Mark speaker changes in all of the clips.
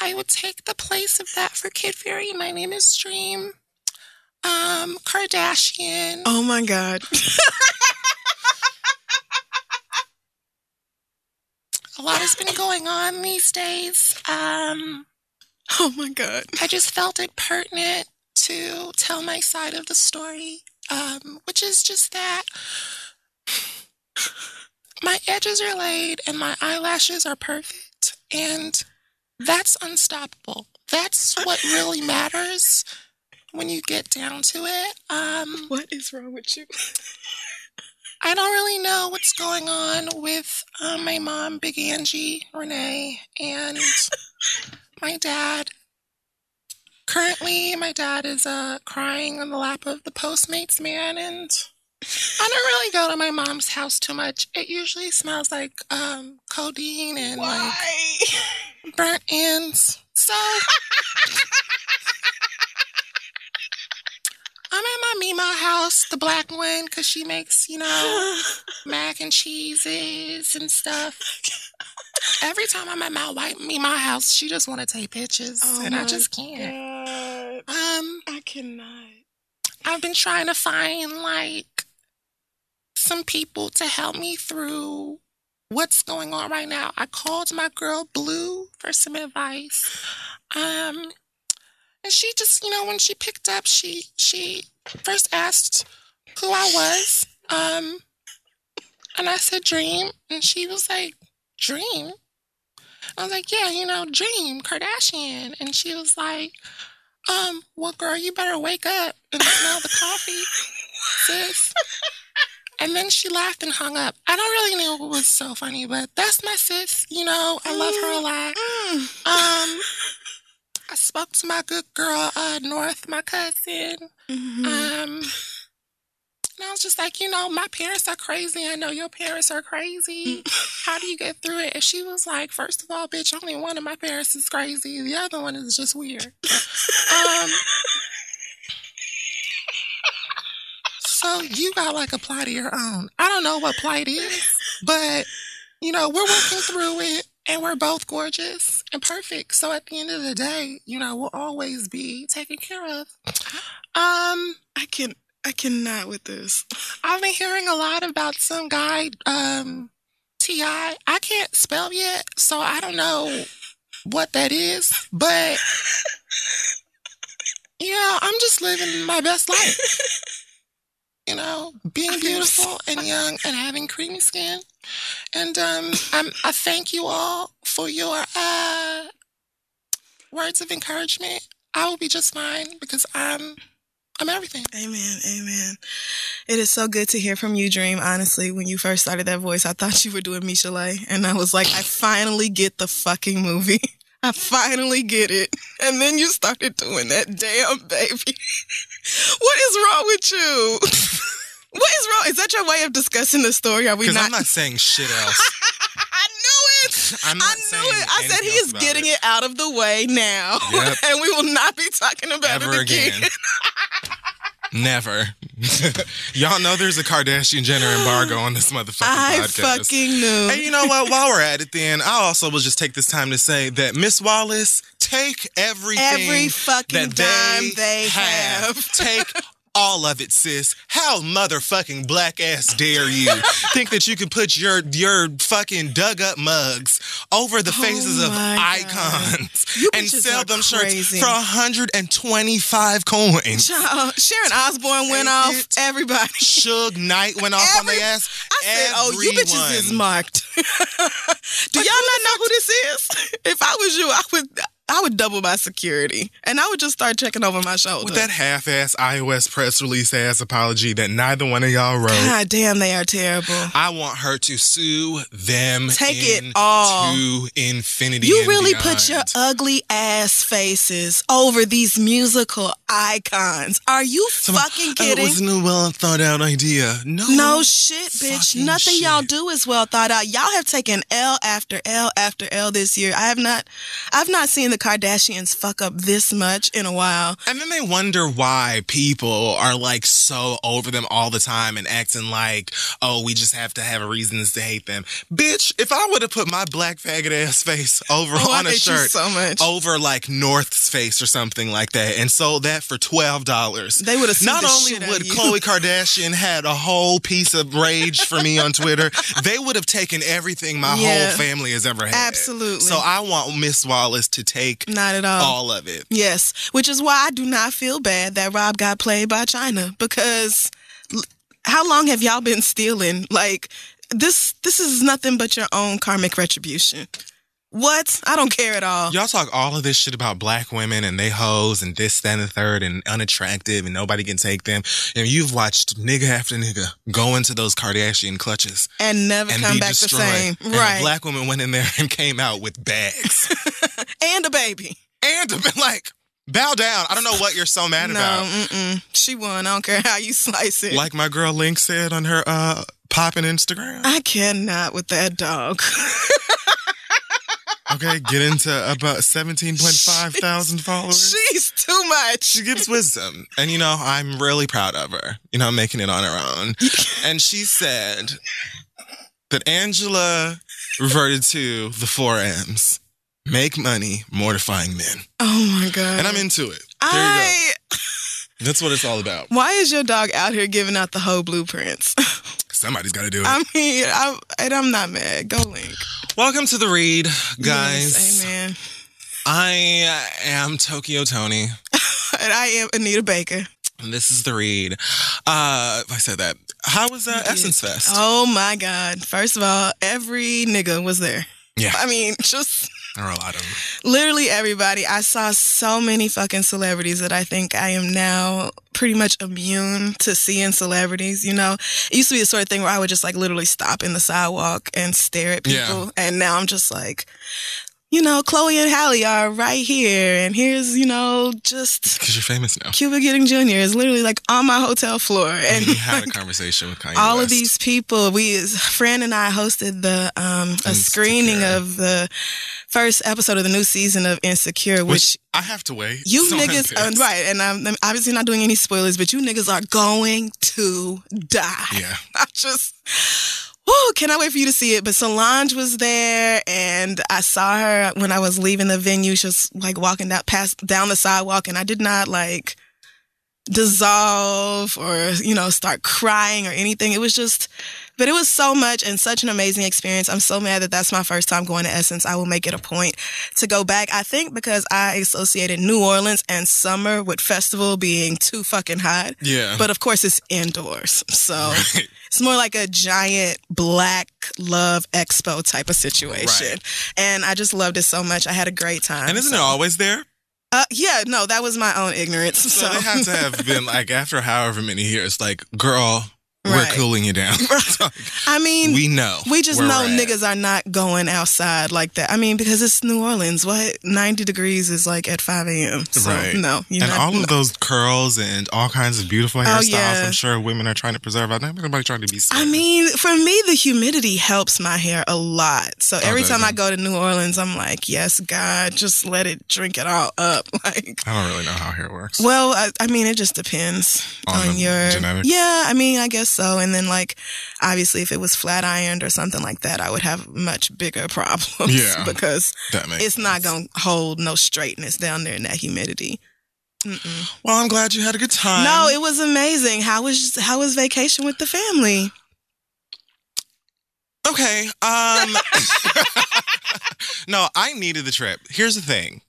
Speaker 1: I would take the place of that for Kid Fury. My name is Dream um, Kardashian.
Speaker 2: Oh my God.
Speaker 1: a lot has been going on these days. Um,
Speaker 2: oh my God.
Speaker 1: I just felt it pertinent to tell my side of the story, um, which is just that my edges are laid and my eyelashes are perfect. And that's unstoppable. That's what really matters when you get down to it. Um,
Speaker 2: what is wrong with you?
Speaker 1: I don't really know what's going on with um, my mom, Big Angie, Renee, and my dad. Currently, my dad is uh, crying on the lap of the Postmates man, and I don't really go to my mom's house too much. It usually smells like um, codeine and
Speaker 2: Why?
Speaker 1: like burnt ends. So I'm at my Mima house, the black one, because she makes, you know, mac and cheeses and stuff. Every time I'm at my white Mima house, she just want to take pictures,
Speaker 2: Oh
Speaker 1: and I just can't.
Speaker 2: God.
Speaker 1: Um,
Speaker 2: I cannot.
Speaker 1: I've been trying to find like some people to help me through what's going on right now. I called my girl Blue for some advice. Um and she just, you know, when she picked up, she she first asked who I was. Um and I said Dream and she was like, "Dream?" I was like, "Yeah, you know, Dream Kardashian." And she was like, um, well, girl, you better wake up and smell the coffee, sis. And then she laughed and hung up. I don't really know what was so funny, but that's my sis. You know, I love her a lot.
Speaker 2: Mm.
Speaker 1: Um, I spoke to my good girl, uh, North, my cousin.
Speaker 2: Mhm.
Speaker 1: Um, and I was just like, you know, my parents are crazy. I know your parents are crazy. How do you get through it? And she was like, first of all, bitch, only one of my parents is crazy. The other one is just weird. Um, so you got like a plight of your own. I don't know what plight is, but you know, we're working through it and we're both gorgeous and perfect. So at the end of the day, you know, we'll always be taken care of. Um,
Speaker 2: I can I cannot with this.
Speaker 1: I've been hearing a lot about some guy, um, Ti. I can't spell yet, so I don't know what that is, but yeah, I'm just living my best life. You know, being beautiful and young and having creamy skin. And um, I'm, I thank you all for your uh, words of encouragement. I will be just fine because I'm I'm everything.
Speaker 2: Amen. Amen. It is so good to hear from you, Dream. Honestly, when you first started that voice, I thought you were doing Michelet. And I was like, I finally get the fucking movie. I finally get it. And then you started doing that damn baby. What is wrong with you? What is wrong? Is that your way of discussing the story? Are we
Speaker 3: Because
Speaker 2: not?
Speaker 3: I'm not saying shit else.
Speaker 2: I knew it.
Speaker 3: I'm not
Speaker 2: I knew
Speaker 3: saying
Speaker 2: it. I said he is getting
Speaker 3: it.
Speaker 2: it. out of the way now.
Speaker 3: Yep.
Speaker 2: and we will not be talking about
Speaker 3: Ever
Speaker 2: it again.
Speaker 3: again. Never. Y'all know there's a Kardashian Jenner embargo on this motherfucking
Speaker 2: I
Speaker 3: podcast.
Speaker 2: fucking knew.
Speaker 3: And you know what? While we're at it, then I also will just take this time to say that Miss Wallace, take everything
Speaker 2: Every fucking
Speaker 3: that
Speaker 2: dime they
Speaker 3: have.
Speaker 2: have.
Speaker 3: take all of it, sis. How motherfucking black ass dare you think that you can put your your fucking dug up mugs over the oh faces of
Speaker 2: Oh my
Speaker 3: icons and sell them
Speaker 2: crazy.
Speaker 3: shirts for 125 coins?
Speaker 2: Child, Sharon Osbourne went off.
Speaker 3: it.
Speaker 2: Everybody.
Speaker 3: Suge Knight went off on
Speaker 2: Every-
Speaker 3: their ass.
Speaker 2: I said, "Oh, you bitches is marked." Do y'all not know who this is? If I was you, I would. I would double my security, and I would just start checking over my shoulder.
Speaker 3: With that half-ass iOS press release ass apology that neither one of y'all wrote.
Speaker 2: God damn, they are terrible.
Speaker 3: I want her to sue them.
Speaker 2: Take it
Speaker 3: all.
Speaker 2: all.
Speaker 3: infinity.
Speaker 2: You really
Speaker 3: beyond.
Speaker 2: put your ugly ass faces over these musical icons. Are you fucking
Speaker 3: kidding? it was a well thought out idea. No,
Speaker 2: No shit, bitch. Nothing y'all do is well thought out. Y'all have taken L after L after L this year. I have not I've not seen the Kardashians fuck up this much in a while.
Speaker 3: And then they wonder why people are like so over them all the time and acting like, oh, we just have to have reasons to hate them. Bitch, if I would have put my black faggot ass face over
Speaker 2: Oh,
Speaker 3: on a
Speaker 2: hate you
Speaker 3: shirt
Speaker 2: so much.
Speaker 3: over like North's face or something like that and sold that for twelve dollars.
Speaker 2: They would have
Speaker 3: Not only would. Khloe Kardashian had a whole piece of rage for me on Twitter, they would have taken everything my
Speaker 2: Yeah.
Speaker 3: whole family has ever had.
Speaker 2: Absolutely.
Speaker 3: So I want Miss Wallace to take
Speaker 2: Not at all.
Speaker 3: all of it.
Speaker 2: Yes, which is why I do not feel bad that Rob got played by Chyna because how long have y'all been stealing? Like this this is nothing but your own karmic retribution. What? I don't care at all.
Speaker 3: Y'all talk all of this shit about black women and they hoes and this, that, and the third and unattractive and nobody can take them. And you've watched nigga after nigga go into those Kardashian clutches
Speaker 2: And never
Speaker 3: and
Speaker 2: come back
Speaker 3: destroyed.
Speaker 2: the same.
Speaker 3: And
Speaker 2: right.
Speaker 3: a black woman went in there and came out with bags.
Speaker 2: and a baby.
Speaker 3: and been like, bow down. I don't know what you're so mad
Speaker 2: no,
Speaker 3: about.
Speaker 2: mm-mm. She won. I don't care how you slice it.
Speaker 3: Like my girl Link said on her uh popping Instagram.
Speaker 2: I cannot with that dog.
Speaker 3: Okay, get into about 17.5 thousand followers.
Speaker 2: She's too much.
Speaker 3: She gives wisdom. And, you know, I'm really proud of her, you know, making it on her own. And she said that Angela reverted to the four M's make money, mortifying men.
Speaker 2: Oh my god.
Speaker 3: And I'm into it. There you
Speaker 2: I.
Speaker 3: go. That's what it's all about.
Speaker 2: Why is your dog out here giving out the whole blueprints?
Speaker 3: Somebody's got to do it.
Speaker 2: I mean, I, and I'm not mad. Go Link,
Speaker 3: Welcome to the read, guys.
Speaker 2: Yes, amen.
Speaker 3: I am Tokyo Tony.
Speaker 2: And I am Anita Baker.
Speaker 3: And this is the read. Uh, I said that. How was uh, Essence Fest?
Speaker 2: Oh my God! First of all, every nigga was there.
Speaker 3: Yeah.
Speaker 2: I mean, just
Speaker 3: There are a lot of them.
Speaker 2: literally everybody. I saw so many fucking celebrities that I think I am now pretty much immune to seeing celebrities. You know, it used to be the sort of thing where I would just like literally stop in the sidewalk and stare at
Speaker 3: Yeah.
Speaker 2: people, and now I'm just like. You know, Chloe and Halle are right here, and here's, you know, just
Speaker 3: Because you're famous now.
Speaker 2: Cuba Gooding Jr. is literally like on my hotel floor, and
Speaker 3: you had a conversation with Kanye
Speaker 2: all of these people. We, Fran and I hosted the um, a screening of the first episode of the new season of Insecure, which,
Speaker 3: Which I have to wait.
Speaker 2: you
Speaker 3: So
Speaker 2: niggas uh, right, and I'm, I'm obviously not doing any spoilers, but you niggas are going to die.
Speaker 3: Yeah.
Speaker 2: I just. Woo, cannot wait for you to see it. But Solange was there, and I saw her when I was leaving the venue. She was like walking down past down the sidewalk, and I did not like dissolve or you know start crying or anything. It was just, but it was so much and such an amazing experience. I'm so mad that that's my first time going to Essence. I will make it a point to go back. I think because I associated New Orleans and summer with festival being too fucking hot.
Speaker 3: Yeah.
Speaker 2: But of course, it's indoors, so
Speaker 3: Right.
Speaker 2: It's more like a giant black love expo type of situation.
Speaker 3: Right.
Speaker 2: And I just loved it so much. I had a great time.
Speaker 3: And isn't
Speaker 2: so-
Speaker 3: it always there?
Speaker 2: Uh, yeah, no, that was my own ignorance.
Speaker 3: So,
Speaker 2: So,
Speaker 3: they have to have been like after however many years, like, girl, we're cooling you down.
Speaker 2: I mean,
Speaker 3: we know.
Speaker 2: we just know
Speaker 3: at.
Speaker 2: niggas are not going outside like that. I mean, because it's New Orleans. What ninety degrees is like at five a.m. So,
Speaker 3: Right.
Speaker 2: No,
Speaker 3: And
Speaker 2: not,
Speaker 3: all of those curls and all kinds of beautiful oh, hairstyles,
Speaker 2: Oh, yeah.
Speaker 3: I'm sure women are trying to preserve. I'm not nobody trying to be
Speaker 2: sick.
Speaker 3: I
Speaker 2: mean, for me, the humidity helps my hair a lot. So oh, every
Speaker 3: does
Speaker 2: time? I go to New Orleans, I'm like, yes, God, just let it drink it all up. Like,
Speaker 3: I don't really know how hair works.
Speaker 2: well, I, I mean, it just depends
Speaker 3: On
Speaker 2: on, your
Speaker 3: genetics?
Speaker 2: Yeah, I mean, I guess so. And then, like, obviously, if it was flat ironed or something like that, I would have much bigger problems.
Speaker 3: Yeah.
Speaker 2: because it's not gonna hold no straightness down there in that humidity. Mm-mm.
Speaker 3: Well, I'm glad you had a good time.
Speaker 2: No, it was amazing. How was how was vacation with the family?
Speaker 3: Okay. Um No, I needed the trip. Here's the thing.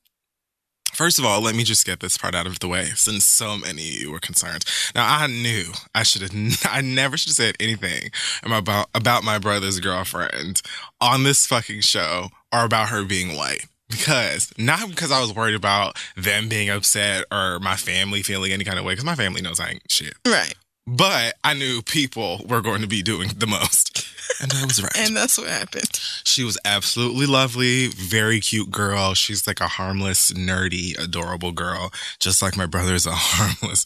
Speaker 3: First of all, let me just get this part out of the way since so many of you were concerned. Now, I knew I should have I never should have said anything about about my brother's girlfriend on this fucking show or about her being white. Because not because I was worried about them being upset or my family feeling any kind of way, because my family knows I ain't shit.
Speaker 2: Right,
Speaker 3: But I knew people were going to be doing the most. And I was right.
Speaker 2: and that's what happened.
Speaker 3: She was absolutely lovely, very cute girl. She's like a harmless, nerdy, adorable girl, just like my brother's a harmless,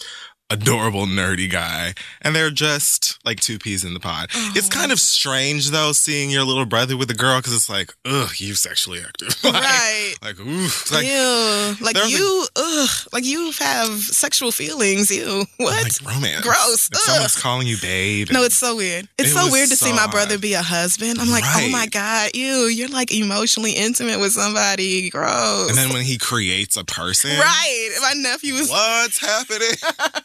Speaker 3: adorable nerdy guy and they're just like two peas in the pod it's kind of strange though seeing your little brother with a girl because it's like ugh you sexually active like,
Speaker 2: right.
Speaker 3: like ooh like,
Speaker 2: Ew. Like you, ugh. Like you have sexual feelings. you What?
Speaker 3: like romance
Speaker 2: Gross.
Speaker 3: if
Speaker 2: Ugh.
Speaker 3: someone's calling you babe
Speaker 2: no, it's so weird. It's
Speaker 3: It
Speaker 2: so weird to see my brother be a husband. I'm like, oh my God, ew, you're like emotionally intimate with somebody. Gross.
Speaker 3: and then when he creates a person
Speaker 2: right. My nephew was
Speaker 3: what's happening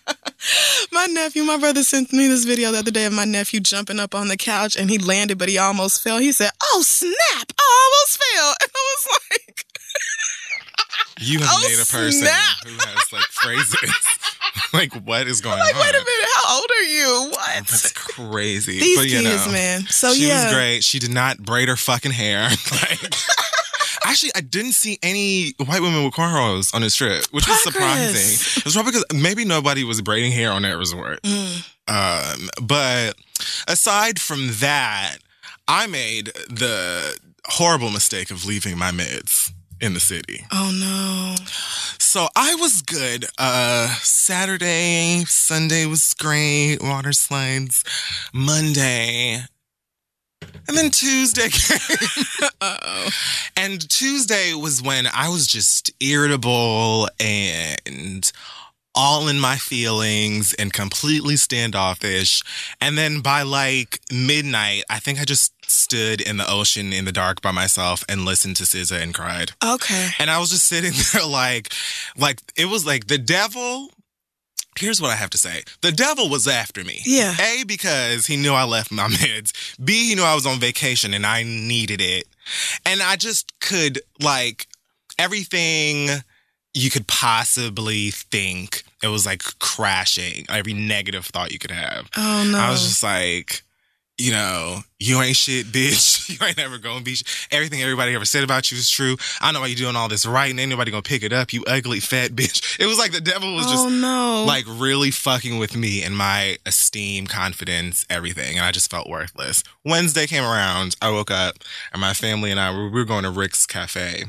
Speaker 2: my nephew, my brother sent me this video the other day of my nephew jumping up on the couch and he landed, but he almost fell. He said, Oh snap, I almost fell. And I was like,
Speaker 3: You have
Speaker 2: Oh,
Speaker 3: made a person
Speaker 2: snap.
Speaker 3: who has like phrases. like, what is going
Speaker 2: like,
Speaker 3: on?
Speaker 2: wait a minute, how old are you? What?
Speaker 3: That's crazy.
Speaker 2: These
Speaker 3: but you
Speaker 2: kids,
Speaker 3: know,
Speaker 2: man. So
Speaker 3: she
Speaker 2: yeah.
Speaker 3: was great. She did not braid her fucking hair. Like, actually, I didn't see any white women with cornrows on this trip, which was surprising. It was probably because maybe nobody was braiding hair on that resort.
Speaker 2: Mm.
Speaker 3: Um, but aside from that, I made the horrible mistake of leaving my meds in the city.
Speaker 2: Oh no.
Speaker 3: So I was good. Uh Saturday, Sunday was great, water slides. Monday. And then Tuesday came.
Speaker 2: Uh oh.
Speaker 3: And Tuesday was when I was just irritable and all in my feelings and completely standoffish. And then by like midnight, I think I just stood in the ocean in the dark by myself and listened to SZA and cried.
Speaker 2: Okay.
Speaker 3: And I was just sitting there like, like it was like the devil. Here's what I have to say. The devil was after me.
Speaker 2: Yeah.
Speaker 3: A, because he knew I left my meds. B, he knew I was on vacation and I needed it. And I just could like everything you could possibly think. It was like crashing. Every negative thought you could have.
Speaker 2: Oh no.
Speaker 3: I was just like, you know, you ain't shit, bitch. You ain't never gonna be. Sh- Everything everybody ever said about you is true. I know why you're doing all this writing. Ain't nobody gonna pick it up. You ugly fat bitch. It was like the devil was just
Speaker 2: oh no.
Speaker 3: like really fucking with me and my esteem, confidence, everything. And I just felt worthless. Wednesday came around. I woke up and my family and I we were going to Rick's Cafe,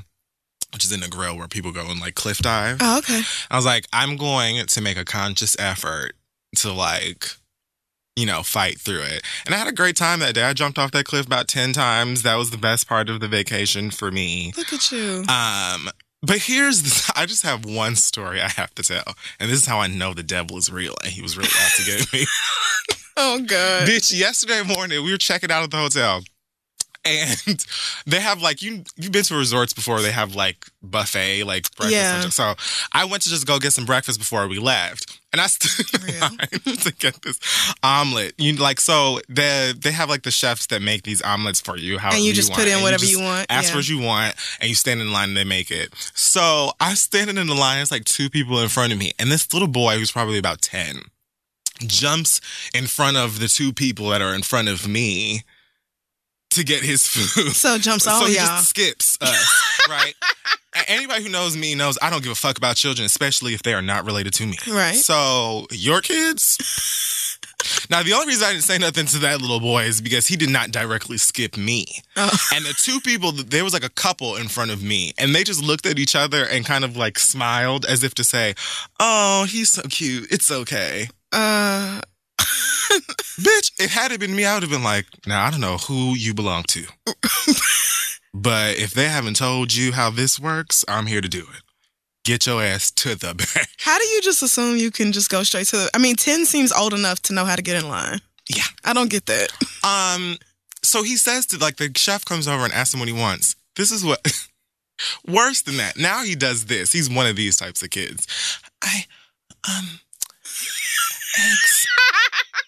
Speaker 3: which is in the grill where people go and like cliff dive.
Speaker 2: Oh, okay.
Speaker 3: I was like, I'm going to make a conscious effort to like, you know, fight through it. And I had a great time that day. I jumped off that cliff about 10 times. That was the best part of the vacation for me.
Speaker 2: Look at you.
Speaker 3: Um, but here's the, I just have one story I have to tell. And this is how I know the devil is real and he was really out to get me.
Speaker 2: Oh god.
Speaker 3: Bitch, yesterday morning we were checking out of the hotel. And they have like you you've been to resorts before, they have like buffet, like breakfast.
Speaker 2: Yeah.
Speaker 3: So I went to just go get some breakfast before we left. And I stood in
Speaker 2: Real.
Speaker 3: line to get this omelet. You like so the they have like the chefs that make these omelets for you. How
Speaker 2: and you just
Speaker 3: want.
Speaker 2: put in whatever
Speaker 3: just
Speaker 2: you want.
Speaker 3: Ask
Speaker 2: yeah.
Speaker 3: for what you want, and you stand in line and they make it. So I'm standing in the line. It's like two people in front of me, and this little boy who's probably about ten jumps in front of the two people that are in front of me to get his food.
Speaker 2: so jumps
Speaker 3: So
Speaker 2: all
Speaker 3: he
Speaker 2: y'all.
Speaker 3: just skips us, right? Anybody who knows me knows I don't give a fuck about children, especially if they are not related to me.
Speaker 2: Right.
Speaker 3: So your kids. Now the only reason I didn't say nothing to that little boy is because he did not directly skip me.
Speaker 2: Oh.
Speaker 3: And the two people, there was like a couple in front of me, and they just looked at each other and kind of like smiled as if to say, "Oh, he's so cute. It's okay."
Speaker 2: Uh
Speaker 3: Bitch, if had it been me, I would have been like, now I don't know who you belong to. but if they haven't told you how this works, I'm here to do it. Get your ass to the back.
Speaker 2: how do you just assume you can just go straight to the I mean, ten seems old enough to know how to get in line.
Speaker 3: Yeah.
Speaker 2: I don't get that.
Speaker 3: Um, so he says to like the chef comes over and asks him what he wants. This is what worse than that. Now he does this. He's one of these types of kids. I um eggs.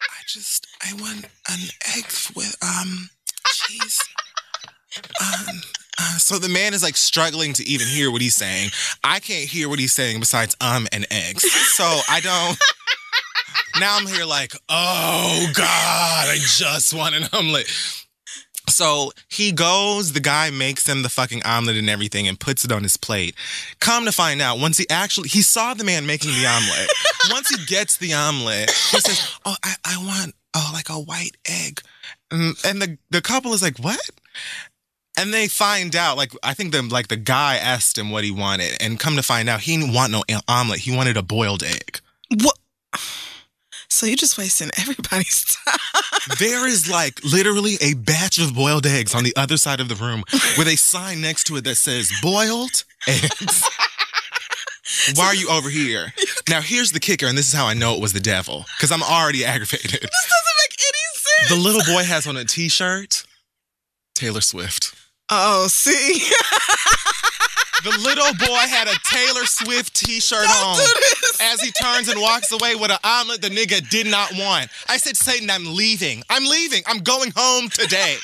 Speaker 3: I just I want an egg with um cheese. Um uh, so the man is like struggling to even hear what he's saying. I can't hear what he's saying besides um and eggs. So I don't now I'm here like, oh God, I just want an omelet. So he goes, the guy makes him the fucking omelet and everything and puts it on his plate. Come to find out, once he actually, he saw the man making the omelet. once he gets the omelet, he says, oh, I, I want, oh, like a white egg. And, and the, the couple is like, what? And they find out, like, I think the, like the guy asked him what he wanted and come to find out, he didn't want no omelet. He wanted a boiled egg.
Speaker 2: So you're just wasting everybody's time.
Speaker 3: There is like literally a batch of boiled eggs on the other side of the room with a sign next to it that says boiled eggs. Why are you over here? Now, here's the kicker, and this is how I know it was the devil because I'm already aggravated.
Speaker 2: This doesn't make any sense.
Speaker 3: The little boy has on a t shirt Taylor Swift.
Speaker 2: Oh, see,
Speaker 3: The little boy had a Taylor Swift t shirt on.
Speaker 2: do this.
Speaker 3: As he turns and walks away with an omelet the nigga did not want. I said, Satan, I'm leaving. I'm leaving. I'm going home today.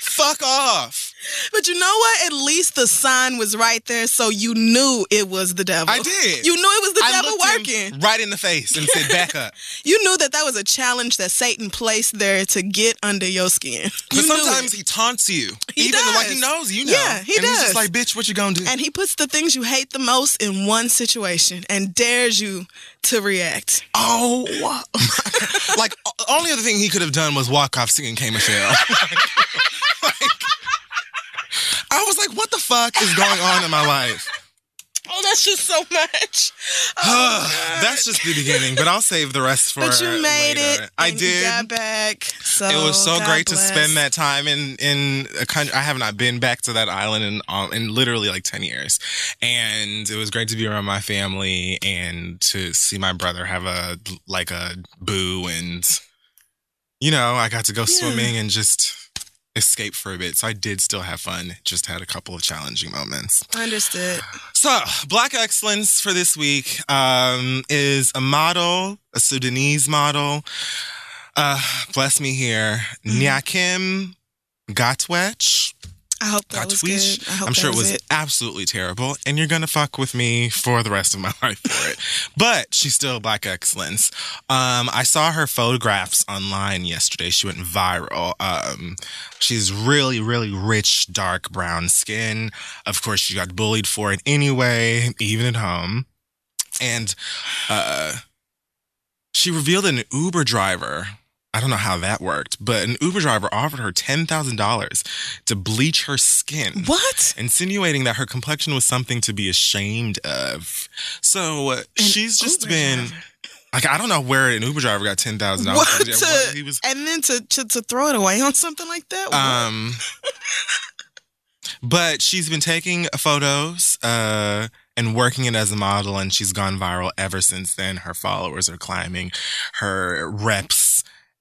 Speaker 3: Fuck off.
Speaker 2: But you know what? At least the sign was right there, so you knew it was the devil.
Speaker 3: I did.
Speaker 2: You knew it was the
Speaker 3: I
Speaker 2: devil working.
Speaker 3: right in the face and said, back up.
Speaker 2: You knew that that was a challenge that Satan placed there to get under your skin.
Speaker 3: But
Speaker 2: You
Speaker 3: sometimes he taunts you.
Speaker 2: He
Speaker 3: even
Speaker 2: does.
Speaker 3: like he knows you know.
Speaker 2: Yeah, he
Speaker 3: and he's
Speaker 2: does.
Speaker 3: just like, bitch, what you gonna do?
Speaker 2: and he puts the things you hate the most in one situation and dares you to react.
Speaker 3: oh, like, only other thing he could have done was walk off singing K Michelle. I was like, what the fuck is going on in my life?
Speaker 2: Oh, that's just so much. Oh,
Speaker 3: That's just the beginning, but I'll save the rest for
Speaker 2: but you made
Speaker 3: later.
Speaker 2: it.
Speaker 3: I did.
Speaker 2: got back. So
Speaker 3: it was so
Speaker 2: God
Speaker 3: great to spend that time in in a country. I have not been back to that island in um, in literally like ten years, and it was great to be around my family and to see my brother have a like a boo, and you know I got to go
Speaker 2: Yeah.
Speaker 3: swimming and just escape for a bit. So I did still have fun. Just had a couple of challenging moments.
Speaker 2: Understood.
Speaker 3: So, Black Excellence for this week um, is a model, a Sudanese model. Uh, bless me here,
Speaker 2: Mhm.
Speaker 3: Nyakim Gatwech.
Speaker 2: I hope that was
Speaker 3: Gatwish.
Speaker 2: good. I hope
Speaker 3: I'm
Speaker 2: that
Speaker 3: sure it
Speaker 2: was
Speaker 3: was absolutely terrible, and you're gonna fuck with me for the rest of my life for it. But she's still Black Excellence. Um, I saw her photographs online yesterday. She went viral. Um, she's really, really rich, dark brown skin. Of course, she got bullied for it anyway, even at home. And uh, she revealed an Uber driver. I don't know how that worked, but an Uber driver offered her $10,000 to bleach her skin
Speaker 2: What?
Speaker 3: insinuating that her complexion was something to be ashamed of. So uh,
Speaker 2: An
Speaker 3: she's just
Speaker 2: Uber
Speaker 3: been
Speaker 2: driver.
Speaker 3: like, I don't know where an Uber driver got ten thousand dollars. He was
Speaker 2: And then to, to to throw it away on something like that? What?
Speaker 3: um, but she's been taking photos uh and working it as a model, and she's gone viral ever since then. Her followers are climbing, her reps.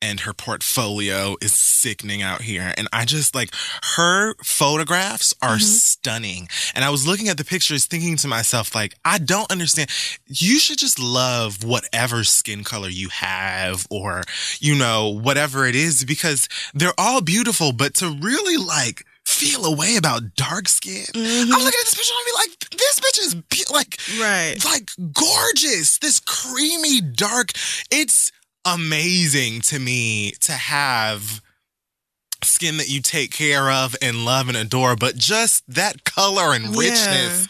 Speaker 3: And her portfolio is sickening out here. And I just like her photographs are
Speaker 2: Mhm.
Speaker 3: stunning. And I was looking at the pictures thinking to myself, like, I don't understand. You should just love whatever skin color you have or, you know, whatever it is, because they're all beautiful, but to really like feel a way about dark skin.
Speaker 2: Mhm.
Speaker 3: I'm looking at this picture and I'm like, this bitch is be- like,
Speaker 2: right.
Speaker 3: like gorgeous. This creamy dark. It's amazing to me to have skin that you take care of and love and adore, but just that color and richness.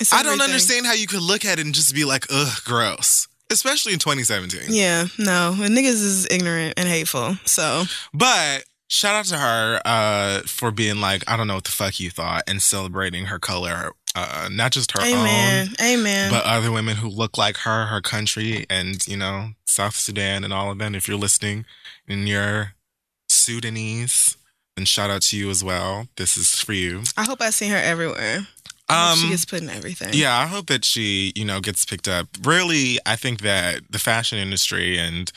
Speaker 2: It's
Speaker 3: I don't understand how you could look at it and just be like, ugh, gross. Especially in 2017.
Speaker 2: Yeah, no. And niggas is ignorant and hateful. So
Speaker 3: But shout out to her uh, for being like, I don't know what the fuck you thought and celebrating her color. Uh, not just her own,
Speaker 2: Amen. Amen.
Speaker 3: but other women who look like her, her country, and you know South Sudan and all of them. If you're listening and you're Sudanese, then shout out to you as well. This is for you.
Speaker 2: I hope I see her everywhere. She
Speaker 3: Um,
Speaker 2: gets put in everything.
Speaker 3: yeah, I hope that she, you know, gets picked up. Really, I think that the fashion industry and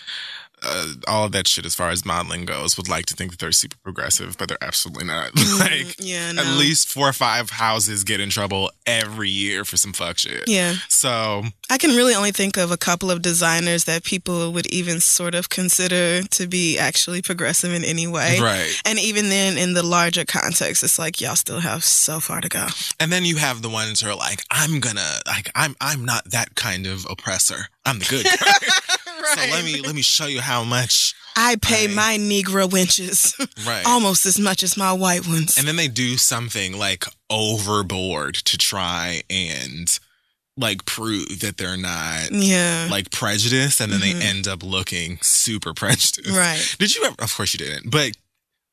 Speaker 3: uh, all of that shit, as far as modeling goes, would like to think that they're super progressive, but they're absolutely not.
Speaker 2: Mm,
Speaker 3: like,
Speaker 2: yeah, no.
Speaker 3: at least four or five houses get in trouble every year for some fuck shit.
Speaker 2: Yeah.
Speaker 3: So
Speaker 2: I can really only think of a couple of designers that people would even sort of consider to be actually progressive in any way.
Speaker 3: right.
Speaker 2: And even then, in the larger context, it's like y'all still have so far to go.
Speaker 3: And then you have the ones who are like, I'm gonna like I'm I'm not that kind of oppressor. I'm the good guy. So let me let me show you how much
Speaker 2: I pay
Speaker 3: Right.
Speaker 2: my Negro wenches
Speaker 3: right.
Speaker 2: almost as much as my white ones.
Speaker 3: and then they do something like overboard to try and like prove that they're not
Speaker 2: yeah.
Speaker 3: like prejudiced and then
Speaker 2: Mhm.
Speaker 3: they end up looking super prejudiced.
Speaker 2: right.
Speaker 3: Did you ever of course you didn't, but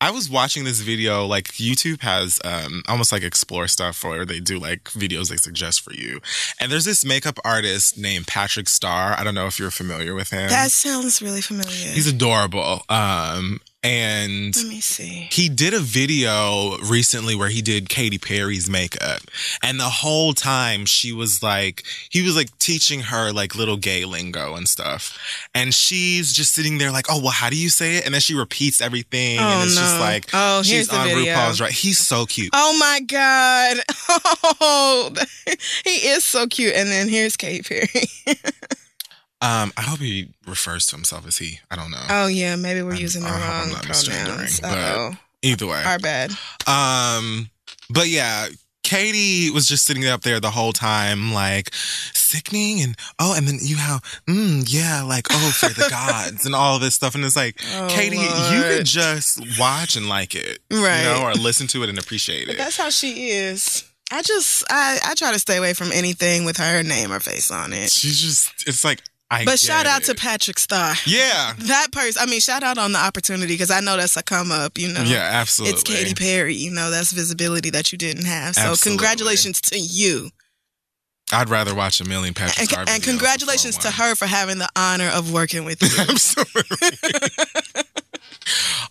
Speaker 3: I was watching this video, like YouTube has um almost like explore stuff where they do like videos they suggest for you. And there's this makeup artist named Patrick Starr. I don't know if you're familiar with him.
Speaker 2: That sounds really familiar.
Speaker 3: He's adorable. Um and
Speaker 2: Let me see.
Speaker 3: he did a video recently where he did Katy Perry's makeup. And the whole time she was like, he was like teaching her like little gay lingo and stuff. And she's just sitting there like, oh, well, how do you say it? And then she repeats everything.
Speaker 2: Oh,
Speaker 3: and it's
Speaker 2: no.
Speaker 3: just like,
Speaker 2: oh,
Speaker 3: she's on
Speaker 2: video.
Speaker 3: RuPaul's right. He's so cute.
Speaker 2: Oh my god! Oh, he is so cute. And then here's Katy Perry.
Speaker 3: Um, I hope he refers to himself as he. I don't know.
Speaker 2: oh yeah, maybe we're
Speaker 3: I'm-
Speaker 2: using the
Speaker 3: I hope I'm
Speaker 2: wrong
Speaker 3: not
Speaker 2: pronouns. Oh,
Speaker 3: Either way.
Speaker 2: our bad.
Speaker 3: Um, but yeah, Katy was just sitting up there the whole time, like sickening, and oh, and then you have, mm, yeah, like oh, for the gods and all this stuff, and it's like,
Speaker 2: Oh,
Speaker 3: Katy, you
Speaker 2: Lord.
Speaker 3: could just watch and like it,
Speaker 2: Right.
Speaker 3: You know, or listen to it and appreciate
Speaker 2: But
Speaker 3: it.
Speaker 2: that's how she is. I just I I try to stay away from anything with her name or face on it.
Speaker 3: She's just, it's like, I.
Speaker 2: But shout out to. Patrick Starr.
Speaker 3: Yeah,
Speaker 2: That person. I mean, shout out on the opportunity because I know that's a come up. You know.
Speaker 3: yeah, absolutely.
Speaker 2: It's Katy Perry. You know, that's visibility that you didn't have. So
Speaker 3: Absolutely.
Speaker 2: congratulations to you.
Speaker 3: I'd rather watch a million Patrick
Speaker 2: And,
Speaker 3: Starr
Speaker 2: and
Speaker 3: videos
Speaker 2: congratulations to her for having the honor of working with you.
Speaker 3: Absolutely.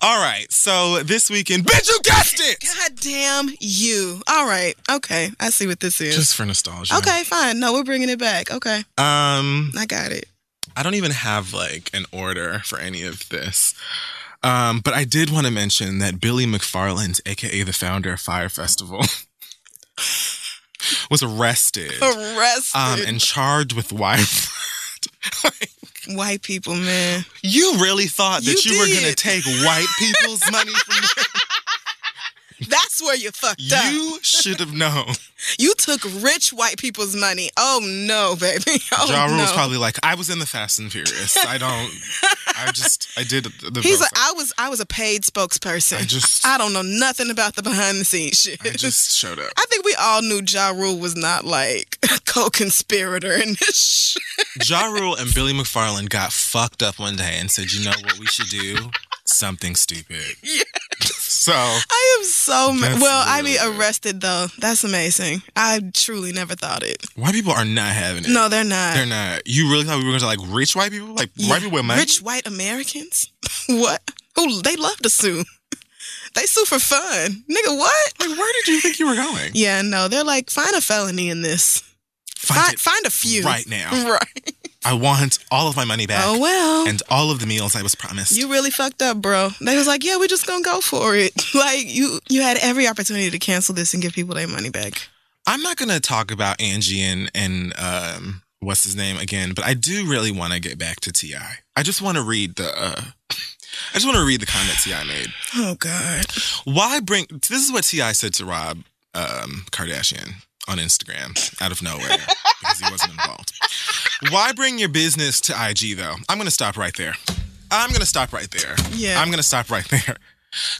Speaker 3: All right, so this weekend, bitch, you guessed it.
Speaker 2: God damn you. All right. Okay. I see what this is.
Speaker 3: Just for nostalgia.
Speaker 2: okay, fine. No, we're bringing it back. Okay.
Speaker 3: Um,
Speaker 2: I got it.
Speaker 3: I don't even have like an order for any of this. Um, but I did want to mention that Billy McFarland, aka the founder of Fyre Festival, was arrested
Speaker 2: Arrested.
Speaker 3: um, and charged with wife.
Speaker 2: White people, man.
Speaker 3: you really thought that
Speaker 2: You
Speaker 3: you, were going to take white people's money from them?
Speaker 2: That's where you fucked up.
Speaker 3: You should have known.
Speaker 2: You took rich white people's money. Oh no, baby. Oh
Speaker 3: Ja Rule's
Speaker 2: no.
Speaker 3: probably like, I was in the Fast and Furious. I don't. I just. I did the.
Speaker 2: He's like, I was I was a paid spokesperson.
Speaker 3: I just.
Speaker 2: I don't know nothing about the behind the scenes shit.
Speaker 3: I just showed up.
Speaker 2: I think we all knew Ja Rule was not like a co-conspirator in this shit.
Speaker 3: Ja Rule and Billy McFarland got fucked up one day and said, "You know what we should do? Something stupid."
Speaker 2: Yeah.
Speaker 3: So
Speaker 2: I am so ma- well. I mean, arrested though. That's amazing. I truly never thought it.
Speaker 3: white people are not having it.
Speaker 2: No, they're not.
Speaker 3: they're not. You really thought we were going to like rich white people, like
Speaker 2: Yeah.
Speaker 3: white people with money?
Speaker 2: Rich white Americans? what? Who they love to sue. They sue for fun. Nigga, what?
Speaker 3: Like, where did you think you were going?
Speaker 2: Yeah, no, they're like, find a felony in this.
Speaker 3: Find
Speaker 2: Find, find a few.
Speaker 3: right now.
Speaker 2: Right.
Speaker 3: I want all of my money back
Speaker 2: Oh, well.
Speaker 3: and all of the meals I was promised.
Speaker 2: you really fucked up, bro. They was like, yeah, we're just gonna go for it. Like you, you had every opportunity to cancel this and give people their money back.
Speaker 3: I'm not going to talk about Angie and and um what's his name again, but I do really want to get back to Ti. I just want to read the. uh I just want to read the comment T.I. made.
Speaker 2: Oh God.
Speaker 3: Why bring? This is what T.I. said to Rob um, Kardashian on Instagram out of nowhere because he wasn't involved. Why bring your business to IG though? I'm going to stop right there. I'm going to stop right there.
Speaker 2: Yeah.
Speaker 3: I'm going to stop right there.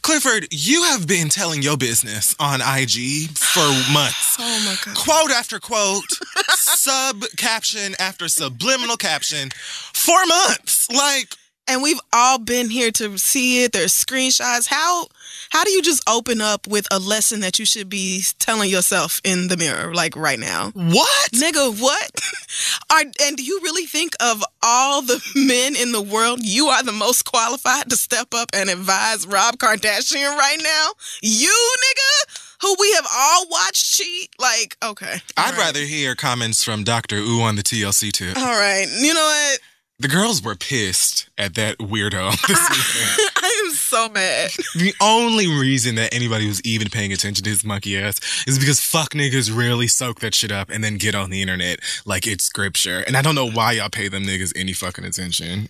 Speaker 3: Clifford, you have been telling your business on IG for months.
Speaker 2: Oh my God.
Speaker 3: Quote after quote, sub caption after subliminal caption for months. Like,
Speaker 2: And we've all been here to see it. There's screenshots. How how do you just open up with a lesson that you should be telling yourself in the mirror, like right now?
Speaker 3: what?
Speaker 2: Nigga, what? Are, and do you really think of all the men in the world, you are the most qualified to step up and advise Rob Kardashian right now? You, nigga, who we have all watched cheat? Like, okay.
Speaker 3: I'd
Speaker 2: right.
Speaker 3: rather hear comments from Dr. Ooh on the TLC too.
Speaker 2: All right. You know what?
Speaker 3: The girls were pissed at that weirdo this weekend.
Speaker 2: I am so mad.
Speaker 3: the only reason that anybody was even paying attention to his monkey ass is because fuck niggas really soak that shit up and then get on the internet like it's scripture. And I don't know why y'all pay them niggas any fucking attention.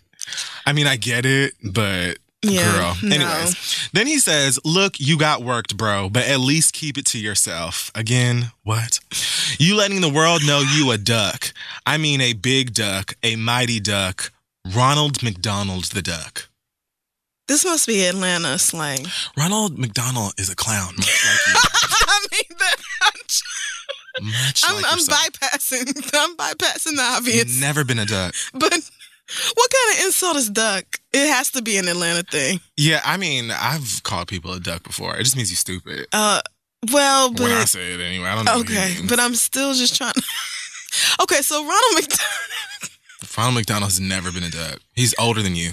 Speaker 3: I mean, I get it, but
Speaker 2: Yeah,
Speaker 3: girl.
Speaker 2: no.
Speaker 3: Anyways, then he says, Look, you got worked, bro, but at least keep it to yourself. Again, what? You letting the world know you a duck. I mean, a big duck, a mighty duck, Ronald McDonald the duck.
Speaker 2: This must be Atlanta slang.
Speaker 3: Ronald McDonald is a clown, much like
Speaker 2: I mean, that,
Speaker 3: you. Much
Speaker 2: I'm,
Speaker 3: like
Speaker 2: I'm bypassing. I'm bypassing the obvious.
Speaker 3: Never been a duck.
Speaker 2: But what kind of insult is duck? It has to be an Atlanta thing.
Speaker 3: Yeah, I mean, I've called people a duck before. It just means you're stupid.
Speaker 2: Uh, well,
Speaker 3: when I
Speaker 2: but
Speaker 3: say it anyway, I don't know.
Speaker 2: okay, but I'm still just trying. okay, so Ronald McDonald.
Speaker 3: Ronald McDonald's never been a duck. He's older than you.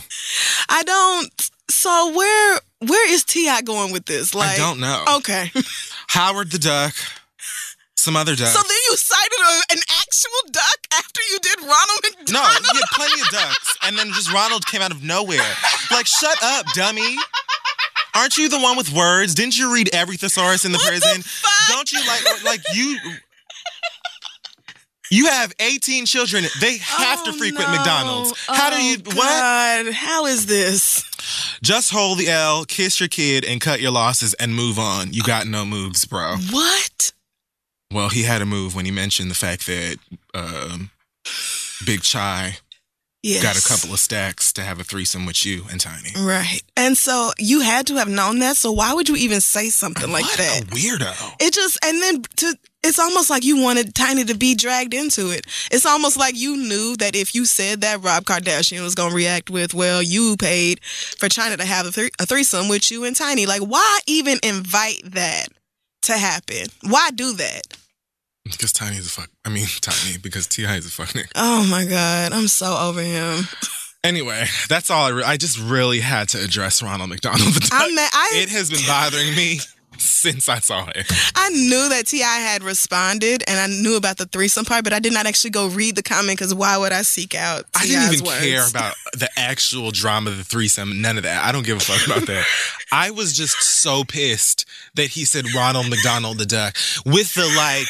Speaker 2: I don't. So where where is T.I. going with this? Like,
Speaker 3: I don't know.
Speaker 2: Okay.
Speaker 3: Howard the duck, some other duck.
Speaker 2: So then you cited a, an actual duck after you did Ronald McDonald.
Speaker 3: no, you had plenty of ducks, and then just Ronald came out of nowhere. Like, shut up, dummy. Aren't you the one with words? Didn't you read every thesaurus in the
Speaker 2: What the
Speaker 3: prison?
Speaker 2: fuck?
Speaker 3: Don't you like like you? You have 18 children. They have to
Speaker 2: Oh,
Speaker 3: frequent
Speaker 2: no.
Speaker 3: McDonald's. How do
Speaker 2: Oh,
Speaker 3: you what?
Speaker 2: God. How is this?
Speaker 3: Just hold the L, kiss your kid, and cut your losses and move on. You got no moves, bro.
Speaker 2: What?
Speaker 3: Well, he had a move when he mentioned the fact that um, Big Chai
Speaker 2: Yes.
Speaker 3: got a couple of stacks to have a threesome with you and Tiny.
Speaker 2: Right. And so you had to have known that. So why would you even say something like
Speaker 3: what
Speaker 2: that?
Speaker 3: a weirdo.
Speaker 2: It just and then to it's almost like you wanted Tiny to be dragged into it. It's almost like you knew that if you said that Rob Kardashian was gonna react with, "Well, you paid for Chyna to have a, a threesome with you and Tiny." Like, why even invite that to happen? Why do that?
Speaker 3: Because Tiny is a fuck. I mean, Tiny, because T.I. is a fuck nigga.
Speaker 2: Oh my god, I'm so over him.
Speaker 3: Anyway, that's all I re- I just really had to address Ronald McDonald.
Speaker 2: I'm mad. I
Speaker 3: it has been bothering me since I saw it.
Speaker 2: I knew that T.I. had responded, and I knew about the threesome part, but I did not actually go read the comment because why would I seek out?
Speaker 3: I didn't even
Speaker 2: words?
Speaker 3: care about the actual drama of the threesome. None of that. I don't give a fuck about that. I was just so pissed that he said Ronald McDonald the duck with the like,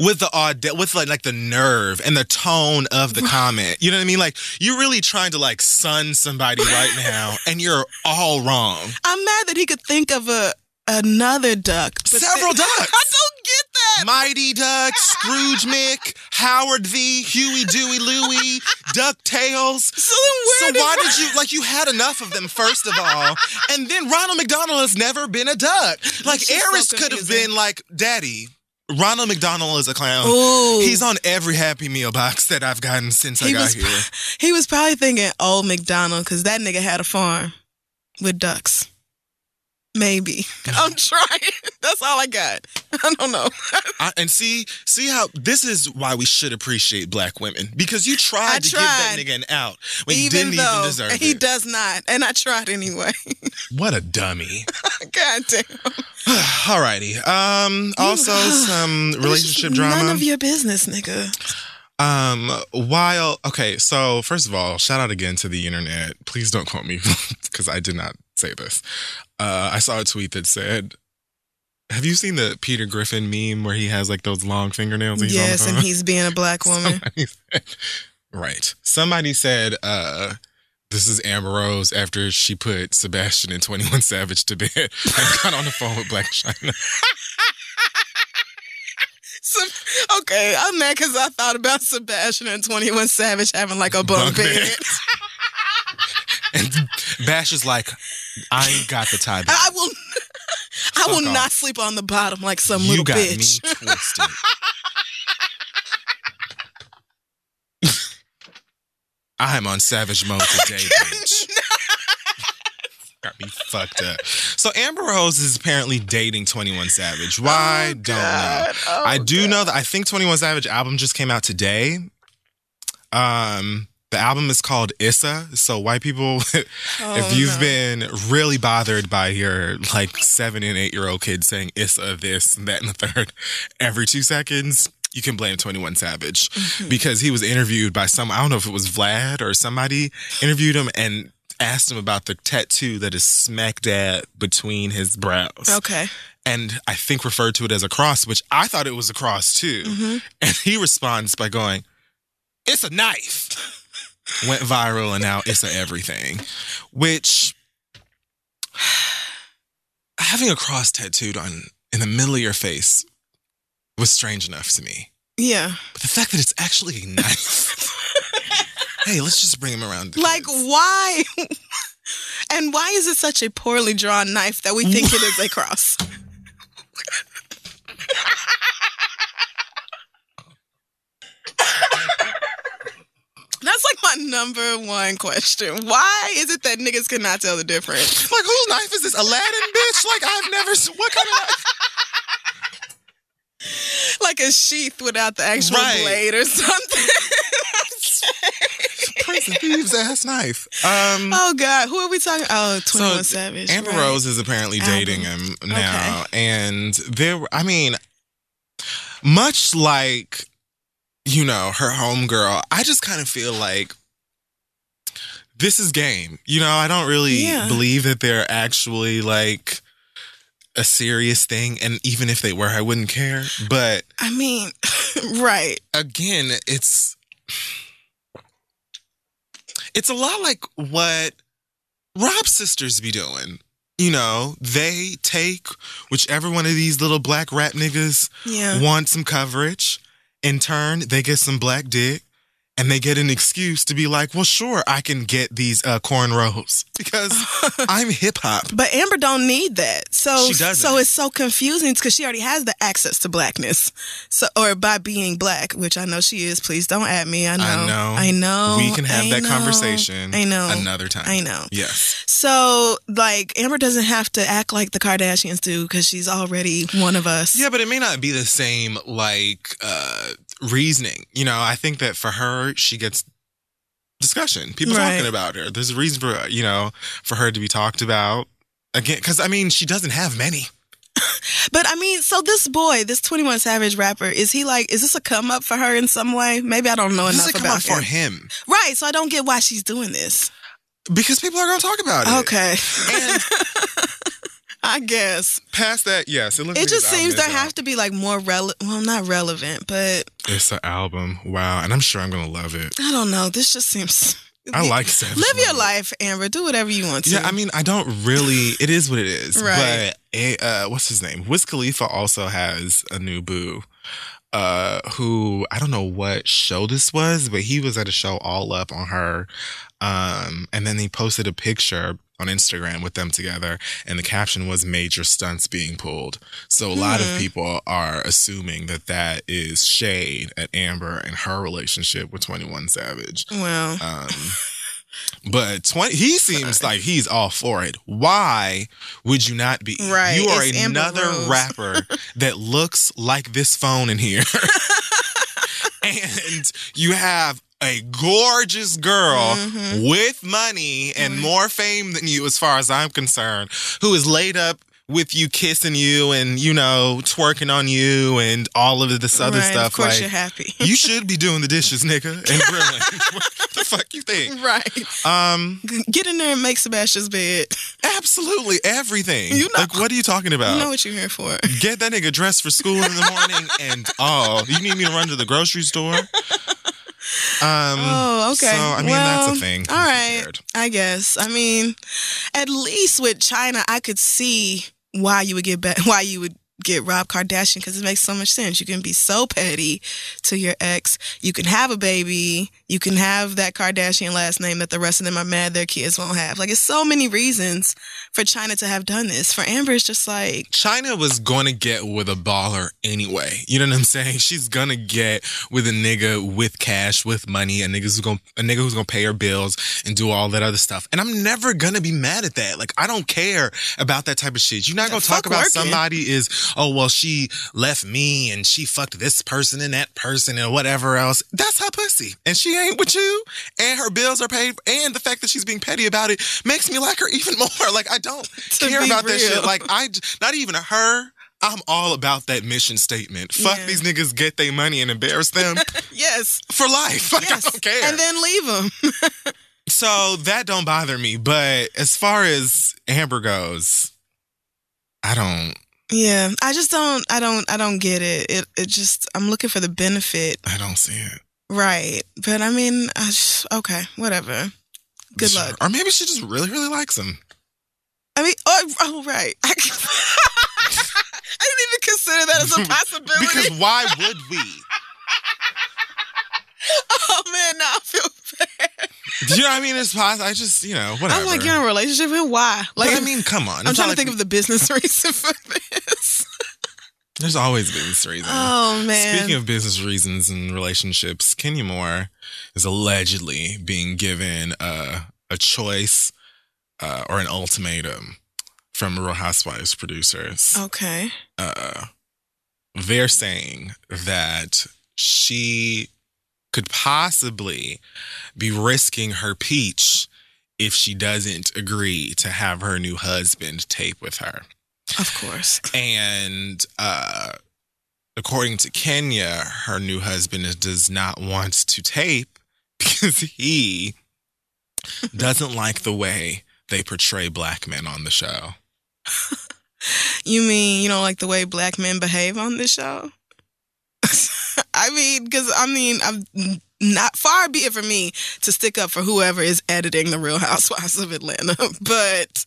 Speaker 3: with the aud, with like like the nerve and the tone of the comment. You know what I mean? Like you're really trying to like sun somebody right now, and you're all wrong.
Speaker 2: I'm mad that he could think of a another duck.
Speaker 3: Several
Speaker 2: th-
Speaker 3: ducks.
Speaker 2: I don't get that.
Speaker 3: Mighty Duck, Scrooge Mick, Howard V, Huey Dewey Louie, DuckTales.
Speaker 2: so
Speaker 3: So why
Speaker 2: did,
Speaker 3: you like you had enough of them first of all, and then Ronald McDonald has never been a duck. Like
Speaker 2: This is so
Speaker 3: Eris could have been like Daddy. Ronald McDonald is a clown.
Speaker 2: Ooh.
Speaker 3: He's on every Happy Meal box that I've gotten since I got
Speaker 2: was
Speaker 3: here.
Speaker 2: he was probably thinking old McDonald because that nigga had a farm with ducks. Maybe I'm trying. That's all I got. I don't know.
Speaker 3: I, and see, see how this is why we should appreciate black women because you tried
Speaker 2: I
Speaker 3: to
Speaker 2: tried.
Speaker 3: give that nigga an out when he
Speaker 2: even
Speaker 3: didn't
Speaker 2: though
Speaker 3: even deserve
Speaker 2: he
Speaker 3: it.
Speaker 2: He does not, and I tried anyway.
Speaker 3: What a dummy.
Speaker 2: God damn.
Speaker 3: Alrighty. Um. Also, some relationship drama.
Speaker 2: None of your business, nigga.
Speaker 3: Um, while okay, so first of all, shout out again to the internet. Please don't quote me because I did not say this. Uh, I saw a tweet that said, "Have you seen the Peter Griffin meme where he has like those long fingernails?" and he's on the
Speaker 2: Yes, and he's being a black woman.
Speaker 3: Somebody said- right. Somebody said, uh, "This is Amber Rose after she put Sebastian and Twenty One Savage to bed and got on the phone with Blac
Speaker 2: Chyna." Okay, I'm mad because I thought about Sebastian and 21 Savage having like a bunk
Speaker 3: Bunk
Speaker 2: bed.
Speaker 3: bed. And Bash is like, "I ain't got the tie." back."
Speaker 2: I will, I will
Speaker 3: off.
Speaker 2: not sleep on the bottom like some
Speaker 3: you
Speaker 2: little
Speaker 3: got
Speaker 2: bitch.
Speaker 3: me twisted. I'm on savage mode today, bitch. Got me fucked up. So Amber Rose is apparently dating 21 Savage. Why?
Speaker 2: Oh,
Speaker 3: don't know.
Speaker 2: Oh,
Speaker 3: I do
Speaker 2: God.
Speaker 3: know that I think 21 Savage album just came out today. Um the album is called Issa. So white people
Speaker 2: Oh,
Speaker 3: if you've
Speaker 2: no.
Speaker 3: been really bothered by your like seven and eight year old kids saying Issa this and that and the third every two seconds, you can blame 21 Savage
Speaker 2: Mm-hmm.
Speaker 3: because he was interviewed by some, I don't know if it was Vlad or somebody interviewed him and asked him about the tattoo that is smack dab between his brows.
Speaker 2: Okay.
Speaker 3: And I think referred to it as a cross, which I thought it was a cross too.
Speaker 2: hmm
Speaker 3: And he responds by going, It's a knife. Went viral and now it's a everything. Which having a cross tattooed on in the middle of your face was strange enough to me.
Speaker 2: Yeah.
Speaker 3: But the fact that it's actually a knife. hey, let's just bring him around.
Speaker 2: Like,
Speaker 3: kids.
Speaker 2: why? and why is it such a poorly drawn knife that we think it is a cross? That's like my number one question. Why is it that niggas cannot tell the difference?
Speaker 3: Like, whose knife is this? Aladdin, bitch? Like, I've never. What kind of knife?
Speaker 2: Like a sheath without the actual
Speaker 3: Right.
Speaker 2: blade or something.
Speaker 3: Prince of Thieves ass knife. Um,
Speaker 2: oh God, who are we talking? Oh, 21
Speaker 3: So,
Speaker 2: Savage.
Speaker 3: Amber
Speaker 2: right.
Speaker 3: Rose is apparently
Speaker 2: Album.
Speaker 3: dating him now, and there. I mean, much like you know her homegirl, I just kind of feel like this is game. You know, I don't really
Speaker 2: Yeah.
Speaker 3: believe that they're actually like a serious thing, and even if they were, I wouldn't care. But
Speaker 2: I mean, right.
Speaker 3: again, it's it's a lot like what Rob's sisters be doing. You know, they take whichever one of these little black rap niggas
Speaker 2: Yeah.
Speaker 3: want some coverage. In turn, they get some black dick. And they get an excuse to be like, well, sure, I can get these uh, cornrows because I'm hip hop.
Speaker 2: But Amber don't need that. So
Speaker 3: She doesn't.
Speaker 2: so it's so confusing because she already has the access to blackness. So or by being black, which I know she is. Please don't at me. I know.
Speaker 3: I know.
Speaker 2: I know.
Speaker 3: we can have
Speaker 2: I
Speaker 3: that
Speaker 2: know.
Speaker 3: conversation
Speaker 2: I know.
Speaker 3: another time.
Speaker 2: I know.
Speaker 3: Yes.
Speaker 2: So like Amber doesn't have to act like the Kardashians do because she's already one of us.
Speaker 3: Yeah, but it may not be the same like uh reasoning. You know, I think that for her, she gets discussion. People
Speaker 2: Right.
Speaker 3: talking about her. There's a reason for uh, you know for her to be talked about again because I mean she doesn't have many.
Speaker 2: But I mean, so this boy, this Twenty One Savage rapper, is he like? Is this a come up for her in some way? Maybe I don't know
Speaker 3: This
Speaker 2: enough
Speaker 3: is a come
Speaker 2: about
Speaker 3: up for
Speaker 2: him.
Speaker 3: him
Speaker 2: Right. So I don't get why she's doing this.
Speaker 3: because people are going to talk about it.
Speaker 2: Okay.
Speaker 3: And
Speaker 2: I guess.
Speaker 3: past that, yes, it looks.
Speaker 2: It
Speaker 3: like
Speaker 2: just seems there have to be like more relevant. Well, not relevant, but
Speaker 3: It's an album. Wow, and I'm sure I'm going to love it.
Speaker 2: I don't know. This just seems.
Speaker 3: I like Savage.
Speaker 2: Live your life, Amber. Do whatever you want to.
Speaker 3: Yeah, I mean, I don't really. It is what it is.
Speaker 2: Right.
Speaker 3: But eh, uh, what's his name? Wiz Khalifa also has a new boo. Uh, who I don't know what show this was, but he was at a show all up on her. Um, and then he posted a picture on Instagram with them together, and the caption was "Major stunts being pulled." So a lot of
Speaker 2: Hmm.
Speaker 3: people are assuming that that is shade at Amber and her relationship with Twenty One Savage.
Speaker 2: well,
Speaker 3: Um, but 20, he seems like he's all for it. Why would you not be?
Speaker 2: Right,
Speaker 3: You are
Speaker 2: it's
Speaker 3: another rapper that looks like this phone in here. and you have a gorgeous girl
Speaker 2: Mhm.
Speaker 3: with money and
Speaker 2: Mhm.
Speaker 3: more fame than you, as far as I'm concerned, who is laid up with you, kissing you, and you know, twerking on you, and all of this other
Speaker 2: right,
Speaker 3: stuff.
Speaker 2: Of course,
Speaker 3: like,
Speaker 2: you're happy.
Speaker 3: you should be doing the dishes, nigga, and grilling. what the fuck you think?
Speaker 2: right.
Speaker 3: Um,
Speaker 2: Get in there and make Sebastian's bed.
Speaker 3: absolutely everything.
Speaker 2: You know-
Speaker 3: like, what are you talking about?
Speaker 2: You know what you're here for.
Speaker 3: Get that nigga dressed for school in the morning, and oh, you need me to run to the grocery store? Um,
Speaker 2: Oh, okay.
Speaker 3: So I mean,
Speaker 2: Well,
Speaker 3: that's a thing.
Speaker 2: all
Speaker 3: Who
Speaker 2: I guess. I mean, at least with Chyna, I could see why you would get back, why you would get Rob Kardashian because it makes so much sense. You can be so petty to your ex. You can have a baby. You can have that Kardashian last name that the rest of them are mad their kids won't have. Like, it's so many reasons for Chyna to have done this. For Amber, it's just like,
Speaker 3: Chyna was going to get with a baller anyway. You know what I'm saying? She's going to get with a nigga with cash, with money, a nigga who's going a nigga who's going to pay her bills and do all that other stuff. And I'm never going to be mad at that. Like I don't care about that type of shit. You're not going to talk about
Speaker 2: working.
Speaker 3: somebody is, "Oh, well, she left me and she fucked this person and that person and whatever else." That's her pussy. And she ain't with you and her bills are paid and the fact that she's being petty about it makes me like her even more. Like I don't care about that shit. Like I, not even her. I'm all about that mission statement. Fuck
Speaker 2: Yeah.
Speaker 3: these niggas, get their money and embarrass them
Speaker 2: yes,
Speaker 3: for life. Like
Speaker 2: yes.
Speaker 3: I don't care.
Speaker 2: And then leave them.
Speaker 3: so that don't bother me. But as far as Amber goes, I don't.
Speaker 2: Yeah, I just don't. I don't. I don't get it. It. It just. I'm looking for the benefit,
Speaker 3: I don't see it.
Speaker 2: right? But I mean, I just, okay, whatever. Good
Speaker 3: Sure.
Speaker 2: luck.
Speaker 3: Or maybe she just really, really likes him.
Speaker 2: I mean, oh, oh right. I, I didn't even consider that as a possibility.
Speaker 3: Because why would we?
Speaker 2: oh man, now I feel bad.
Speaker 3: Do you know what I mean? It's possible. I just, you know, whatever.
Speaker 2: I'm like, you're in a relationship, and why? Like,
Speaker 3: but I mean, come on.
Speaker 2: I'm trying
Speaker 3: not
Speaker 2: to think of the business reason for this.
Speaker 3: There's always business reason.
Speaker 2: Oh man.
Speaker 3: Speaking of business reasons and relationships, Kenya Moore is allegedly being given a, a choice uh, or an ultimatum from Real Housewives producers.
Speaker 2: okay.
Speaker 3: Uh, they're saying that she could possibly be risking her peach if she doesn't agree to have her new husband tape with her.
Speaker 2: Of course.
Speaker 3: And uh, according to Kenya, her new husband does not want to tape because he doesn't like the way they portray black men on the show.
Speaker 2: You mean you don't like the way black men behave on this show? I mean, because I mean, I'm not far be it for me to stick up for whoever is editing the Real Housewives of Atlanta, but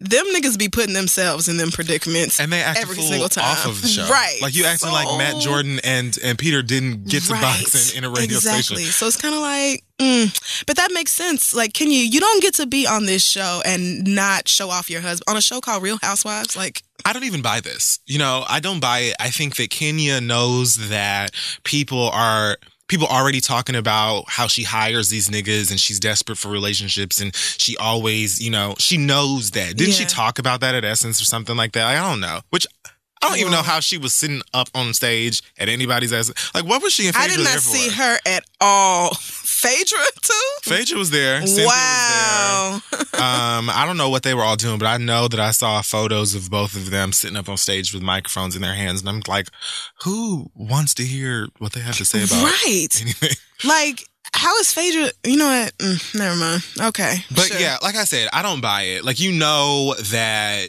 Speaker 2: them niggas be putting themselves in them predicaments.
Speaker 3: And they act
Speaker 2: Every
Speaker 3: a fool
Speaker 2: single time.
Speaker 3: off of the show.
Speaker 2: Right.
Speaker 3: Like you acting like Matt Jordan and, and Peter didn't get to box in, in a radio
Speaker 2: exactly.
Speaker 3: station.
Speaker 2: So it's kind of like, mm. but that makes sense. Like, can you? You don't get to be on this show and not show off your husband on a show called Real Housewives. Like,
Speaker 3: I don't even buy this. You know, I don't buy it. I think that Kenya knows that people are people already talking about how she hires these niggas and she's desperate for relationships and she always, you know, she knows that. Didn't she talk about that at Essence or something like that? I don't know. Which I don't even know how she was sitting up on stage at anybody's ass. Like, what was she in
Speaker 2: I did not see her at all. Phaedra too.
Speaker 3: Phaedra was there. Cynthia was
Speaker 2: wow.
Speaker 3: there. um, I don't know what they were all doing, but I know that I saw photos of both of them sitting up on stage with microphones in their hands, and I'm like, who wants to hear what they have to say about
Speaker 2: right.
Speaker 3: anything?
Speaker 2: Like, how is Phaedra? You know what? Mm, never mind. Okay.
Speaker 3: But
Speaker 2: sure.
Speaker 3: yeah, like I said, I don't buy it. Like you know that.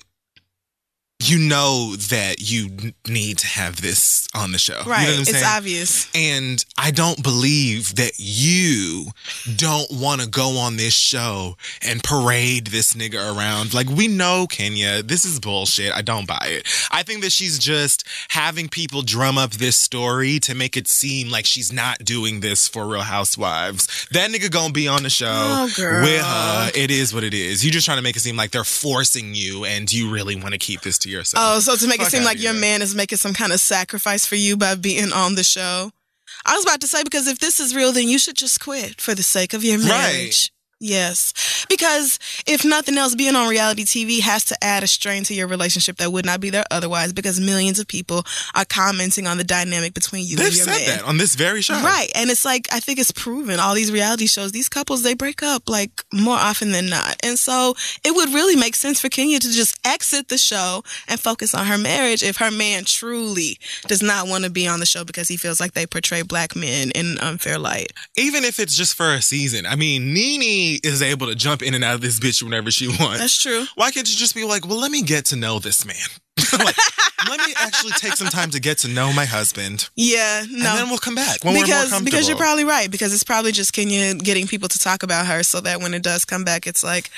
Speaker 3: You know that you need to have this on the show.
Speaker 2: Right.
Speaker 3: You know what I'm
Speaker 2: it's
Speaker 3: saying?
Speaker 2: obvious.
Speaker 3: And I don't believe that you don't want to go on this show and parade this nigga around. Like, we know, Kenya, this is bullshit. I don't buy it. I think that she's just having people drum up this story to make it seem like she's not doing this for Real Housewives. That nigga gonna be on the show
Speaker 2: Oh,
Speaker 3: with her. It is what it is. You're just trying to make it seem like they're forcing you and you really want to keep this to yourself.
Speaker 2: Oh, so to make it seem like your
Speaker 3: here.
Speaker 2: man is making some kind of sacrifice for you by being on the show. I was about to say because if this is real, then you should just quit for the sake of your
Speaker 3: Right.
Speaker 2: marriage. Yes. Because if nothing else, being on reality TV has to add a strain to your relationship that would not be there otherwise because millions of people are commenting on the dynamic between you
Speaker 3: They've
Speaker 2: and your
Speaker 3: said
Speaker 2: man.
Speaker 3: that on this very show.
Speaker 2: Right. And it's like, I think it's proven all these reality shows, these couples, they break up like more often than not. And so it would really make sense for Kenya to just exit the show and focus on her marriage if her man truly does not want to be on the show because he feels like they portray black men in an unfair light.
Speaker 3: even if it's just for a season. I mean, NeNe is able to jump in and out of this bitch whenever she wants.
Speaker 2: That's true.
Speaker 3: Why can't you just be like, well, let me get to know this man? like, let me actually take some time to get to know my husband,
Speaker 2: Yeah. no.
Speaker 3: and then we'll come back when we're more
Speaker 2: because because you're probably right because it's probably just Kenya getting people to talk about her so that when it does come back it's like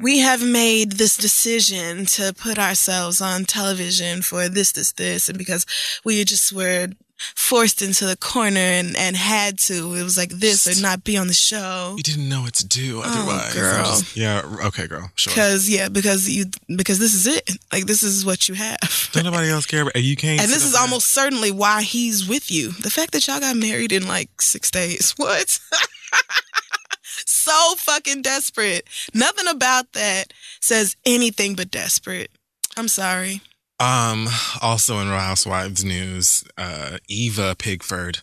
Speaker 2: we have made this decision to put ourselves on television for this this this and because we just were forced into the corner and, and had to it was like this or not be on the show
Speaker 3: you didn't know what to do oh, otherwise.
Speaker 2: Oh, girl.
Speaker 3: just- yeah. Okay, girl. Sure.
Speaker 2: because yeah because you because this is it like this is what you have
Speaker 3: Don't nobody else care. About, and you can't.
Speaker 2: And this is
Speaker 3: there-
Speaker 2: almost certainly why he's with you. The fact that y'all got married in like six days. What? so fucking desperate. Nothing about that says anything but desperate. I'm sorry.
Speaker 3: Um. Also in Real Housewives news, uh, Eva Pigford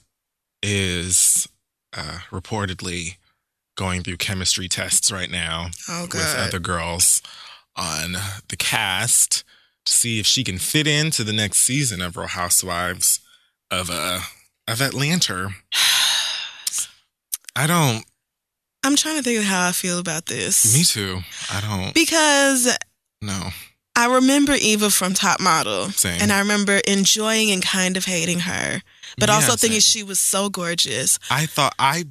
Speaker 3: is uh, reportedly going through chemistry tests right now.
Speaker 2: Oh
Speaker 3: with other girls on the cast to see if she can fit into the next season of Real Housewives of uh of Atlanta. I don't.
Speaker 2: I'm trying to think of how I feel about this.
Speaker 3: Me too. I don't
Speaker 2: Because
Speaker 3: know.
Speaker 2: I remember Eva from Top Model.
Speaker 3: Same.
Speaker 2: And I remember enjoying and kind of hating her. But
Speaker 3: Yeah,
Speaker 2: also thinking
Speaker 3: same.
Speaker 2: she was so gorgeous.
Speaker 3: I thought I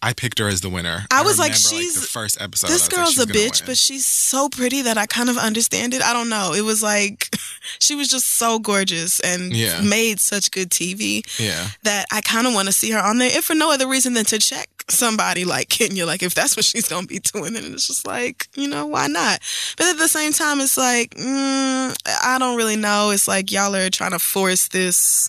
Speaker 3: I picked her as the winner.
Speaker 2: I was like, she's-
Speaker 3: the first episode.
Speaker 2: this
Speaker 3: I like,
Speaker 2: girl's
Speaker 3: she's
Speaker 2: a bitch,
Speaker 3: win.
Speaker 2: but she's so pretty that I kind of understand it. I don't know. It was like she was just so gorgeous and
Speaker 3: Yeah.
Speaker 2: made such good TV
Speaker 3: yeah,
Speaker 2: that I kind of want to see her on there, if for no other reason than to check somebody like Kenya. Like if that's what she's gonna be doing, then it's just like you know why not? But at the same time, it's like mm, I don't really know. It's like y'all are trying to force this.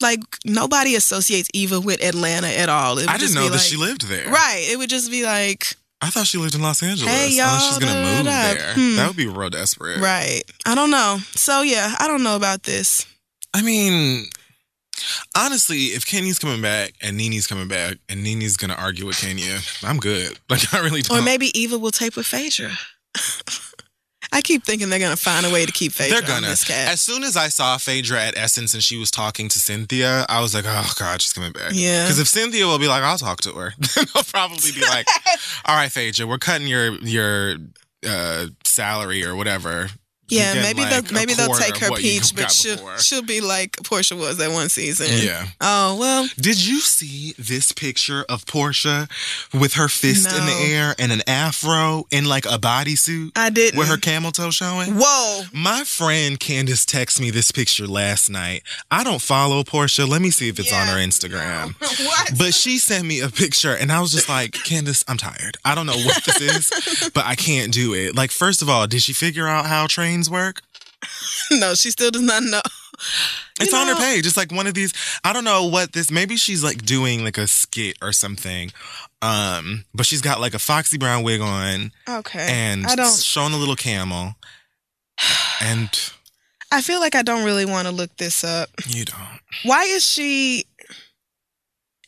Speaker 2: Like nobody associates Eva with Atlanta at all. It
Speaker 3: I didn't
Speaker 2: just
Speaker 3: know that
Speaker 2: like-
Speaker 3: she lived there.
Speaker 2: Right. It would just be like
Speaker 3: I thought she lived in Los Angeles.
Speaker 2: Hey,
Speaker 3: Unless she's
Speaker 2: y'all,
Speaker 3: gonna
Speaker 2: da,
Speaker 3: move
Speaker 2: da, da.
Speaker 3: there.
Speaker 2: Hmm.
Speaker 3: That would be real desperate.
Speaker 2: right. I don't know. So yeah, I don't know about this.
Speaker 3: I mean, honestly, if Kenya's coming back and NeNe's coming back and NeNe's gonna argue with Kenya, I'm good. Like I really don't.
Speaker 2: Or maybe Eva will tape with Phaedra. I keep thinking they're gonna find a way to keep Phaedra
Speaker 3: They're
Speaker 2: on
Speaker 3: gonna. As soon as I saw Phaedra at Essence and she was talking to Cynthia, I was like, oh God, she's coming back.
Speaker 2: Yeah.
Speaker 3: Because if Cynthia will be like, I'll talk to her, then they'll probably be like, all right, Phaedra, we're cutting your your uh, salary or whatever.
Speaker 2: Yeah, maybe
Speaker 3: like,
Speaker 2: they'll maybe they'll take her peach, but she'll
Speaker 3: before.
Speaker 2: she'll be like Portia was that one season.
Speaker 3: Yeah.
Speaker 2: Oh well,
Speaker 3: Did you see this picture of Portia with her fist in the air and an afro in like a bodysuit
Speaker 2: I didn't.
Speaker 3: with her camel toe showing?
Speaker 2: Whoa.
Speaker 3: My friend Candace texted me this picture last night. I don't follow Portia. Let me see if it's on her Instagram.
Speaker 2: what?
Speaker 3: But she sent me a picture and I was just like, Candace, I'm tired. I don't know what this is, but I can't do it. Like, first of all, did she figure out how trains work?
Speaker 2: no, she still does not know.
Speaker 3: It's
Speaker 2: You
Speaker 3: on her page. It's like one of these. I don't know what this. Maybe she's like doing like a skit or something. Um, but she's got like a Foxy Brown wig on
Speaker 2: Okay.
Speaker 3: and
Speaker 2: I don't.
Speaker 3: showing a little camel. And
Speaker 2: I feel like I don't really want to look this up.
Speaker 3: you don't.
Speaker 2: Why is she?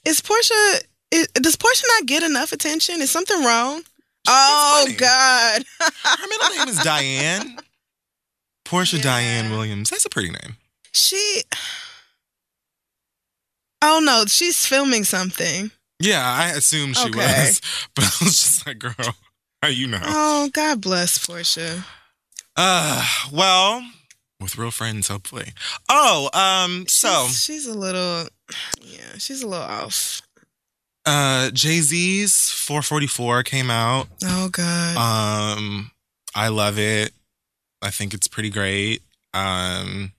Speaker 2: Is Portia? Is, does Portia not get enough attention? Is something wrong? Oh
Speaker 3: funny.
Speaker 2: God!
Speaker 3: Her middle name is Diane. Portia
Speaker 2: Yeah.
Speaker 3: Diane Williams. That's a pretty name.
Speaker 2: she. Oh no, she's filming something.
Speaker 3: Yeah, I assumed she
Speaker 2: Okay.
Speaker 3: was, but I was just like, girl, how you know?
Speaker 2: Oh, God bless Portia.
Speaker 3: Uh, well, with real friends, hopefully. Oh, um, so
Speaker 2: She's, she's a little, yeah, she's a little off.
Speaker 3: uh, Jay Z's 444 came out.
Speaker 2: Oh God.
Speaker 3: Um, I love it. I think it's pretty great. Um,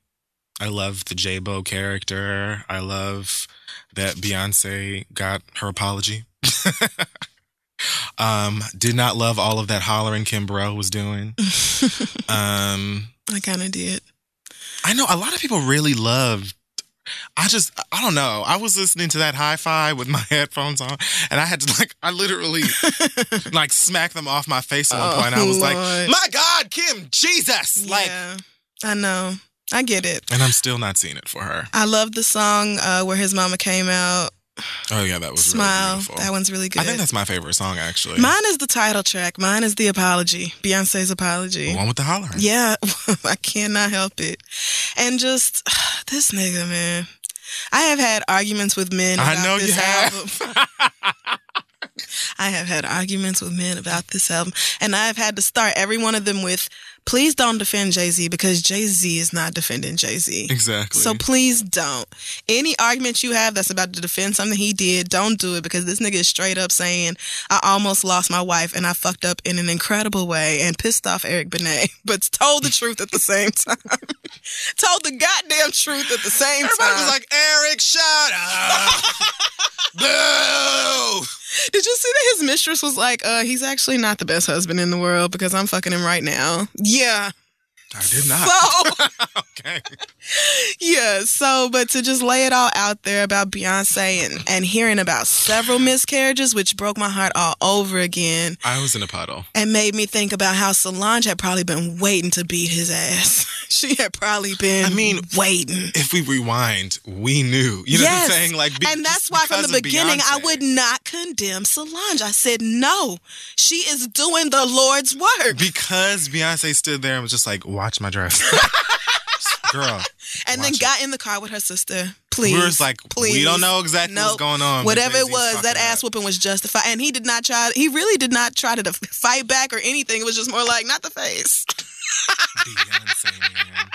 Speaker 3: I love the J Bo character. I love that Beyonce got her apology. um, did not love all of that hollering Kim Burrell was doing. Um,
Speaker 2: I kind of did.
Speaker 3: I know a lot of people really loved. I just, I don't know. I was listening to that hi-fi with my headphones on, and I had to like, I literally like smack them off my face at one
Speaker 2: Oh,
Speaker 3: point. I was like, "My God, Kim, Jesus!" Like,
Speaker 2: yeah, I know. I get it.
Speaker 3: and I'm still not seeing it for her.
Speaker 2: I love the song uh, where his mama came out.
Speaker 3: Oh yeah, that was
Speaker 2: Smile.
Speaker 3: Really
Speaker 2: that one's really good.
Speaker 3: I think that's my favorite song actually.
Speaker 2: Mine is the title track. Mine is the apology. Beyonce's apology.
Speaker 3: the one with the hollering.
Speaker 2: Yeah, I cannot help it. And just this nigga, man. I have had arguments with men.
Speaker 3: I know
Speaker 2: this
Speaker 3: you have.
Speaker 2: album. I have had arguments with men about this album, and I have had to start every one of them with, "Please don't defend Jay Z because Jay Z is not defending Jay Z."
Speaker 3: exactly.
Speaker 2: So please don't. Any argument you have that's about to defend something he did, don't do it because this nigga is straight up saying, I almost lost my wife and I fucked up in an incredible way and pissed off Eric Benet, but told the truth at the same time. told the goddamn truth at the same
Speaker 3: Everybody
Speaker 2: time.
Speaker 3: Everybody was like, "Eric, shut up!" Boo!
Speaker 2: Did you see that his mistress was like, uh, he's actually not the best husband in the world because I'm fucking him right now. Yeah.
Speaker 3: I did not.
Speaker 2: So
Speaker 3: okay.
Speaker 2: Yeah, so but to just lay it all out there about Beyonce and, and hearing about several miscarriages, which broke my heart all over again
Speaker 3: I was in a puddle.
Speaker 2: and made me think about how Solange had probably been waiting to beat his ass. she had probably been
Speaker 3: I mean,
Speaker 2: waiting.
Speaker 3: If we rewind, we knew. You know
Speaker 2: Yes.
Speaker 3: what I'm saying? Like, be-
Speaker 2: and that's why from the beginning I would not condemn Solange. I said, no, she is doing the Lord's work.
Speaker 3: because Beyonce stood there and was just like, "Watch my dress, girl."
Speaker 2: and then
Speaker 3: it.
Speaker 2: got in the car with her sister. Please.
Speaker 3: we were like,
Speaker 2: please.
Speaker 3: "We don't know exactly what's going on."
Speaker 2: Whatever it was, that ass whooping was justified. And he did not try, he really did not try to fight back or anything. It was just more like, not the face.
Speaker 3: Beyonce, man.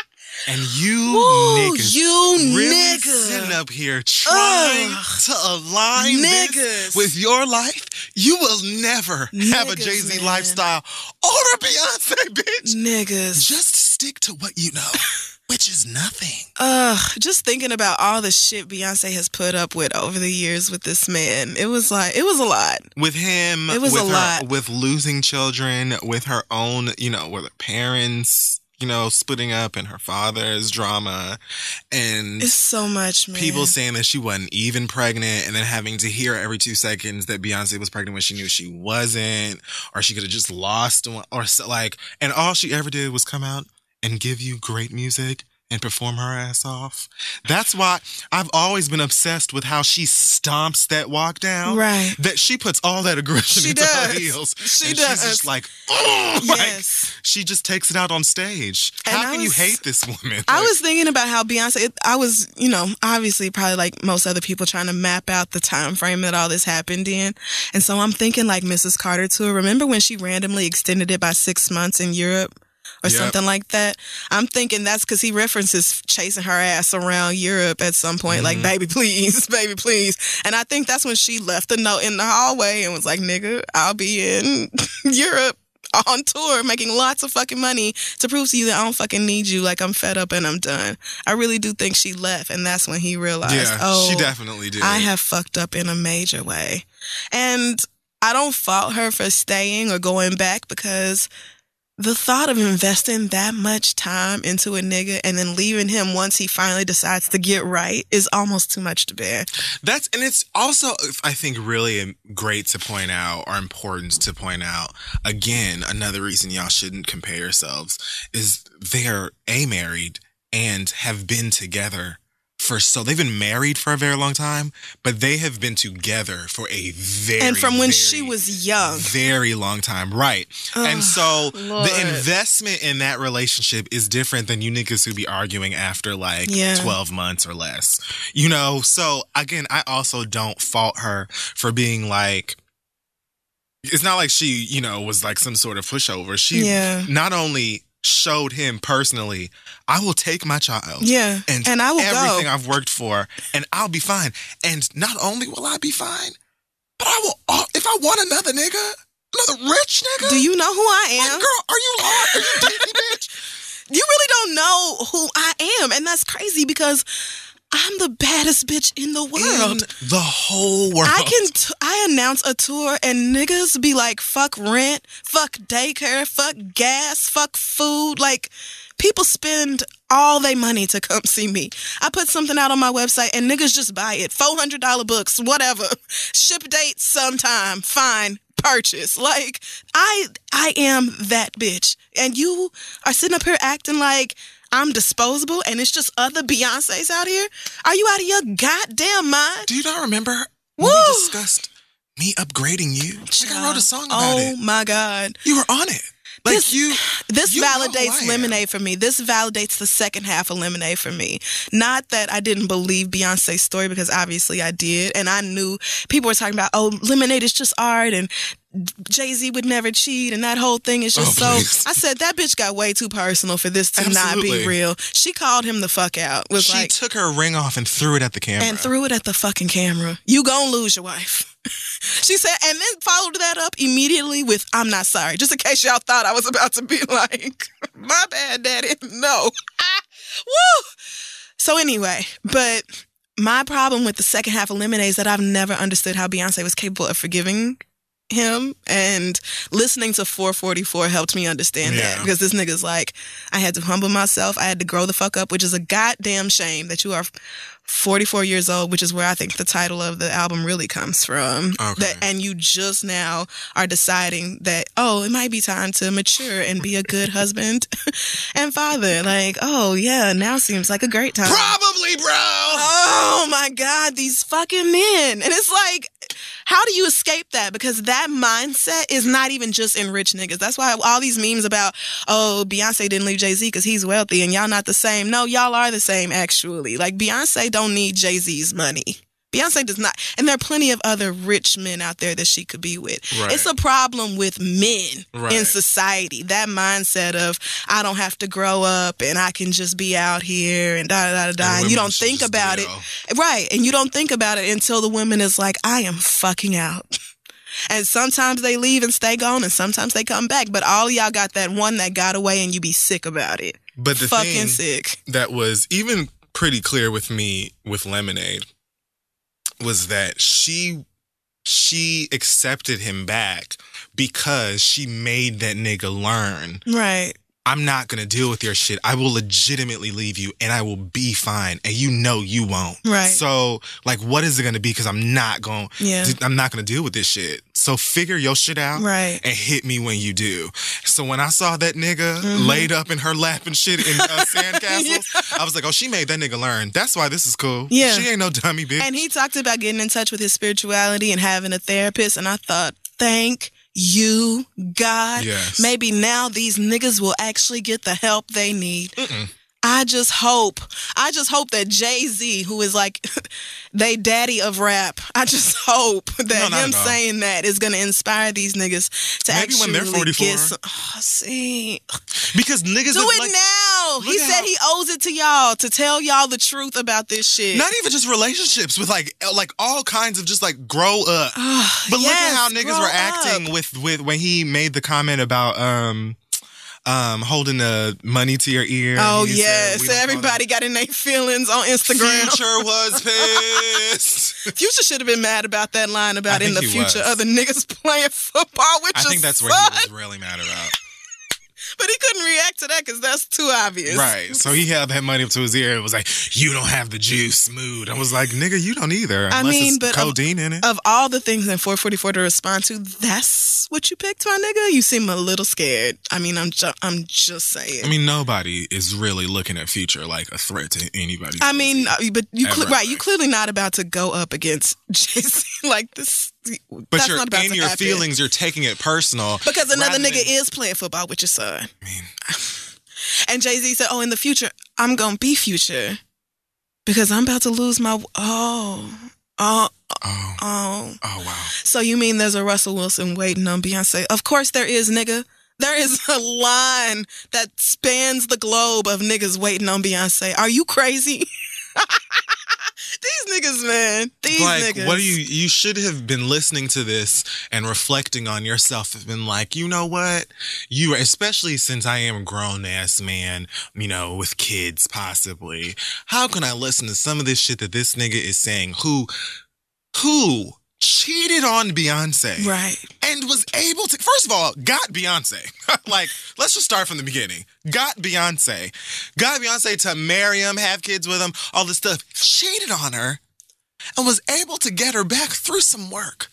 Speaker 3: And you
Speaker 2: Woo,
Speaker 3: niggas
Speaker 2: you
Speaker 3: really
Speaker 2: nigga.
Speaker 3: sitting up here trying
Speaker 2: Ugh.
Speaker 3: to align
Speaker 2: Niggas.
Speaker 3: this with your life. You will never have a Jay Z
Speaker 2: man.
Speaker 3: lifestyle or a Beyonce bitch.
Speaker 2: Niggas.
Speaker 3: Just stick to what you know. which is nothing.
Speaker 2: Ugh, just thinking about all the shit Beyonce has put up with over the years with this man, it was like it was a lot.
Speaker 3: With him,
Speaker 2: It was
Speaker 3: with
Speaker 2: a
Speaker 3: her-
Speaker 2: lot.
Speaker 3: With losing children, with her own, you know, with her parents, you know, splitting up, and her father's drama, and
Speaker 2: It's so much, man.
Speaker 3: people saying that she wasn't even pregnant, and then having to hear every two seconds that Beyonce was pregnant when she knew she wasn't, or she could have just lost one, or so, like, and all she ever did was come out and give you great music and perform her ass off. That's why I've always been obsessed with how she stomps that walk down.
Speaker 2: right?
Speaker 3: That she puts all that aggression
Speaker 2: She
Speaker 3: into her
Speaker 2: does.
Speaker 3: heels.
Speaker 2: She
Speaker 3: and
Speaker 2: does.
Speaker 3: She's just like, oh, like,
Speaker 2: yes.
Speaker 3: she just takes it out on stage.
Speaker 2: And
Speaker 3: How
Speaker 2: I
Speaker 3: can you hate this woman?
Speaker 2: I
Speaker 3: Like,
Speaker 2: was thinking about how Beyonce. It, I was, you know, obviously probably like most other people trying to map out the time frame that all this happened in, and so I'm thinking like Mrs. Carter too. Remember when she randomly extended it by six months in Europe? Or
Speaker 3: Yep.
Speaker 2: something like that. I'm thinking that's because he references chasing her ass around Europe at some point, like,
Speaker 3: Mhm.
Speaker 2: baby, please, baby, please. And I think that's when she left the note in the hallway and was like, nigga, I'll be in Europe on tour making lots of fucking money to prove to you that I don't fucking need you. Like I'm fed up and I'm done. I really do think she left, and that's when he realized,
Speaker 3: yeah,
Speaker 2: oh,
Speaker 3: she definitely did.
Speaker 2: I have fucked up in a major way. And I don't fault her for staying or going back because the thought of investing that much time into a nigga and then leaving him once he finally decides to get right is almost too much to bear.
Speaker 3: That's and it's also I think really great to point out or important to point out. Again, another reason y'all shouldn't compare yourselves is they're a married and have been together for so they've been married for a very long time, but they have been together for a very
Speaker 2: and from when
Speaker 3: very,
Speaker 2: she was young.
Speaker 3: very long time, right? and so
Speaker 2: Lord.
Speaker 3: the investment in that relationship is different than you niggas who be arguing after like
Speaker 2: Yeah.
Speaker 3: 12 months or less. You know, so again, I also don't fault her for being like it's not like she, you know, was like some sort of pushover. She
Speaker 2: Yeah.
Speaker 3: not only showed him personally, I will take my child
Speaker 2: Yeah.
Speaker 3: and,
Speaker 2: And I will
Speaker 3: everything
Speaker 2: go.
Speaker 3: I've worked for, and I'll be fine. And not only will I be fine, but I will. If I want another nigga, another rich nigga,
Speaker 2: Do you know who I
Speaker 3: like,
Speaker 2: am?
Speaker 3: girl, are you? Are you Disney bitch?
Speaker 2: you really don't know who I am. And that's crazy because I'm the baddest bitch in the world.
Speaker 3: In the whole world.
Speaker 2: I can t- I announce a tour and niggas be like fuck rent, fuck daycare, fuck gas, fuck food. Like people spend all their money to come see me. I put something out on my website and niggas just buy it. $400 books, whatever. Ship date sometime. Fine. Purchase. Like I I am that bitch. And you are sitting up here acting like I'm disposable and it's just other Beyonces out here? Are you out of your goddamn mind?
Speaker 3: Do you not remember
Speaker 2: Woo!
Speaker 3: when we discussed me upgrading you? Like I wrote a song about
Speaker 2: oh
Speaker 3: it.
Speaker 2: Oh my god.
Speaker 3: You were on it. Like
Speaker 2: This-
Speaker 3: you.
Speaker 2: This
Speaker 3: You know who I
Speaker 2: validates. Lemonade for me. This validates the second half of Lemonade for me. Not that I didn't believe Beyonce's story because obviously I did. And I knew people were talking about, oh, Lemonade is just art and Jay Z would never cheat and that whole thing is just
Speaker 3: Oh,
Speaker 2: so.
Speaker 3: please.
Speaker 2: I said, that bitch got way too personal for this to not be real. She called him the fuck out. Was
Speaker 3: She
Speaker 2: like,
Speaker 3: took her ring off and threw it at the camera.
Speaker 2: and threw it at the fucking camera. You gonna lose your wife. she said, and then followed that up immediately with, I'm not sorry. Just in case y'all thought I was about to be like, my bad, daddy. No. Woo. So anyway, but my problem with the second half of Lemonade is that I've never understood how Beyonce was capable of forgiving him and listening to 444 helped me understand that because this nigga's like I had to humble myself I had to grow the fuck up which is a goddamn shame that you are 44 years old which is where I think the title of the album really comes from
Speaker 3: Okay.
Speaker 2: that and you just now are deciding that oh it might be time to mature and be a good husband and father like oh yeah now seems like a great time
Speaker 3: Probably, bro.
Speaker 2: Oh my God, these fucking men. And it's like, how do you escape that? Because that mindset is not even just in rich niggas. That's why all these memes about, oh, Beyonce didn't leave Jay Z because he's wealthy and y'all not the same. No, y'all are the same, actually. Like, Beyonce don't need Jay Z's money. Beyonce does not. And there are plenty of other rich men out there that she could be with.
Speaker 3: Right.
Speaker 2: It's a problem with men in society. That mindset of, I don't have to grow up and I can just be out here and da da da da.
Speaker 3: And
Speaker 2: And you don't think about it. Right. And you don't think about it until the woman is like, I am fucking out. And sometimes they leave and stay gone, and sometimes they come back. But all y'all got that one that got away, and you be sick about it.
Speaker 3: But the
Speaker 2: Fucking
Speaker 3: thing
Speaker 2: sick.
Speaker 3: that was even pretty clear with me with Lemonade was that she she accepted him back because she made that nigga learn
Speaker 2: Right.
Speaker 3: I'm not gonna deal with your shit. I will legitimately leave you and I will be fine. And you know you won't.
Speaker 2: Right.
Speaker 3: So like what is it gonna be? Cause I'm not going to,
Speaker 2: Yeah.
Speaker 3: I'm not gonna deal with this shit. So figure your shit out
Speaker 2: Right.
Speaker 3: and hit me when you do. So when I saw that nigga
Speaker 2: Mhm.
Speaker 3: laid up in her lap and shit in uh, sandcastles, I was like, oh, she made that nigga learn. That's why this is cool.
Speaker 2: Yeah.
Speaker 3: She ain't no dummy bitch.
Speaker 2: And he talked about getting in touch with his spirituality and having a therapist. And I thought, thank you, God.
Speaker 3: yes.
Speaker 2: Maybe now these niggas will actually get the help they need.
Speaker 3: Mm-mm.
Speaker 2: I just hope, I just hope that Jay Z, who is like they daddy of rap, I just hope that
Speaker 3: No,
Speaker 2: him saying that is going to inspire these niggas to
Speaker 3: Maybe
Speaker 2: actually
Speaker 3: when they're 44.
Speaker 2: get some. Oh, see,
Speaker 3: Because niggas
Speaker 2: do it
Speaker 3: like,
Speaker 2: now. He said
Speaker 3: how-
Speaker 2: he owes it to y'all to tell y'all the truth about this shit.
Speaker 3: not even just relationships with like like all kinds of just like grow up.
Speaker 2: Ah,
Speaker 3: But look
Speaker 2: yes,
Speaker 3: at how niggas were
Speaker 2: up.
Speaker 3: acting with with when he made the comment about um um holding the money to your ear.
Speaker 2: Oh
Speaker 3: said,
Speaker 2: yes,
Speaker 3: "We don't call
Speaker 2: everybody got in their feelings on Instagram.
Speaker 3: Future was pissed.
Speaker 2: Future should have been mad about that line about in the future
Speaker 3: was.
Speaker 2: other niggas playing football with
Speaker 3: I think that's
Speaker 2: son.
Speaker 3: where he was really mad about.
Speaker 2: But he couldn't react to that because that's too obvious.
Speaker 3: Right. So he held that money up to his ear and was like, You don't have the juice, mood. I was like, nigga, you don't either.
Speaker 2: I mean,
Speaker 3: it's
Speaker 2: but of-
Speaker 3: codeine in it.
Speaker 2: Of all the things in 444 to respond to, that's what you picked, my nigga. You seem a little scared. I mean, I'm ju- I'm just saying.
Speaker 3: I mean, nobody is really looking at future like a threat to anybody.
Speaker 2: I mean, uh, but you
Speaker 3: Ever,
Speaker 2: right? You clearly not about to go up against Z like this.
Speaker 3: But
Speaker 2: that's
Speaker 3: you're in your
Speaker 2: happen.
Speaker 3: feelings, you're taking it personal.
Speaker 2: because another nigga
Speaker 3: than-
Speaker 2: is playing football with your son.
Speaker 3: I mean,
Speaker 2: And Jay Z said, "Oh, in the future, I'm gonna be future because I'm about to lose my oh oh
Speaker 3: oh,
Speaker 2: oh."
Speaker 3: oh wow.
Speaker 2: So you mean there's a Russell Wilson waiting on Beyonce? Of course there is, nigga. There is a line that spans the globe of niggas waiting on Beyonce. Are you crazy? These niggas, man. These
Speaker 3: like
Speaker 2: niggas.
Speaker 3: what do you you should have been listening to this and reflecting on yourself have been like you know what you especially since i am a grown ass man you know with kids possibly how can i listen to some of this shit that this nigga is saying who who cheated on beyonce
Speaker 2: Right.
Speaker 3: and was able to first of all got beyonce. Like let's just start from the beginning. Got beyonce. Got beyonce to marry him have kids with him all this stuff. Cheated on her and was able to get her back through some work.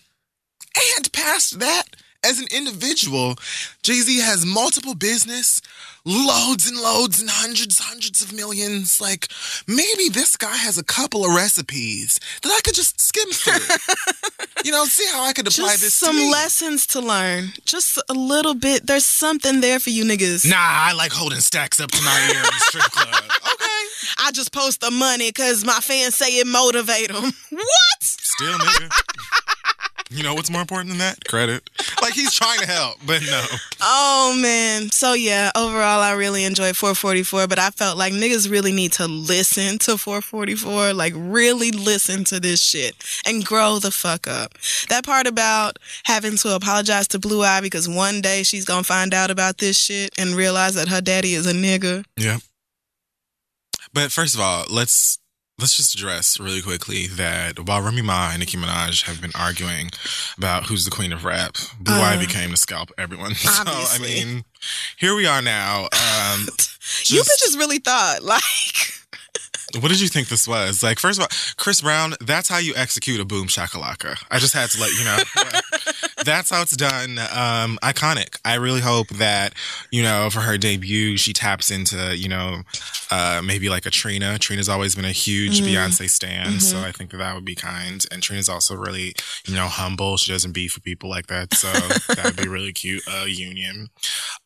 Speaker 3: And past that as an individual jay-z has multiple business loads and loads and hundreds hundreds of millions like maybe this guy has a couple of recipes that i could just skim through you know see how i could apply
Speaker 2: Just
Speaker 3: this
Speaker 2: some
Speaker 3: to
Speaker 2: lessons to learn. Just a little bit. There's something there for you niggas.
Speaker 3: Nah, I like holding stacks up to my ear in the strip club. Okay.
Speaker 2: I just post the money because my fans say it motivate them. What?
Speaker 3: Still, nigga. You know what's more important than that? Credit. Like he's trying to help, but no.
Speaker 2: Oh man. So yeah, overall I really enjoyed 444, but I felt like niggas really need to listen to 444, like really listen to this shit and grow the fuck up. That part about having to apologize to Blue Ivy because one day she's going to find out about this shit and realize that her daddy is a nigga.
Speaker 3: Yeah. But first of all, let's let's just address really quickly that while Remy Ma and Nicki Minaj have been arguing about who's the queen of rap, Blue Ivy
Speaker 2: Uh,
Speaker 3: became to scalp everyone. So. I mean, here we are now. Um,
Speaker 2: you
Speaker 3: just-
Speaker 2: bitches really thought like
Speaker 3: What did you think this was? Like, first of all, Chris Brown, that's how you execute a boom shakalaka. I just had to let you know. That's how it's done. Um, iconic. I really hope that, you know, for her debut, she taps into, you know, uh, maybe like a Trina. Trina's always been a huge
Speaker 2: Mhm.
Speaker 3: Beyonce stan. So
Speaker 2: Mhm.
Speaker 3: I think that that would be kind. And Trina's also really, you know, humble. She doesn't beef with people like that. So that would be really cute, uh, union.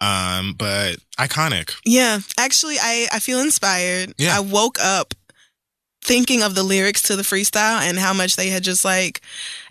Speaker 3: Um, but iconic.
Speaker 2: Yeah, actually, I, I feel inspired.
Speaker 3: Yeah.
Speaker 2: I woke up thinking of the lyrics to the freestyle and how much they had just like,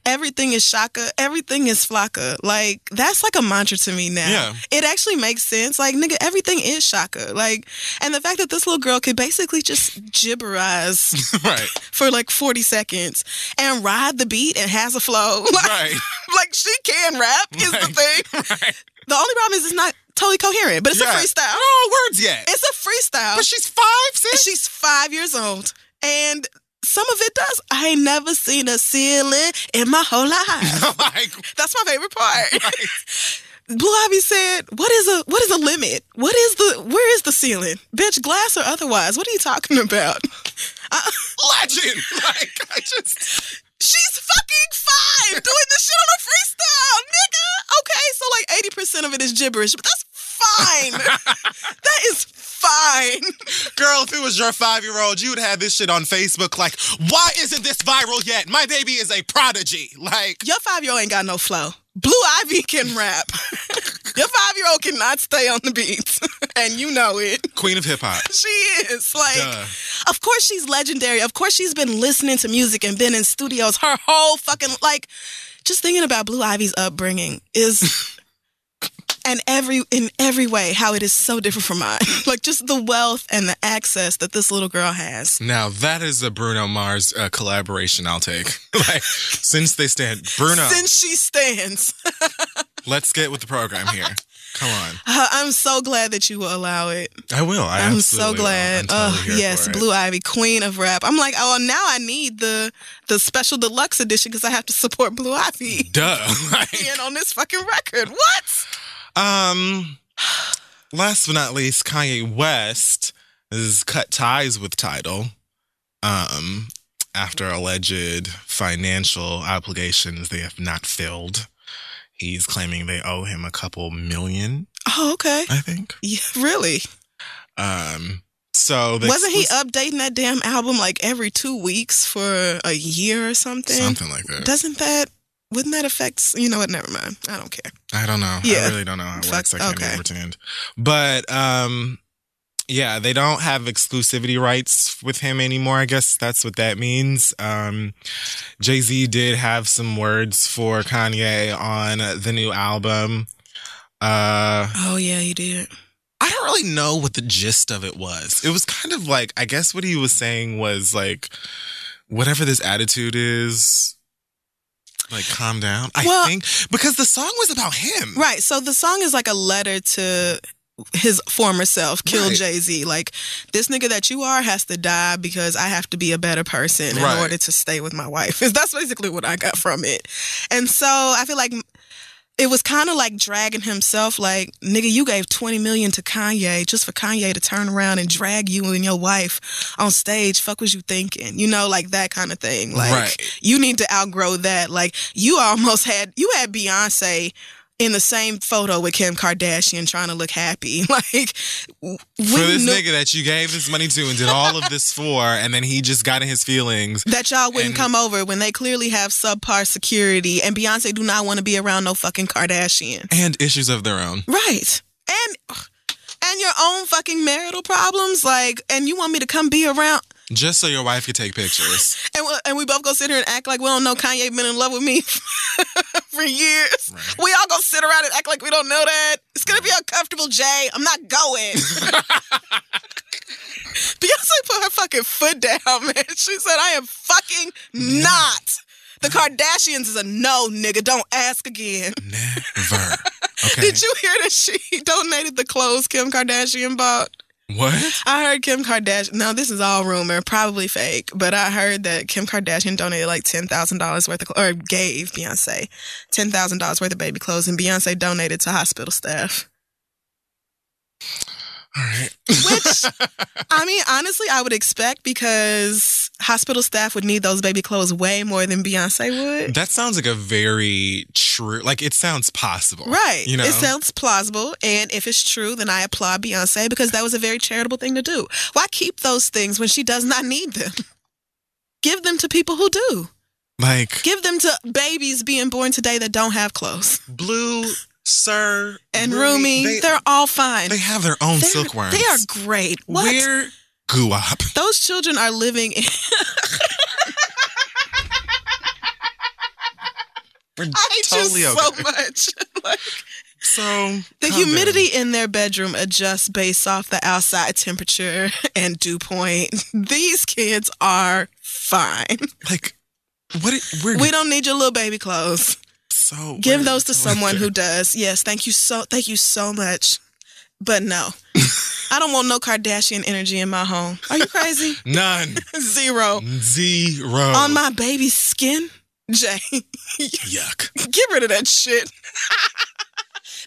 Speaker 2: everything is shaka, everything is flocka. Like, that's like a mantra to me now.
Speaker 3: Yeah.
Speaker 2: It actually makes sense. Like, nigga, everything is shaka. Like, and the fact that this little girl could basically just gibberize
Speaker 3: right.
Speaker 2: for like 40 seconds and ride the beat and has a flow. Like,
Speaker 3: Right.
Speaker 2: like she can rap is the thing.
Speaker 3: right.
Speaker 2: The only problem is it's not totally coherent, but it's
Speaker 3: Yeah.
Speaker 2: a freestyle.
Speaker 3: No words yet.
Speaker 2: It's a freestyle.
Speaker 3: but she's five, sis.
Speaker 2: She's five years old, and some of it does. I ain't never seen a ceiling in my whole life.
Speaker 3: like,
Speaker 2: That's my favorite part. Blue Ivy said, "What is a what is a limit? What is the where is the ceiling? Bitch, glass or otherwise? What are you talking about? I,
Speaker 3: legend. Like, I just.
Speaker 2: she's fucking five doing this shit on a freestyle, nigga. Okay, so like eighty percent of it is gibberish, but that's fine. that is fine.
Speaker 3: Girl, if it was your five year old, you would have this shit on Facebook. Like, why isn't this viral yet? My baby is a prodigy. Like,
Speaker 2: Your five year old ain't got no flow. Blue Ivy can rap. Your five year old cannot stay on the beats, and you know it.
Speaker 3: queen of hip hop.
Speaker 2: She is like,
Speaker 3: Duh.
Speaker 2: of course she's legendary. Of course she's been listening to music and been in studios her whole fucking like. Just thinking about Blue Ivy's upbringing is, and every in every way how it is so different from mine. like just the wealth and the access that this little girl has.
Speaker 3: Now, that is a Bruno Mars uh, collaboration I'll take. like, since they stand. Bruno,
Speaker 2: Since she stands,
Speaker 3: let's get with the program here. Come on.
Speaker 2: Uh, I'm so glad that you will allow it.
Speaker 3: I will. I
Speaker 2: I'm
Speaker 3: absolutely
Speaker 2: so
Speaker 3: will.
Speaker 2: glad.
Speaker 3: I'm totally
Speaker 2: oh yes. Blue Ivy, Queen of Rap. I'm like, oh, now I need the the special deluxe edition because I have to support Blue Ivy
Speaker 3: Duh. Like,
Speaker 2: being on this fucking record. What?
Speaker 3: Um, last but not least, Kanye West has cut ties with Tidal. Um, after alleged financial obligations they have not filled. He's claiming they owe him a couple million,
Speaker 2: Oh, okay.
Speaker 3: I think.
Speaker 2: Yeah, really?
Speaker 3: Um, so
Speaker 2: Wasn't he updating that damn album like every two weeks for a year or something?
Speaker 3: something like that?
Speaker 2: Doesn't that? Wouldn't that affect? You know what? Never mind. I don't care.
Speaker 3: I don't know.
Speaker 2: Yeah.
Speaker 3: I really don't know how it
Speaker 2: Fuck,
Speaker 3: works. I can't
Speaker 2: okay.
Speaker 3: okay. pretend. But um yeah, they don't have exclusivity rights with him anymore. I guess that's what that means. Um Jay-Z did have some words for Kanye on the new album. Uh
Speaker 2: Oh yeah, he did.
Speaker 3: I don't really know what the gist of it was. It was kind of like I guess what he was saying was like whatever this attitude is like calm down.
Speaker 2: Well-
Speaker 3: I think because the song was about him.
Speaker 2: Right. So the song is like a letter to his former self, Kill
Speaker 3: Right.
Speaker 2: Jay Z. Like, this nigga that you are has to die because I have to be a better person in
Speaker 3: Right.
Speaker 2: order to stay with my wife. That's basically what I got from it. And so I feel like it was kind of like dragging himself like nigga you gave 20 million to kanye just for kanye to turn around and drag you and your wife on stage. Fuck was you thinking? You know like that kind of thing. Like
Speaker 3: Right.
Speaker 2: you need to outgrow that. Like you almost had you had beyonce in the same photo with Kim Kardashian trying to look happy. Like,
Speaker 3: for this
Speaker 2: knew
Speaker 3: nigga that you gave this money to and did all of this for, and then he just got in his feelings.
Speaker 2: that y'all wouldn't
Speaker 3: And-
Speaker 2: come over when they clearly have subpar security and Beyonce do not want to be around no fucking Kardashian.
Speaker 3: And issues of their own.
Speaker 2: Right. And and your own fucking marital problems like and you want me to come be around
Speaker 3: Just so your wife could take pictures.
Speaker 2: and we, and we both go sit here and act like we don't know Kanye been in love with me for years.
Speaker 3: Right.
Speaker 2: We all go sit around and act like we don't know that. It's gonna be uncomfortable, Jay. I'm not going. Beyonce put her fucking foot down, man. She said, I am fucking not. The Kardashians is a no, nigga. Don't ask again.
Speaker 3: Never. Okay.
Speaker 2: Did you hear that she donated the clothes Kim Kardashian bought?
Speaker 3: What?
Speaker 2: I heard Kim Kardashian. No, this is all rumor, probably fake. But I heard that Kim Kardashian donated like ten thousand dollars worth of, or gave Beyonce ten thousand dollars worth of baby clothes, and Beyonce donated to hospital staff.
Speaker 3: All right.
Speaker 2: Which, I mean, honestly, I would expect because hospital staff would need those baby clothes way more than Beyonce would.
Speaker 3: that sounds like a very true, like it sounds possible.
Speaker 2: Right.
Speaker 3: You know?
Speaker 2: It sounds plausible. And if it's true, then I applaud Beyonce because that was a very charitable thing to do. Why keep those things when she does not need them? Give them to people who do.
Speaker 3: like
Speaker 2: Give them to babies being born today that don't have clothes.
Speaker 3: Blue, Sir,
Speaker 2: And Rumi,
Speaker 3: they,
Speaker 2: they're all fine.
Speaker 3: they have their own
Speaker 2: They're-
Speaker 3: silkworms.
Speaker 2: They are great. What?
Speaker 3: We're guap.
Speaker 2: Those children are living in.
Speaker 3: We're
Speaker 2: I
Speaker 3: totally okay.
Speaker 2: so much. like,
Speaker 3: So
Speaker 2: the humidity in their bedroom adjusts based off the outside temperature and dew point. These kids are fine.
Speaker 3: like what? it- We're
Speaker 2: We don't need your little baby clothes.
Speaker 3: So
Speaker 2: Give those to someone who does. Yes, thank you so thank you so much. but no. I don't want no Kardashian energy in my home. Are you crazy?
Speaker 3: None.
Speaker 2: Zero.
Speaker 3: Zero.
Speaker 2: On my baby's skin? Jay,
Speaker 3: Yuck.
Speaker 2: get rid of that shit.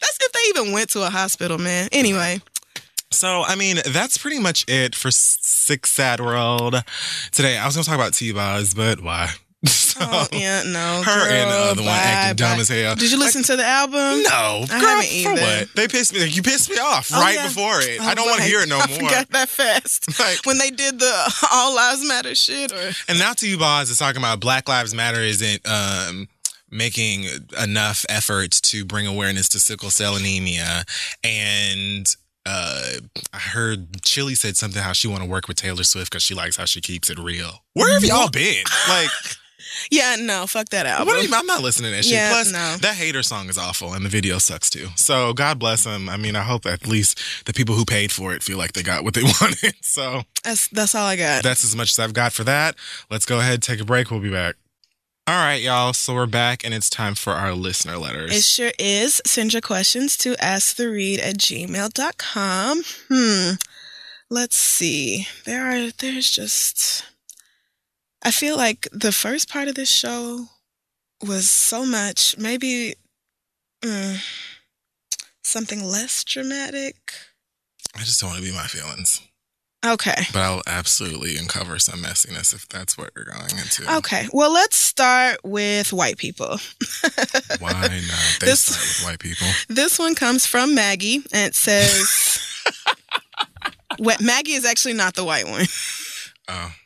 Speaker 2: That's if they even went to a hospital, man. Anyway,
Speaker 3: So, I mean, that's pretty much it for Six Sad World today. I was going to talk about T-Boz, but why? So,
Speaker 2: oh yeah, no.
Speaker 3: her and the
Speaker 2: other
Speaker 3: the one
Speaker 2: bye,
Speaker 3: acting dumb as hell.
Speaker 2: Did you listen to the album?
Speaker 3: No,
Speaker 2: I
Speaker 3: girl,
Speaker 2: haven't
Speaker 3: for what? They pissed me. You pissed me off
Speaker 2: Oh,
Speaker 3: right
Speaker 2: yeah.
Speaker 3: before it.
Speaker 2: Oh,
Speaker 3: I don't want to hear it no
Speaker 2: I
Speaker 3: more.
Speaker 2: forgot that fast.
Speaker 3: Like,
Speaker 2: when they did the All Lives Matter shit, or
Speaker 3: and now to you, Boz is talking about Black Lives Matter isn't um, making enough effort to bring awareness to sickle cell anemia, and uh, I heard Chilli said something how she want to work with Taylor Swift because she likes how she keeps it real. Where have y'all been? Like,
Speaker 2: yeah, no, fuck that album.
Speaker 3: what are you, I'm not listening to that shit.
Speaker 2: Yeah,
Speaker 3: Plus,
Speaker 2: no.
Speaker 3: that hater song is awful, and the video sucks too. So God bless them. I mean, I hope at least the people who paid for it feel like they got what they wanted. So.
Speaker 2: That's that's all I got.
Speaker 3: That's as much as I've got for that. Let's go ahead, take a break. We'll be back. All right, y'all. So we're back, and it's time for our listener letters.
Speaker 2: It sure is. Send your questions to asktheread at gmail.com. Hmm. Let's see. There are, there's just, I feel like the first part of this show was so much, maybe mm, something less dramatic.
Speaker 3: I just don't want to be my feelings,
Speaker 2: Okay.
Speaker 3: but I'll absolutely uncover some messiness if that's what we're going into.
Speaker 2: Okay. Well, let's start with white people.
Speaker 3: Why not? They
Speaker 2: This-
Speaker 3: start with white people.
Speaker 2: This one comes from Maggie, and it says, Maggie is actually not the white one.
Speaker 3: Oh.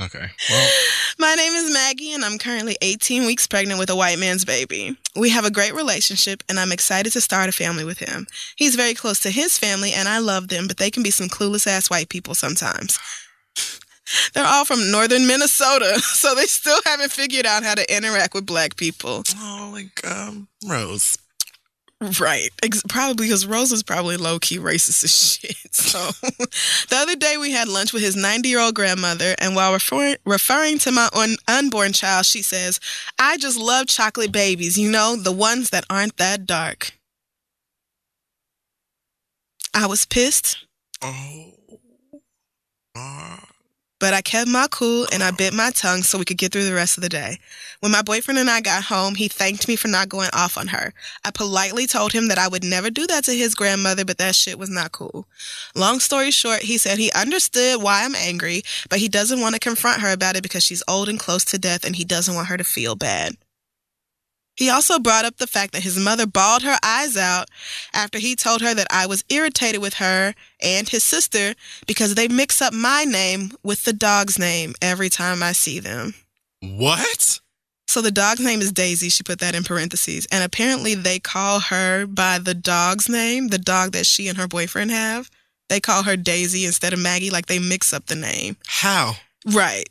Speaker 3: okay. Well,
Speaker 2: My name is Maggie, and I'm currently 18 weeks pregnant with a white man's baby. We have a great relationship, and I'm excited to start a family with him. He's very close to his family, and I love them, but they can be some clueless ass white people sometimes. They're all from northern Minnesota, so they still haven't figured out how to interact with black people.
Speaker 3: oh, like um, Rose.
Speaker 2: Right. Probably because Rose is probably low key racist as shit. So the other day we had lunch with his 90 year old grandmother, and while refer- referring to my un- unborn child, she says, I just love chocolate babies, you know, the ones that aren't that dark. I was pissed,
Speaker 3: Oh. Uh,
Speaker 2: but I kept my cool and I bit my tongue so we could get through the rest of the day. When my boyfriend and I got home, he thanked me for not going off on her. I politely told him that I would never do that to his grandmother, but that shit was not cool. Long story short, he said he understood why I'm angry, but he doesn't want to confront her about it because she's old and close to death and he doesn't want her to feel bad. He also brought up the fact that his mother bawled her eyes out after he told her that I was irritated with her and his sister because they mix up my name with the dog's name every time I see them.
Speaker 3: what?
Speaker 2: So the dog's name is Daisy. She put that in parentheses. And apparently they call her by the dog's name, the dog that she and her boyfriend have. They call her Daisy instead of Maggie, like they mix up the name.
Speaker 3: How?
Speaker 2: Right.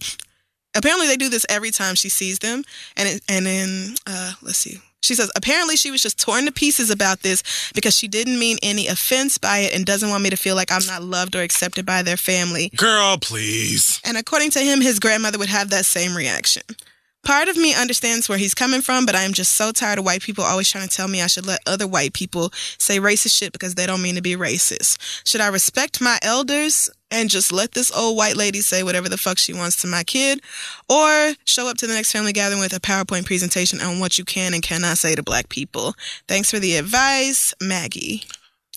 Speaker 2: Apparently they do this every time she sees them. And it, and then uh let's see. She says apparently she was just torn to pieces about this because she didn't mean any offense by it and doesn't want me to feel like I'm not loved or accepted by their family.
Speaker 3: Girl, please.
Speaker 2: And according to him, his grandmother would have that same reaction. Part of me understands where he's coming from, but I am just so tired of white people always trying to tell me I should let other white people say racist shit because they don't mean to be racist. Should I respect my elders and just let this old white lady say whatever the fuck she wants to my kid? Or show up to the next family gathering with a PowerPoint presentation on what you can and cannot say to black people? Thanks for the advice, Maggie.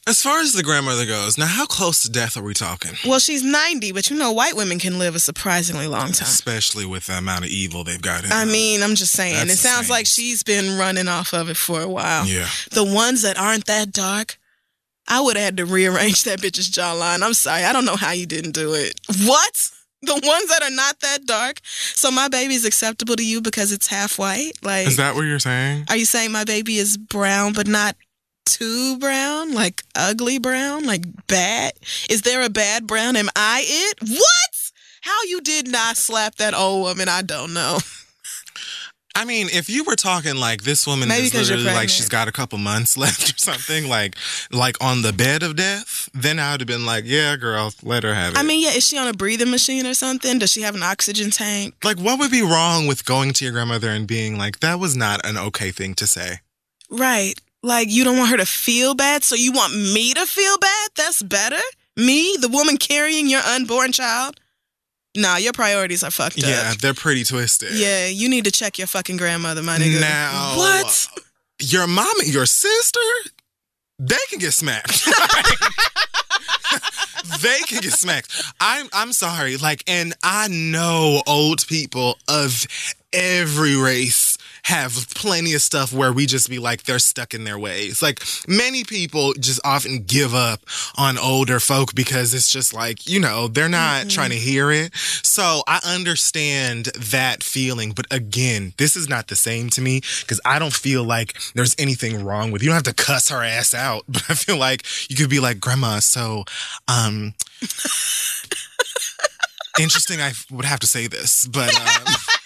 Speaker 3: As far as the grandmother goes, now how close to death are we talking?
Speaker 2: Well, she's 90, but you know, white women can live a surprisingly long time.
Speaker 3: Especially with the amount of evil they've got in
Speaker 2: I
Speaker 3: them.
Speaker 2: mean, I'm just saying.
Speaker 3: That's
Speaker 2: it sounds
Speaker 3: insane.
Speaker 2: like she's been running off of it for a while.
Speaker 3: yeah.
Speaker 2: The ones that aren't that dark, I would have had to rearrange that bitch's jawline. I'm sorry. I don't know how you didn't do it. What? The ones that are not that dark? So my baby's acceptable to you because it's half white? Like,
Speaker 3: Is that what you're saying?
Speaker 2: are you saying my baby is brown but not too brown? Like ugly brown? Like bad? Is there a bad brown? Am I it? What? How you did not slap that old woman, I don't know.
Speaker 3: I mean, if you were talking like this woman
Speaker 2: Maybe
Speaker 3: is literally like she's got a couple months left or something, like like on the bed of death, then I would have been like, yeah, girl, let her have it.
Speaker 2: I mean, yeah, is she on a breathing machine or something? Does she have an oxygen tank?
Speaker 3: like, what would be wrong with going to your grandmother and being like, that was not an okay thing to say?
Speaker 2: Right. Like you don't want her to feel bad, so you want me to feel bad? That's better? Me, the woman carrying your unborn child? Nah, your priorities are fucked
Speaker 3: Yeah,
Speaker 2: up.
Speaker 3: Yeah, they're pretty twisted.
Speaker 2: Yeah, you need to check your fucking grandmother, my nigga.
Speaker 3: Now,
Speaker 2: What?
Speaker 3: Your mom and your sister, they can get smacked. they can get smacked. I'm I'm sorry. Like, and I know old people of every race have plenty of stuff where we just be like they're stuck in their ways. Like many people just often give up on older folk because it's just like, you know, they're not trying to hear it. So I understand that feeling, but again, this is not the same to me because I don't feel like there's anything wrong with you. don't have to cuss her ass out, but I feel like you could be like, Grandma, so um interesting I would have to say this, but um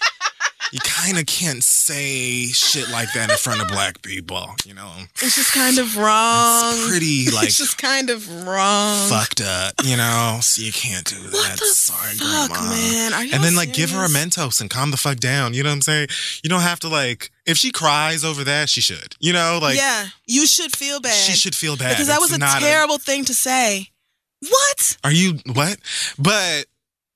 Speaker 3: you kind of can't say shit like that in front of black people, you know.
Speaker 2: It's just kind of wrong.
Speaker 3: It's pretty like
Speaker 2: it's just kind of wrong.
Speaker 3: fucked up, you know. So you can't do that.
Speaker 2: What the
Speaker 3: Sorry,
Speaker 2: fuck,
Speaker 3: grandma.
Speaker 2: man? Are
Speaker 3: And then like give her a? Mentos and calm the fuck down. You know what I'm saying? You don't have to like if she cries over that, she should. You know, like
Speaker 2: yeah, you should feel bad.
Speaker 3: she should feel bad
Speaker 2: because that
Speaker 3: It's
Speaker 2: was a terrible thing to say. What?
Speaker 3: Are you what? But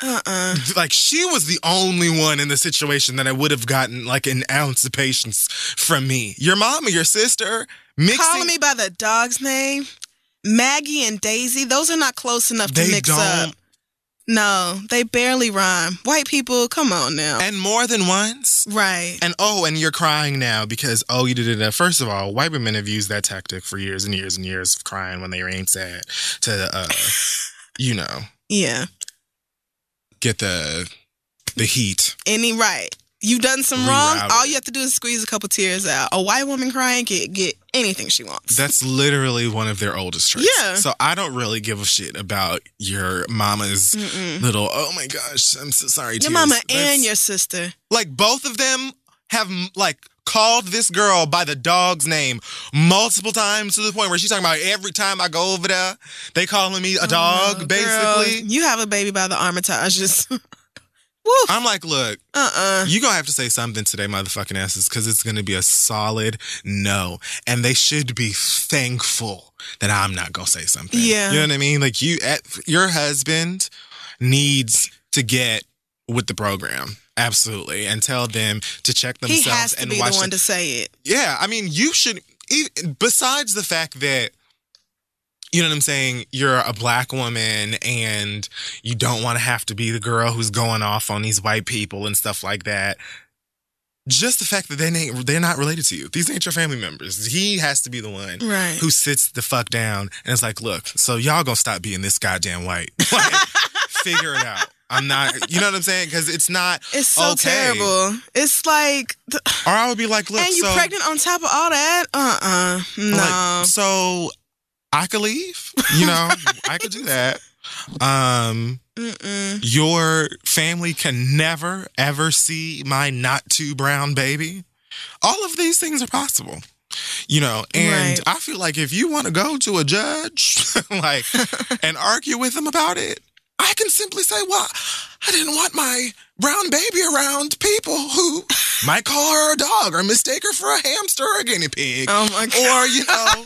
Speaker 2: Uh uh
Speaker 3: like she was the only one in the situation that I would have gotten like an ounce of patience from me. Your mom or your sister mixing.
Speaker 2: Calling me by the dog's name, Maggie and Daisy. Those are not close enough to mix
Speaker 3: don't.
Speaker 2: up. No, they barely rhyme. White people, come on now.
Speaker 3: and more than once.
Speaker 2: right.
Speaker 3: And oh, and you're crying now because oh, you did it. First of all, white women have used that tactic for years and years and years of crying when they ain't sad to, uh, you know,
Speaker 2: Yeah.
Speaker 3: Get the the heat.
Speaker 2: Any right. You've done some wrong. All you have to do is squeeze a couple tears out. A white woman crying can get anything she wants.
Speaker 3: That's literally one of their oldest traits.
Speaker 2: Yeah.
Speaker 3: So I don't really give a shit about your mama's
Speaker 2: Mm-mm.
Speaker 3: little. Oh my gosh, I'm so sorry.
Speaker 2: Your
Speaker 3: tears."
Speaker 2: mama
Speaker 3: That's-
Speaker 2: and your sister.
Speaker 3: like both of them have like called this girl by the dog's name multiple times to the point where she's talking about every time I go over there, they calling me a oh, dog,
Speaker 2: Oh, girl,
Speaker 3: basically.
Speaker 2: you have a baby by the Armitages. Woo.
Speaker 3: I'm like, look,
Speaker 2: Uh-uh.
Speaker 3: you gonna have to say something today, motherfucking asses, because it's gonna be a solid no. And they should be thankful that I'm not gonna say something.
Speaker 2: Yeah.
Speaker 3: You know what I mean? Like you at your husband needs to get with the program. Absolutely. And tell them to check themselves.
Speaker 2: He has to
Speaker 3: and
Speaker 2: be
Speaker 3: watch
Speaker 2: the one
Speaker 3: the-
Speaker 2: to say it.
Speaker 3: Yeah, I mean, you should. Besides the fact that, you know what I'm saying, you're a black woman and you don't want to have to be the girl who's going off on these white people and stuff like that. Just the fact that they ain't, they're not related to you. These ain't your family members. He has to be the one
Speaker 2: Right.
Speaker 3: who sits the fuck down and is like, look, so y'all gonna stop being this goddamn white. Like, figure it out. I'm not, you know what I'm saying? Because it's not,
Speaker 2: It's so
Speaker 3: okay.
Speaker 2: terrible. It's like, th-
Speaker 3: or I would be like, look,
Speaker 2: and you
Speaker 3: so.
Speaker 2: pregnant on top of all that? Uh-uh. No.
Speaker 3: Like, so I could leave. You know, I could do that. Um,
Speaker 2: Mm-mm.
Speaker 3: your family can never ever see my not too brown baby. All of these things are possible. You know, and
Speaker 2: Right.
Speaker 3: I feel like if you want to go to a judge, like, and argue with them about it, I can simply say, well, I didn't want my brown baby around people who might call her a dog or mistake her for a hamster or a guinea pig.
Speaker 2: Oh my God.
Speaker 3: Or, you know,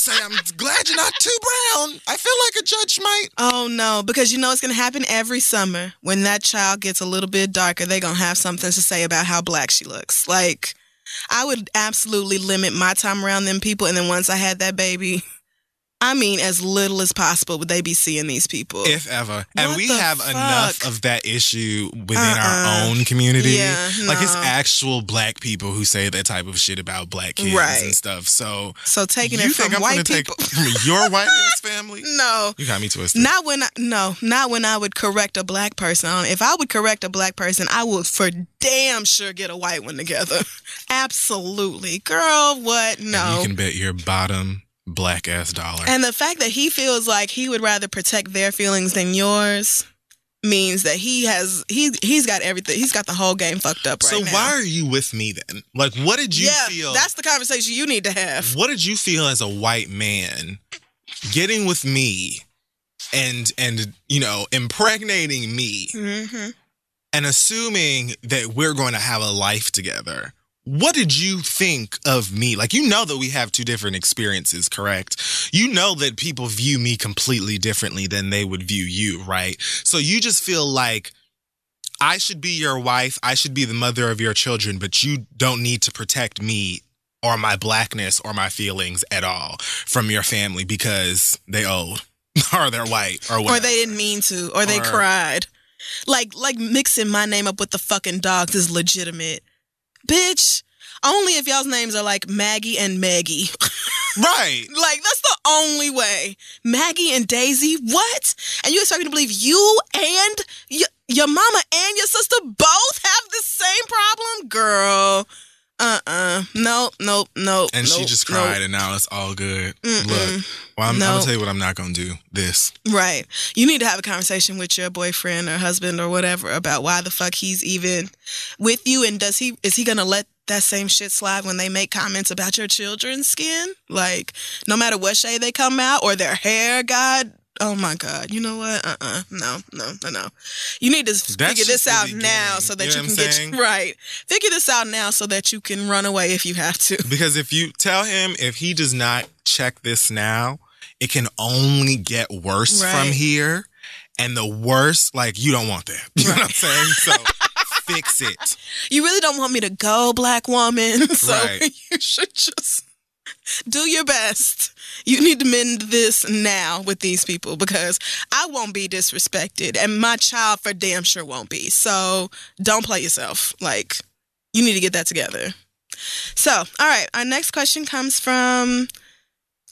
Speaker 3: say, I'm glad you're not too brown. I feel like a judge might.
Speaker 2: Oh no, because you know it's gonna happen every summer. When that child gets a little bit darker, they're gonna have something to say about how black she looks. Like, I would absolutely limit my time around them people, and then once I had that baby, I mean, as little as possible would they be seeing these people.
Speaker 3: if ever. And
Speaker 2: What
Speaker 3: we have enough of that issue within
Speaker 2: Uh-uh.
Speaker 3: our own community.
Speaker 2: Yeah,
Speaker 3: Like it's actual black people who say that type of shit about black kids
Speaker 2: Right.
Speaker 3: and stuff. So
Speaker 2: so taking
Speaker 3: you
Speaker 2: it
Speaker 3: think
Speaker 2: from
Speaker 3: I'm
Speaker 2: white people,
Speaker 3: your white family?
Speaker 2: no.
Speaker 3: You got me twisted.
Speaker 2: Not when I, no, not when I would correct a black person. If I would correct a black person, I would for damn sure get a white one together. Absolutely, girl. What?
Speaker 3: And
Speaker 2: No.
Speaker 3: you can bet your bottom black ass dollar.
Speaker 2: And the fact that he feels like he would rather protect their feelings than yours means that he has he he's got everything. He's got the whole game fucked up right
Speaker 3: so
Speaker 2: now.
Speaker 3: why are you with me then? Like, what did you
Speaker 2: yeah,
Speaker 3: feel?
Speaker 2: that's the conversation you need to have.
Speaker 3: what did you feel as a white man getting with me and and you know impregnating me
Speaker 2: hmm
Speaker 3: and assuming that we're going to have a life together what did you think of me? Like, you know that we have two different experiences, correct? You know that people view me completely differently than they would view you, right? So you just feel like I should be your wife, I should be the mother of your children, but you don't need to protect me or my blackness or my feelings at all from your family because they old or they're white or whatever.
Speaker 2: Or they didn't mean to, or they
Speaker 3: Or-
Speaker 2: cried. Like like mixing my name up with the fucking dogs is legitimate. Bitch, only if y'all's names are like Maggie and Maggie.
Speaker 3: right.
Speaker 2: like that's the only way. Maggie and Daisy, what? And you expect me to believe you and y- your mama and your sister both have the same problem? Girl. Uh-uh. Nope, nope, nope.
Speaker 3: And she
Speaker 2: nope,
Speaker 3: just
Speaker 2: nope.
Speaker 3: cried, and now it's all good.
Speaker 2: Mm-mm.
Speaker 3: Look, well, I'm, I'm gonna tell you what I'm not gonna do. This.
Speaker 2: Right. You need to have a conversation with your boyfriend or husband or whatever about why the fuck he's even with you and does he is he to let that same shit slide when they make comments about your children's skin? Like no matter what shade they come out or their hair, god Oh my God! You know what? Uh uh No, no, no, no. You need to
Speaker 3: That's
Speaker 2: figure this out now so that
Speaker 3: You
Speaker 2: you,
Speaker 3: know what
Speaker 2: can
Speaker 3: I'm
Speaker 2: get
Speaker 3: saying?
Speaker 2: right. Figure this out now so that you can run away if you have to.
Speaker 3: Because if you tell him if he does not check this now, it can only get worse
Speaker 2: Right.
Speaker 3: from here. And the worst, like you don't want that. You know what I'm saying? So fix it.
Speaker 2: You really don't want me to go, black woman. So
Speaker 3: Right.
Speaker 2: you should just do your best. You need to mend this now with these people because I won't be disrespected and my child for damn sure won't be. So don't play yourself. Like, you need to get that together. So, all right, our next question comes from,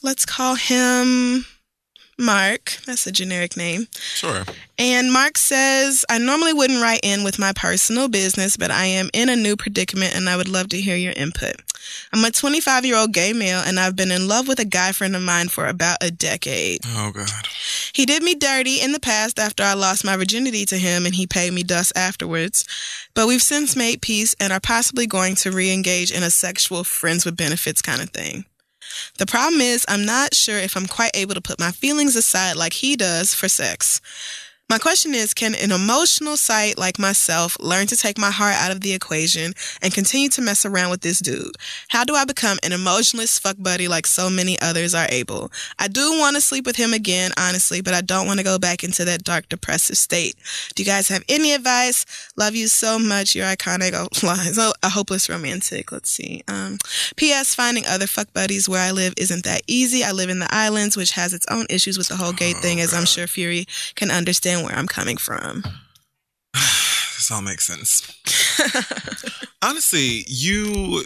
Speaker 2: let's call him Mark. That's a generic name.
Speaker 3: Sure.
Speaker 2: And Mark says, I normally wouldn't write in with my personal business, but I am in a new predicament and I would love to hear your input. I'm a 25 year old gay male and I've been in love with a guy friend of mine for about a decade.
Speaker 3: Oh God.
Speaker 2: He did me dirty in the past after I lost my virginity to him and he paid me dust afterwards. But we've since made peace and are possibly going to re engage in a sexual friends with benefits kind of thing. The problem is, I'm not sure if I'm quite able to put my feelings aside like he does for sex. My question is Can an emotional site like myself learn to take my heart out of the equation and continue to mess around with this dude? How do I become an emotionless fuck buddy like so many others are able? I do want to sleep with him again, honestly, but I don't want to go back into that dark, depressive state. Do you guys have any advice? Love you so much. You're iconic. Oh. Oh, a hopeless romantic. Let's see. Um, P.S. Finding other fuck buddies where I live isn't that easy. I live in the islands, which has its own issues with the whole gay
Speaker 3: Oh,
Speaker 2: thing, as I'm sure Fury can understand where I'm coming from.
Speaker 3: This all makes sense. Honestly, you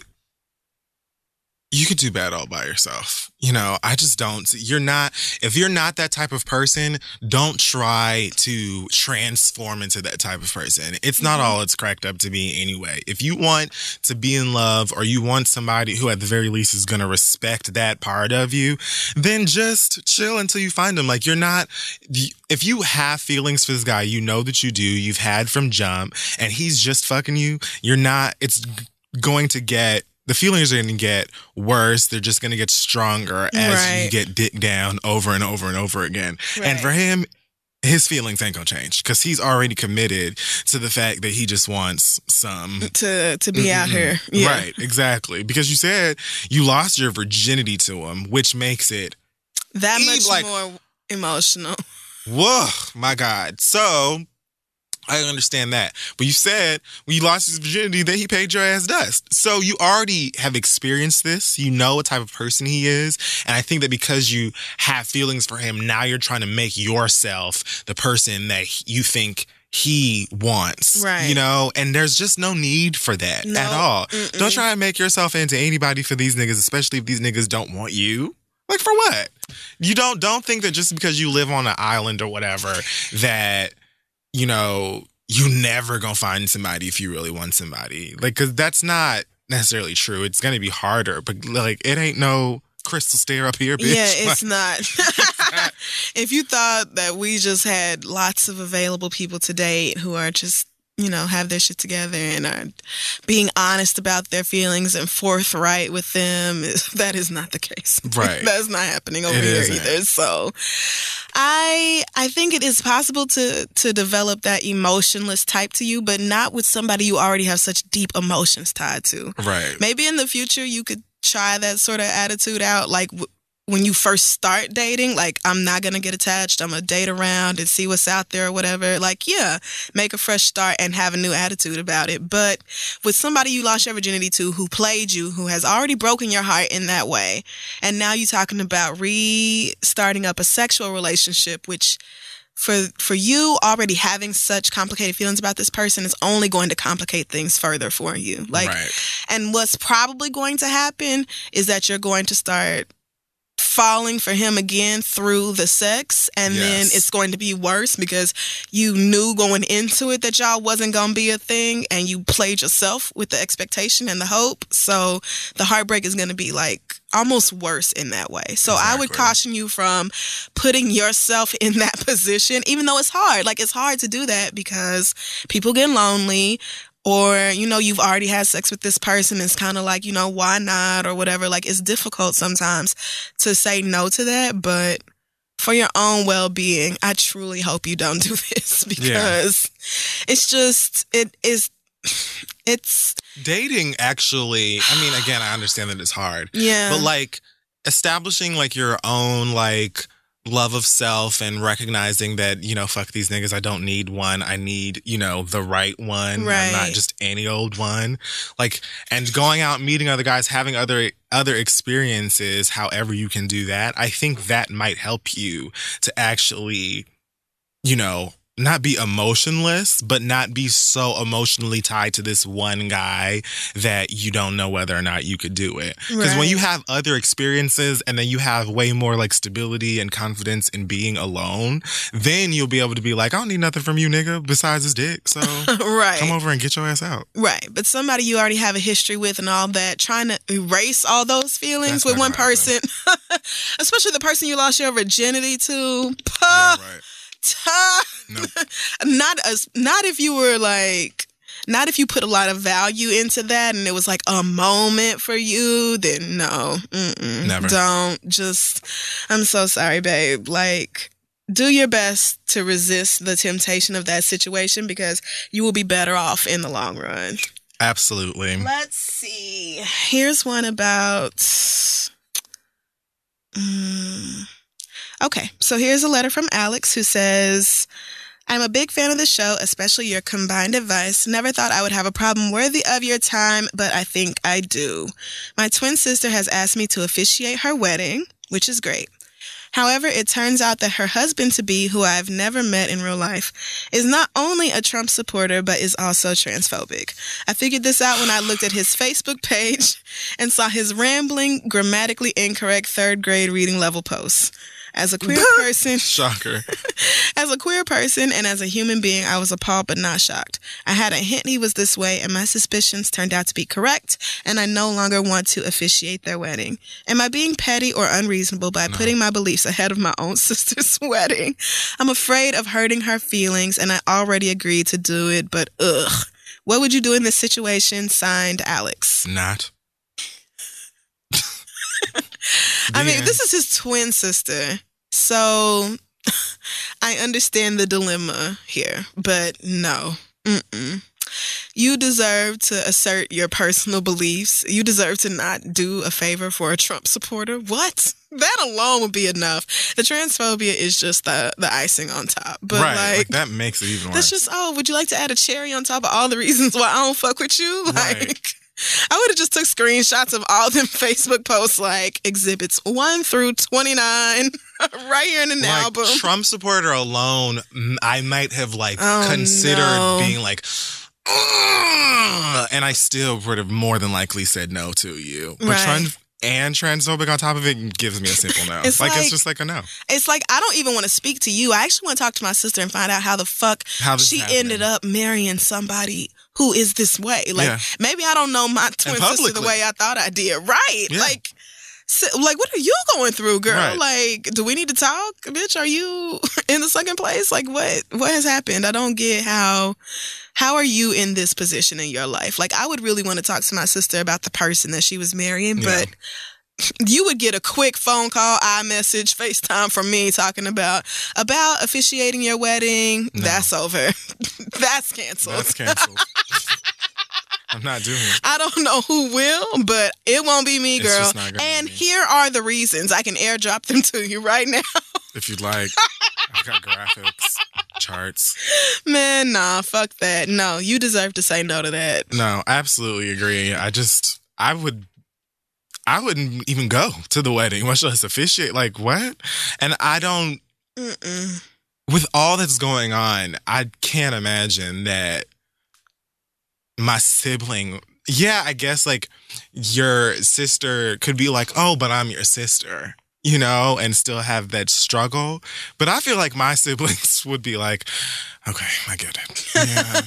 Speaker 3: you could do bad all by yourself. You know, I just don't. You're not, if you're not that type of person, don't try to transform into that type of person. It's not
Speaker 2: Mhm.
Speaker 3: all it's cracked up to be anyway. If you want to be in love or you want somebody who at the very least is going to respect that part of you, then just chill until you find them. Like you're not, if you have feelings for this guy, you know that you do, you've had from jump, and he's just fucking you, you're not, it's going to get, the feelings are going to get worse. They're just going to get stronger as you get dick down over and over and over again. And for him, his feelings ain't gonna change because he's already committed to the fact that he just wants some.
Speaker 2: to to be out
Speaker 3: Mhm.
Speaker 2: here, yeah.
Speaker 3: Right, exactly. Because you said you lost your virginity to him, which makes it
Speaker 2: That much
Speaker 3: like-
Speaker 2: more emotional.
Speaker 3: Whoa, my God. So I understand that. But you said when you lost his virginity that he paid your ass dust. So you already have experienced this. You know what type of person he is. And I think that because you have feelings for him, now you're trying to make yourself the person that you think he wants.
Speaker 2: Right.
Speaker 3: You know, and there's just no need for that
Speaker 2: No.
Speaker 3: at all.
Speaker 2: Mm-mm.
Speaker 3: Don't try and make yourself into anybody for these niggas, especially if these niggas don't want you. Like for what? You don't don't think that just because you live on an island or whatever that you know you never gonna find somebody if you really want somebody. Like cuz that's not necessarily true. It's to be harder, but like it ain't no crystal stair up here, bitch.
Speaker 2: Yeah,
Speaker 3: Like,
Speaker 2: it's not. if you thought that we just had lots of available people to date who are just you know, have their shit together and are being honest about their feelings and forthright with them. That is not the case.
Speaker 3: Right.
Speaker 2: That's not happening over
Speaker 3: It
Speaker 2: here
Speaker 3: isn't.
Speaker 2: either. So I I think it is possible to to develop that emotionless type to you, but not with somebody you already have such deep emotions tied to.
Speaker 3: Right.
Speaker 2: Maybe in the future you could try that sort of attitude out like w- when you first start dating, like I'm not gonna get attached. I'm gonna date around and see what's out there or whatever. Like, yeah, make a fresh start and have a new attitude about it. But with somebody you lost your virginity to, who played you, who has already broken your heart in that way, and now you're talking about restarting up a sexual relationship, which for for you already having such complicated feelings about this person is only going to complicate things further for you. Like
Speaker 3: right.
Speaker 2: and what's probably going to happen is that you're going to start falling for him again through the sex and then it's going to be worse because you knew going into it that y'all wasn't going to be a thing and you played yourself with the expectation and the hope. So the heartbreak is going to be like almost worse in that way. So i would caution you from putting yourself in that position even though it's hard. Like it's hard to do that because people get lonely or you know you've already had sex with this person it's kind of like you know why not or whatever like it's difficult sometimes to say no to that but for your own well-being i truly hope you don't do this because it's just it is it's
Speaker 3: Dating actually, I mean, again, I understand that it's hard,
Speaker 2: yeah.
Speaker 3: but like establishing like your own like love of self and recognizing that you know fuck these niggas i don't need one. I need you know the right one. I'm not just any old one. Like and going out meeting other guys having other other experiences however you can do that i think that might help you to actually you know not be emotionless but not be so emotionally tied to this one guy that you don't know whether or not you could do it because when you have other experiences and then you have way more like stability and confidence in being alone, then you'll be able to be like, I don't need nothing from you, nigga, besides this dick. So
Speaker 2: right
Speaker 3: come over and get your ass out.
Speaker 2: Right, but somebody you already have a history with and all that, trying to erase all those feelings
Speaker 3: That's
Speaker 2: with one person, especially the person you lost your virginity to.
Speaker 3: Yeah, right.
Speaker 2: Tuh.
Speaker 3: Nope.
Speaker 2: not as not if you were like not if you put a lot of value into that and it was like a moment for you then no Mm-mm.
Speaker 3: Never.
Speaker 2: don't just i'm so sorry babe like do your best to resist the temptation of that situation because you will be better off in the long run
Speaker 3: Absolutely.
Speaker 2: Let's see. Here's one about. Mm. Okay, so here's a letter from Alex who says. I'm a big fan of the show, especially your combined advice. Never thought I would have a problem worthy of your time, but I think I do. My twin sister has asked me to officiate her wedding, which is great. However, it turns out that her husband to be, who I've never met in real life, is not only a Trump supporter, but is also transphobic. I figured this out when I looked at his Facebook page and saw his rambling, grammatically incorrect third grade reading level posts. As a queer person,
Speaker 3: Shocker.
Speaker 2: as a queer person and as a human being, I was appalled but not shocked. I had a hint he was this way, and my suspicions turned out to be correct, and I no longer want to officiate their wedding. Am I being petty or unreasonable by putting my beliefs ahead of my own sister's wedding? I'm afraid of hurting her feelings, and I already agreed to do it, but ugh. What would you do in this situation? Signed, Alex.
Speaker 3: Not.
Speaker 2: I mean, this is his twin sister. So I understand the dilemma here, but no. Mm-mm. You deserve to assert your personal beliefs. You deserve to not do a favor for a Trump supporter. What? That alone would be enough. The transphobia is just the, the icing on top. But
Speaker 3: right. Like,
Speaker 2: like,
Speaker 3: that makes it even worse.
Speaker 2: that's just, oh, would you like to add a cherry on top of all the reasons why I don't fuck with you? Like,
Speaker 3: Right.
Speaker 2: I would have just took screenshots of all them Facebook posts, like exhibits one through 29, right here in an
Speaker 3: like
Speaker 2: album.
Speaker 3: Trump supporter alone, I might have like
Speaker 2: Oh,
Speaker 3: considered
Speaker 2: no.
Speaker 3: being like, and I still would have more than likely said no to you. But
Speaker 2: Right.
Speaker 3: trans and transphobic on top of it gives me a simple no.
Speaker 2: It's
Speaker 3: like,
Speaker 2: like-
Speaker 3: it's just like a no.
Speaker 2: It's like, I don't even want to speak to you. I actually want to talk to my sister and find out how the fuck
Speaker 3: How
Speaker 2: she
Speaker 3: happening.
Speaker 2: ended up marrying somebody who is this way. Like,
Speaker 3: Yeah.
Speaker 2: maybe I don't know my twin sister the way I thought I did. Right.
Speaker 3: Yeah.
Speaker 2: Like, si- like what are you going through, girl?
Speaker 3: Right.
Speaker 2: Like, do we need to talk, bitch? Are you in the second place? Like, what what has happened? I don't get how how are you in this position in your life? Like, I would really want to talk to my sister about the person that she was marrying,
Speaker 3: Yeah.
Speaker 2: but you would get a quick phone call, iMessage, FaceTime from me talking about about officiating your wedding.
Speaker 3: No.
Speaker 2: That's over. That's canceled.
Speaker 3: That's canceled. I'm not doing it.
Speaker 2: I don't know who will, but it won't be me, girl.
Speaker 3: just not gonna be
Speaker 2: And here are the reasons. I can airdrop them to you right now.
Speaker 3: If you'd like, I've got graphics, charts.
Speaker 2: Man, nah, fuck that. No, you deserve to say no to that.
Speaker 3: No, I absolutely agree. I just, I would, I wouldn't even go to the wedding, much less officiate. Like what? And I don't.
Speaker 2: Mm-mm.
Speaker 3: with all that's going on, I can't imagine that my sibling. Yeah, I guess like your sister could be like, "Oh, but I'm your sister." You know, and still have that struggle. But I feel like my siblings would be like, okay, I get it. Yeah,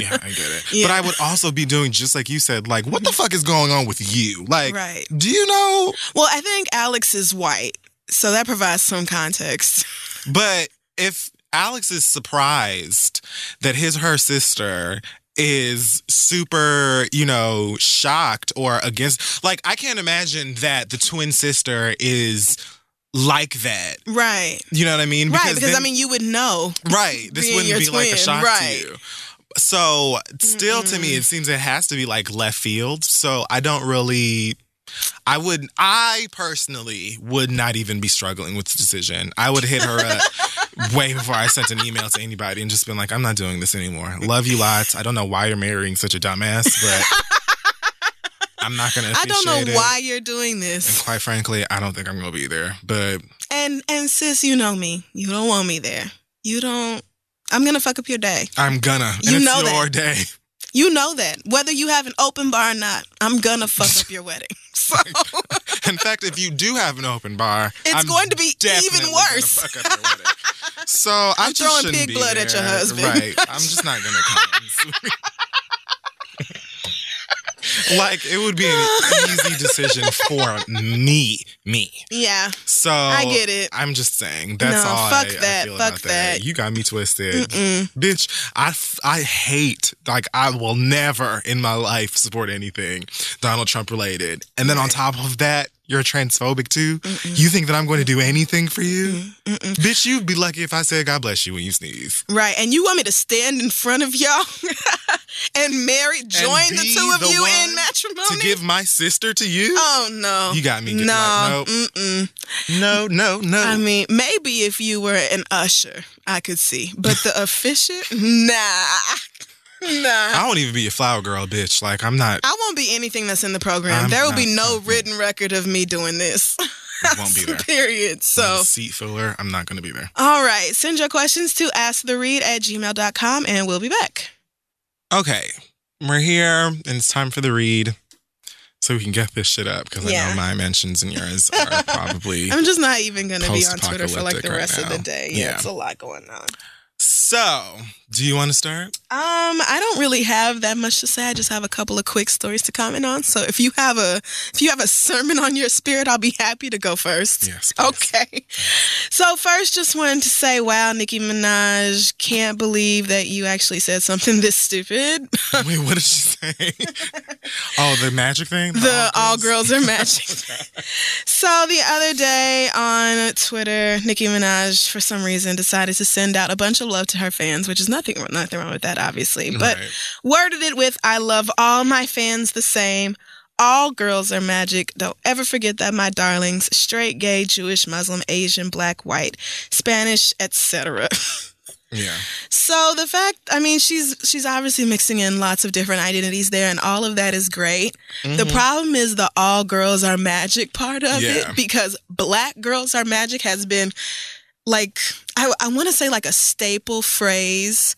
Speaker 3: yeah, I get it. But I would also be doing just like you said, like, what the fuck is going on with you? Like,
Speaker 2: Right.
Speaker 3: do you know?
Speaker 2: Well, I think Alex is white, so that provides some context.
Speaker 3: But if Alex is surprised that his her sister is super, you know, shocked or against like I can't imagine that the twin sister is like that.
Speaker 2: Right.
Speaker 3: You know what I mean?
Speaker 2: right, because I mean, you would know.
Speaker 3: Right. This wouldn't be like a shock
Speaker 2: right.
Speaker 3: to you. So still to me it seems it has to be like left field. So I don't really I would I personally would not even be struggling with the decision. I would hit her up way before I sent an email to anybody and just been like, I'm not doing this anymore. Love you lots. I don't know why you're marrying such a dumbass, but I'm not gonna
Speaker 2: I don't know
Speaker 3: it.
Speaker 2: why you're doing this.
Speaker 3: And quite frankly, I don't think I'm gonna be there. But
Speaker 2: And and sis, you know me. You don't want me there. You don't. I'm gonna fuck up your day.
Speaker 3: I'm gonna. And
Speaker 2: You
Speaker 3: it's
Speaker 2: know
Speaker 3: your
Speaker 2: that.
Speaker 3: day.
Speaker 2: You know that. Whether you have an open bar or not, I'm gonna fuck up your wedding. So
Speaker 3: In fact, if you do have an open bar,
Speaker 2: it's
Speaker 3: I'm
Speaker 2: going to be even worse.
Speaker 3: fuck up your wedding. So I
Speaker 2: I'm
Speaker 3: just
Speaker 2: throwing pig
Speaker 3: be
Speaker 2: blood at your husband.
Speaker 3: Right. I'm just not gonna come. like it would be an easy decision for me. Me.
Speaker 2: Yeah.
Speaker 3: So
Speaker 2: I get it.
Speaker 3: I'm just saying that's
Speaker 2: No,
Speaker 3: all
Speaker 2: fuck
Speaker 3: I, I
Speaker 2: that,
Speaker 3: feel
Speaker 2: fuck
Speaker 3: about
Speaker 2: that.
Speaker 3: You got me twisted.
Speaker 2: Mm-mm.
Speaker 3: Bitch, I, I hate, like, I will never in my life support anything Donald Trump related. And then on top of that, you're transphobic too.
Speaker 2: Mm-mm.
Speaker 3: You think that I'm going to do anything for you?
Speaker 2: Mm-mm.
Speaker 3: Bitch, you'd be lucky if I said God bless you when you sneeze.
Speaker 2: Right. And you want me to stand in front of y'all and marry, join the two of
Speaker 3: the
Speaker 2: you in matrimony?
Speaker 3: To give my sister to you?
Speaker 2: oh no.
Speaker 3: You got me.
Speaker 2: No.
Speaker 3: like, nope. No, no, no.
Speaker 2: I mean, maybe if you were an usher, I could see. But the officiant, nah. Nah.
Speaker 3: I won't even be a flower girl, bitch. Like, I'm not,
Speaker 2: I won't be anything that's in the program.
Speaker 3: I'm
Speaker 2: there will be no written record of me doing this.
Speaker 3: won't be there.
Speaker 2: Period. So,
Speaker 3: seat filler. I'm not going to be there.
Speaker 2: all right. Send your questions to asktheread at gmail.com and we'll be back.
Speaker 3: Okay, we're here, and it's time for the read, so we can get this shit up because I
Speaker 2: Yeah.
Speaker 3: know my mentions and yours are probably.
Speaker 2: I'm just not even going to be on Twitter for like
Speaker 3: Post-apocalyptic
Speaker 2: the
Speaker 3: right
Speaker 2: rest of the
Speaker 3: now.
Speaker 2: day. Yeah,
Speaker 3: Yeah.
Speaker 2: it's a lot going on.
Speaker 3: So, do you want to start?
Speaker 2: Um, I don't really have that much to say. I just have a couple of quick stories to comment on. So if you have a if you have a sermon on your spirit, I'll be happy to go first.
Speaker 3: Yes. please.
Speaker 2: Okay. So first, just wanted to say, wow, Nicki Minaj, can't believe that you actually said something this stupid.
Speaker 3: Wait, what did she say? oh, the magic thing.
Speaker 2: The all girls are magic. so the other day on Twitter, Nicki Minaj, for some reason, decided to send out a bunch of love to her fans, which is nothing nothing wrong with that, obviously. But
Speaker 3: Right.
Speaker 2: worded it with I love all my fans the same. All girls are magic. Don't ever forget that, my darlings. Straight, gay, Jewish, Muslim, Asian, black, white, Spanish, etc.
Speaker 3: yeah,
Speaker 2: so the fact, I mean, she's she's obviously mixing in lots of different identities there, and all of that is great. The
Speaker 3: Mhm.
Speaker 2: problem is the all girls are magic part of
Speaker 3: Yeah.
Speaker 2: it because black girls are magic has been like I, I want to say like a staple phrase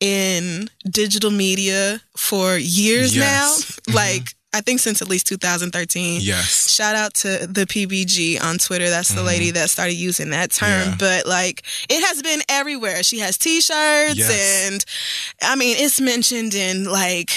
Speaker 2: in digital media for years
Speaker 3: Yes.
Speaker 2: now.
Speaker 3: Mhm.
Speaker 2: Like I think since at least 2013.
Speaker 3: yes,
Speaker 2: Shout out to the PBG on Twitter. That's the
Speaker 3: Mhm.
Speaker 2: lady that started using that term.
Speaker 3: Yeah.
Speaker 2: But like, it has been everywhere. She has T-shirts,
Speaker 3: Yes.
Speaker 2: and I mean, it's mentioned in like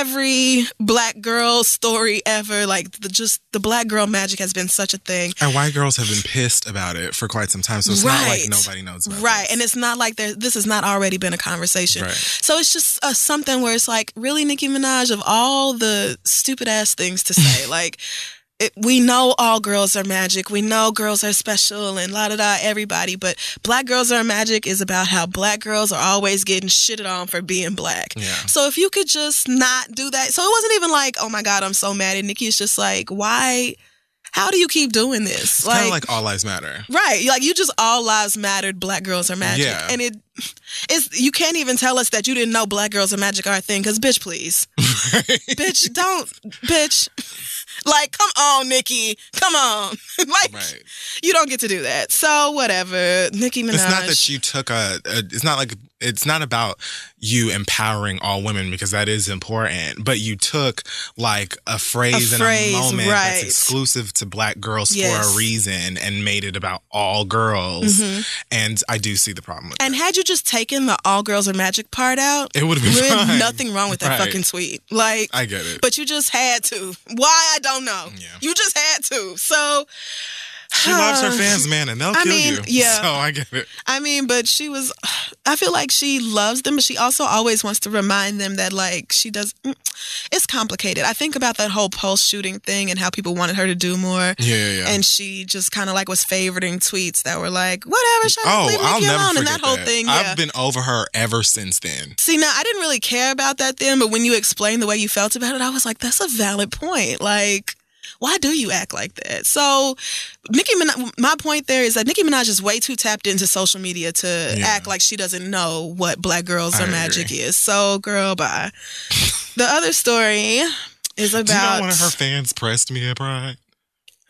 Speaker 2: every black girl story ever. Like the, just the black girl magic has been such a thing.
Speaker 3: And white girls have been pissed about it for quite some time. So it's not like
Speaker 2: Right.
Speaker 3: nobody knows about
Speaker 2: Right.
Speaker 3: this.
Speaker 2: And it's not like there, this has not already been a conversation.
Speaker 3: Right.
Speaker 2: So it's just uh, something where it's like, really, Nicki Minaj, of all the stupid ass things to say, like, it, we know all girls are magic. We know girls are special and la da da, everybody. But Black Girls Are Magic is about how black girls are always getting shitted on for being black.
Speaker 3: Yeah.
Speaker 2: So if you could just not do that. So it wasn't even like, oh my God, I'm so mad at Nicki. It's just like, why? How do you keep doing this?
Speaker 3: It's kind of like all lives matter.
Speaker 2: Right. Like you just all lives mattered, black girls are magic.
Speaker 3: Yeah.
Speaker 2: And it it's you can't even tell us that you didn't know black girls are magic are a thing, cause bitch, please. bitch, don't bitch. Like, come on, Nicki. Come on. like
Speaker 3: Right.
Speaker 2: you don't get to do that. So whatever. Nicki Minaj.
Speaker 3: It's not that you took a, a. It's not like it's not about you empowering all women because that is important. But you took like a phrase,
Speaker 2: A
Speaker 3: in
Speaker 2: phrase,
Speaker 3: a moment
Speaker 2: right.
Speaker 3: that's exclusive to black girls for a reason and made it about all girls.
Speaker 2: Mhm.
Speaker 3: And I do see the problem with
Speaker 2: And
Speaker 3: that.
Speaker 2: had you just taken the all girls are magic part out,
Speaker 3: It would have been
Speaker 2: nothing wrong with that
Speaker 3: Right.
Speaker 2: fucking tweet. Like
Speaker 3: I get it.
Speaker 2: but you just had to. Why I don't know.
Speaker 3: Yeah.
Speaker 2: You just had to. So
Speaker 3: she loves her fans, man, and they'll
Speaker 2: I
Speaker 3: kill
Speaker 2: mean,
Speaker 3: you.
Speaker 2: yeah.
Speaker 3: So I get it.
Speaker 2: I mean, but she was. I feel like she loves them, but she also always wants to remind them that like she does. mm, It's complicated. I think about that whole pulse shooting thing and how people wanted her to do more.
Speaker 3: Yeah, yeah, yeah.
Speaker 2: And she just kind of like was favoriting tweets that were like, whatever, shut
Speaker 3: oh,
Speaker 2: leave
Speaker 3: I'll never
Speaker 2: alone,
Speaker 3: forget
Speaker 2: and that whole thing. Yeah.
Speaker 3: I've been over her ever since then.
Speaker 2: See, now I didn't really care about that then, but when you explained the way you felt about it, I was like, that's a valid point. Like, why do you act like that? So, Nicki Minaj, my point there is that Nicki Minaj is way too tapped into social media to
Speaker 3: Yeah.
Speaker 2: act like she doesn't know what Black Girls
Speaker 3: I
Speaker 2: Are Magic is. So, girl, bye. the other story is
Speaker 3: Do you know
Speaker 2: about.
Speaker 3: one of her fans pressed me at Pride?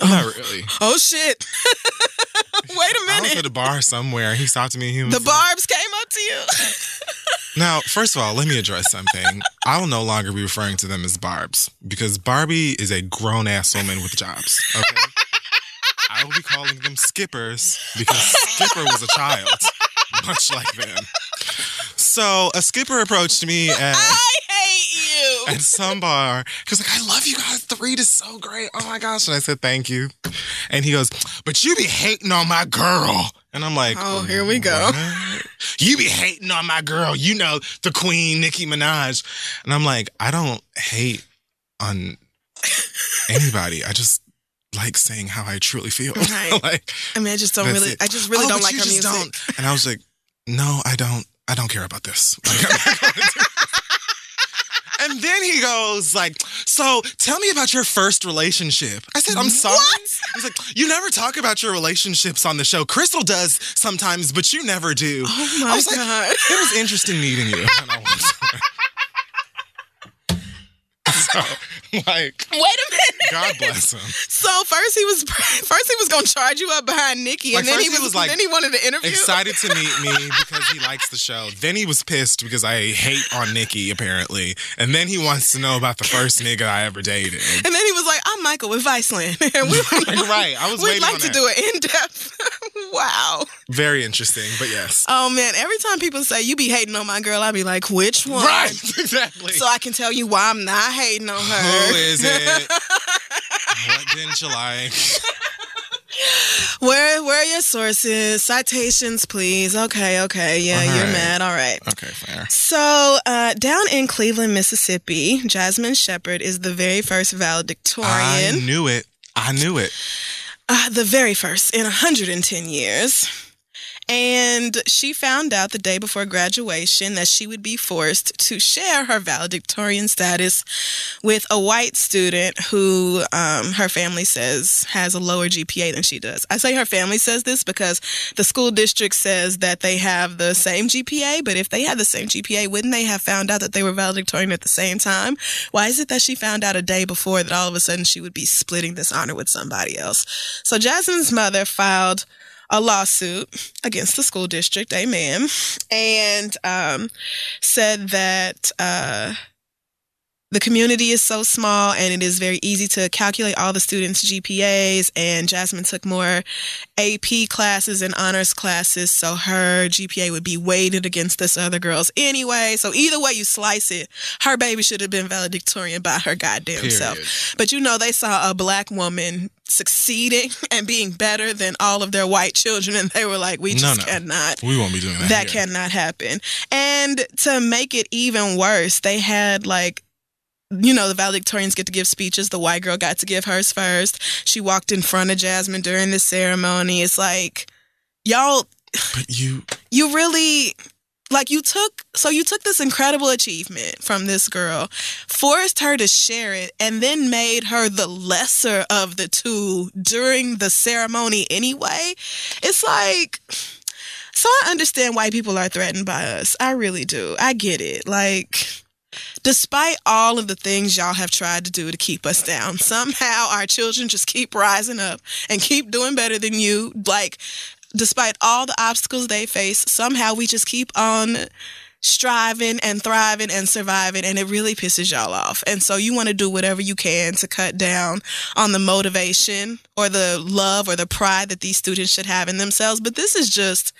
Speaker 3: Oh. Not really.
Speaker 2: oh, shit. Wait a
Speaker 3: I was
Speaker 2: minute.
Speaker 3: at a bar somewhere. and He stopped me. and He was
Speaker 2: The
Speaker 3: like-
Speaker 2: Barbs came up to you.
Speaker 3: Now, first of all, let me address something. I will no longer be referring to them as Barbs because Barbie is a grown ass woman with jobs. Okay. I will be calling them Skippers because Skipper was a child, much like them. So a skipper approached me
Speaker 2: I
Speaker 3: at some bar. He was like, I love you guys. The read is so great. Oh my gosh. And I said, thank you. And he goes, but you be hating on my girl. And I'm like,
Speaker 2: Oh, here we go.
Speaker 3: "What? You be hating on my girl. You know, the queen, Nicki Minaj. And I'm like, I don't hate on anybody. I just like saying how I truly feel.
Speaker 2: Right.
Speaker 3: like,
Speaker 2: I mean, I just don't really,
Speaker 3: it.
Speaker 2: I just really
Speaker 3: "Oh,
Speaker 2: don't like her music.
Speaker 3: don't." And I was like, no, I don't. I don't care about this. Like, I'm not gonna do this. And then he goes like, so tell me about your first relationship. I said, I'm sorry.
Speaker 2: What?
Speaker 3: He's like, you never talk about your relationships on the show. Crissle does sometimes, but you never do.
Speaker 2: Oh
Speaker 3: I
Speaker 2: my
Speaker 3: was like,
Speaker 2: god.
Speaker 3: it was interesting meeting you. And I walked away. so, like,
Speaker 2: Wait a minute.
Speaker 3: God bless him.
Speaker 2: So first he was first he was gonna charge you up behind Nicki,
Speaker 3: Like,
Speaker 2: and then he
Speaker 3: he
Speaker 2: was,
Speaker 3: was, like,
Speaker 2: then he wanted to interview.
Speaker 3: excited to meet me because he likes the show. Then he was pissed because I hate on Nicki apparently, and then he wants to know about the first nigga I ever dated.
Speaker 2: And then he was like, "I'm Michael with Viceland, and we
Speaker 3: Like, right, I was
Speaker 2: like,
Speaker 3: we'd
Speaker 2: like to
Speaker 3: that.
Speaker 2: do an in depth." wow.
Speaker 3: Very interesting, but yes,
Speaker 2: Oh man, every time people say you be hating on my girl, I be like, "Which one?"
Speaker 3: right, exactly.
Speaker 2: So I can tell you why I'm not hating on her.
Speaker 3: Who is it? What didn't you like?
Speaker 2: Where where are your sources? Citations, please. Okay, okay. Yeah,
Speaker 3: All
Speaker 2: you're mad. All right.
Speaker 3: Okay, fair.
Speaker 2: So, uh, down in Cleveland, Mississippi, Jasmine Shepard is the very first valedictorian.
Speaker 3: I knew it. I knew it.
Speaker 2: uh, the very first in 110 years. And she found out the day before graduation that she would be forced to share her valedictorian status with a white student who um, her family says has a lower GPA than she does. I say her family says this because the school district says that they have the same GPA, but if they had the same GPA, wouldn't they have found out that they were valedictorian at the same time? Why is it that she found out a day before that all of a sudden she would be splitting this honor with somebody else? So Jasmine's mother filed a lawsuit against the school district, amen, and um, said that uh, the community is so small and it is very easy to calculate all the students' GPAs. And Jasmine took more AP classes and honors classes, so her GPA would be weighted against this other girl's anyway. So either way you slice it, her baby should have been valedictorian by her goddamn
Speaker 3: Period.
Speaker 2: self. But you know, they saw a black woman succeeding and being better than all of their white children, and they were like, we
Speaker 3: No,
Speaker 2: just
Speaker 3: no.
Speaker 2: cannot
Speaker 3: We won't be doing that.
Speaker 2: that
Speaker 3: here.
Speaker 2: cannot happen. And to make it even worse, they had like you know, the valedictorians get to give speeches. The white girl got to give hers first. She walked in front of Jasmine during the ceremony. It's like, y'all,
Speaker 3: But you,
Speaker 2: you really, like, you took, so you took this incredible achievement from this girl, forced her to share it, and then made her the lesser of the two during the ceremony anyway. It's like, so I understand why people are threatened by us. I really do. I get it. Like, despite all of the things y'all have tried to do to keep us down, somehow our children just keep rising up and keep doing better than you. Like, despite all the obstacles they face, somehow we just keep on striving and thriving and surviving and it really pisses y'all off. And so you want to do whatever you can to cut down on the motivation or the love or the pride that these students should have in themselves. But this is just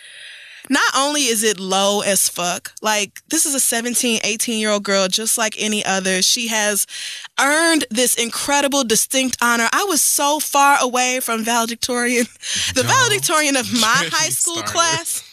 Speaker 2: not only is it low as fuck, like this is a 17, 18 year old girl just like any other. She has earned this incredible, distinct honor. I was so far away from valedictorian, the
Speaker 3: Don't
Speaker 2: valedictorian of my high school
Speaker 3: started.
Speaker 2: class.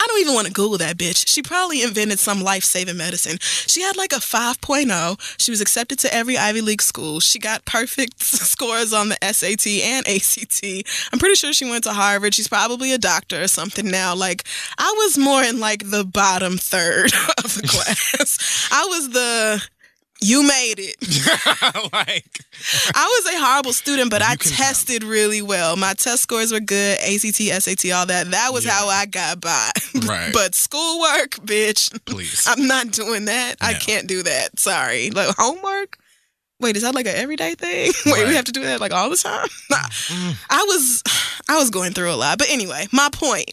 Speaker 2: I don't even want to Google that bitch. She probably invented some life saving medicine. She had like a 5.0. She was accepted to every Ivy League school. She got perfect scores on the SAT and ACT. I'm pretty sure she went to Harvard. She's probably a doctor or something now. Like, I was more in like the bottom third of the class. I was the. You made it.
Speaker 3: like,
Speaker 2: I was a horrible student, but I tested really well. My test scores were good, ACT, SAT, all that. That was
Speaker 3: Yeah.
Speaker 2: how I got by.
Speaker 3: Right.
Speaker 2: but schoolwork, bitch,
Speaker 3: please.
Speaker 2: I'm not doing that. I can't do that. Sorry. Like homework? Wait, is that like an everyday thing? Wait, we have to do that like all the time?
Speaker 3: Mm.
Speaker 2: I was I was going through a lot. But anyway, my point.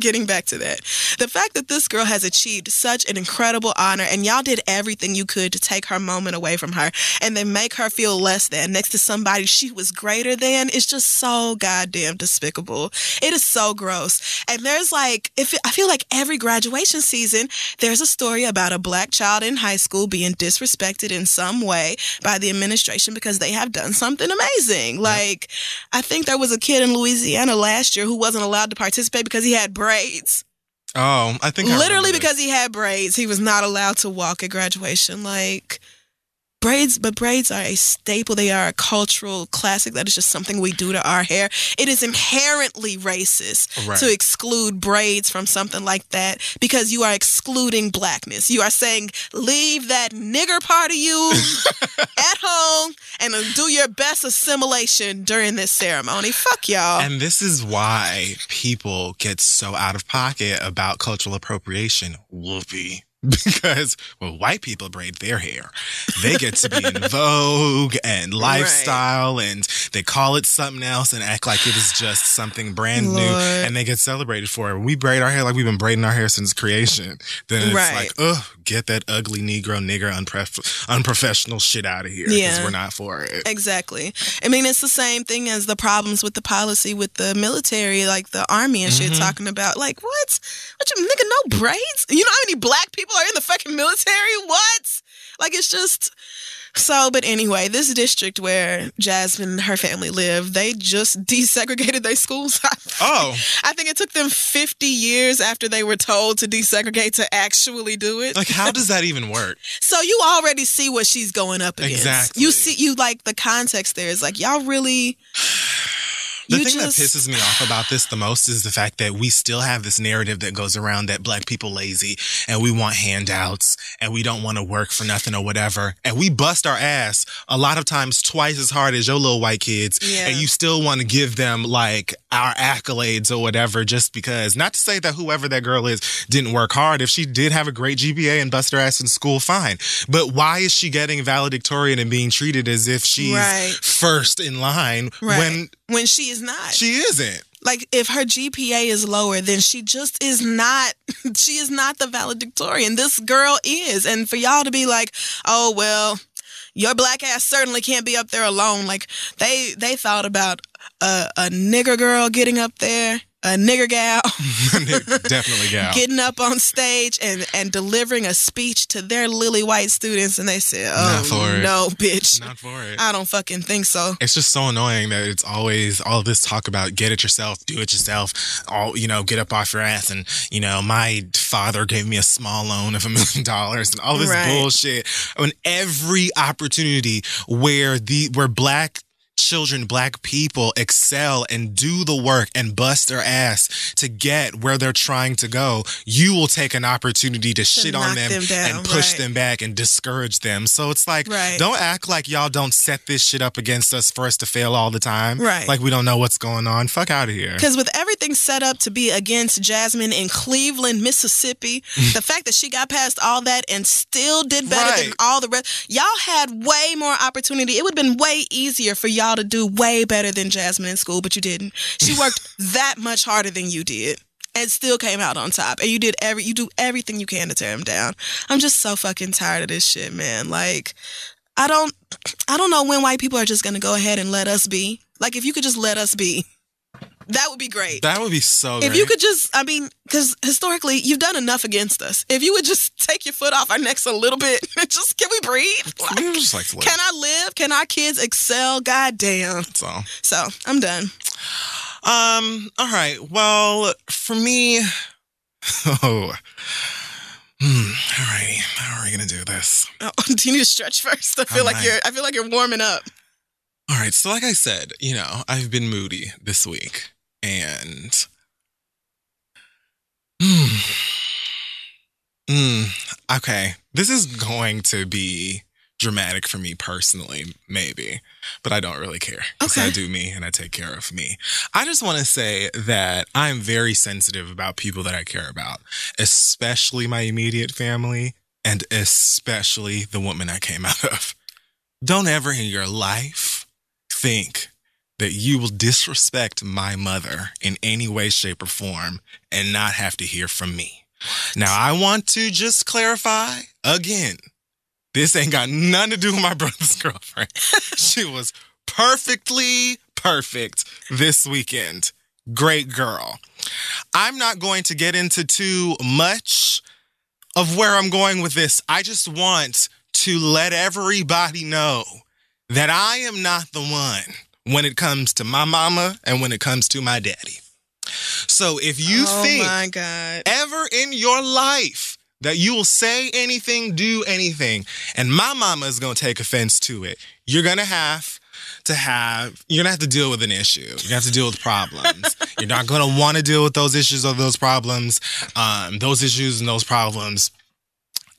Speaker 2: Getting back to that. The fact that this girl has achieved such an incredible honor and y'all did everything you could to take her moment away from her and then make her feel less than next to somebody she was greater than is just so goddamn despicable. It is so gross. And there's like if I feel like every graduation season there's a story about a black child in high school being disrespected in some way by the administration because they have done something amazing. Like I think there was a kid in Louisiana last year who wasn't allowed to participate because he had braids.
Speaker 3: Oh, I think I
Speaker 2: Literally because he had braids, he was not allowed to walk at graduation. Like braids, but braids are a staple. They are a cultural classic. That is just something we do to our hair. It is inherently racist
Speaker 3: Right.
Speaker 2: to exclude braids from something like that because you are excluding blackness. You are saying, leave that nigger part of you at home and do your best assimilation during this ceremony. Fuck y'all.
Speaker 3: And this is why people get so out of pocket about cultural appropriation. Whoopee. Because well, white people braid their hair. They get to be in vogue and lifestyle and they call it something else and act like it is just something brand new and they get celebrated for it. We braid our hair like we've been braiding our hair since creation, then it's
Speaker 2: Right.
Speaker 3: like, ugh, get that ugly Negro, nigger, unprof- unprofessional shit out of here. Because
Speaker 2: Yeah.
Speaker 3: we're not for it.
Speaker 2: Exactly. I mean, it's the same thing as the problems with the policy with the military, like the army and shit,
Speaker 3: Mhm.
Speaker 2: talking about, like, what? What you nigga, no braids? You know how many black people are in the fucking military? What? Like, it's just. So, but anyway, this district where Jasmine and her family live, they just desegregated their schools.
Speaker 3: Oh,
Speaker 2: I think it took them 50 years after they were told to desegregate to actually do it.
Speaker 3: like how does that even work?
Speaker 2: So you already see what she's going up against.
Speaker 3: Exactly.
Speaker 2: You see, you like the context there is like y'all really.
Speaker 3: The
Speaker 2: you
Speaker 3: thing
Speaker 2: just-
Speaker 3: that pisses me off about this the most is the fact that we still have this narrative that goes around that black people lazy and we want handouts and we don't want to work for nothing or whatever. And we bust our ass a lot of times twice as hard as your little white kids.
Speaker 2: Yeah.
Speaker 3: And you still want to give them like our accolades or whatever just because. Not to say that whoever that girl is didn't work hard. If she did have a great GPA and bust her ass in school, fine. But why is she getting valedictorian and being treated as if she's
Speaker 2: Right.
Speaker 3: first in line
Speaker 2: Right.
Speaker 3: when
Speaker 2: when she is not.
Speaker 3: she isn't.
Speaker 2: Like if her GPA is lower, then she just is not she is not the valedictorian. This girl is. And for y'all to be like, "Oh, well, your black ass certainly can't be up there alone." Like they they thought about a, a nigger girl getting up there a nigger gal.
Speaker 3: Definitely gal.
Speaker 2: Getting up on stage and and delivering a speech to their lily white students and they said oh no bitch.
Speaker 3: Not for it.
Speaker 2: I don't fucking think so.
Speaker 3: It's just so annoying that it's always all this talk about get it yourself do it yourself all you know get up off your ass and you know my father gave me a small loan of a million dollars and all this right. bullshit. On every opportunity where the where black children, black people excel and do the work and bust their ass to get where they're trying to go, you will take an opportunity to, to shit on them, them and push right. them back and discourage them. So it's like, right. don't act like y'all don't set this shit up against us for us to fail all the time.
Speaker 2: Right.
Speaker 3: Like we don't know what's going on. Fuck out of here.
Speaker 2: Because with everything set up to be against Jasmine in Cleveland, Mississippi, the fact that she got past all that and still did better right. than all the rest, y'all had way more opportunity. It would have been way easier for y'all to do way better than Jasmine in school, but you didn't. She worked that much harder than you did and still came out on top. And you did every you do everything you can to tear him down. I'm just so fucking tired of this shit, man. Like I don't I don't know when white people are just gonna go ahead and let us be. Like if you could just let us be. That would be great.
Speaker 3: That would be so.
Speaker 2: If
Speaker 3: great.
Speaker 2: you could just, I mean, because historically you've done enough against us. If you would just take your foot off our necks a little bit, just can we breathe?
Speaker 3: Like, we just like to
Speaker 2: live. Can I live? Can our kids excel? God damn.
Speaker 3: That's all.
Speaker 2: So I'm done.
Speaker 3: Um. All right. Well, for me, oh. Hmm. All righty. How are we gonna do this?
Speaker 2: Oh, do you need to stretch first? I feel I like might. you're. I feel like you're warming up.
Speaker 3: All right. So, like I said, you know, I've been moody this week. And mm, mm, okay, this is going to be dramatic for me personally, maybe, but I don't really care because okay. I do me and I take care of me. I just want to say that I'm very sensitive about people that I care about, especially my immediate family and especially the woman I came out of. Don't ever in your life think that you will disrespect my mother in any way, shape, or form and not have to hear from me. Now, I want to just clarify again this ain't got nothing to do with my brother's girlfriend. she was perfectly perfect this weekend. Great girl. I'm not going to get into too much of where I'm going with this. I just want to let everybody know that I am not the one when it comes to my mama and when it comes to my daddy. So if you
Speaker 2: oh
Speaker 3: think
Speaker 2: ever
Speaker 3: in your life that you will say anything, do anything, and my mama is going to take offense to it, you're going to have to have you're gonna have to deal with an issue. You're gonna have to deal with problems. you're not gonna want to deal with those issues or those problems. Um, those issues and those problems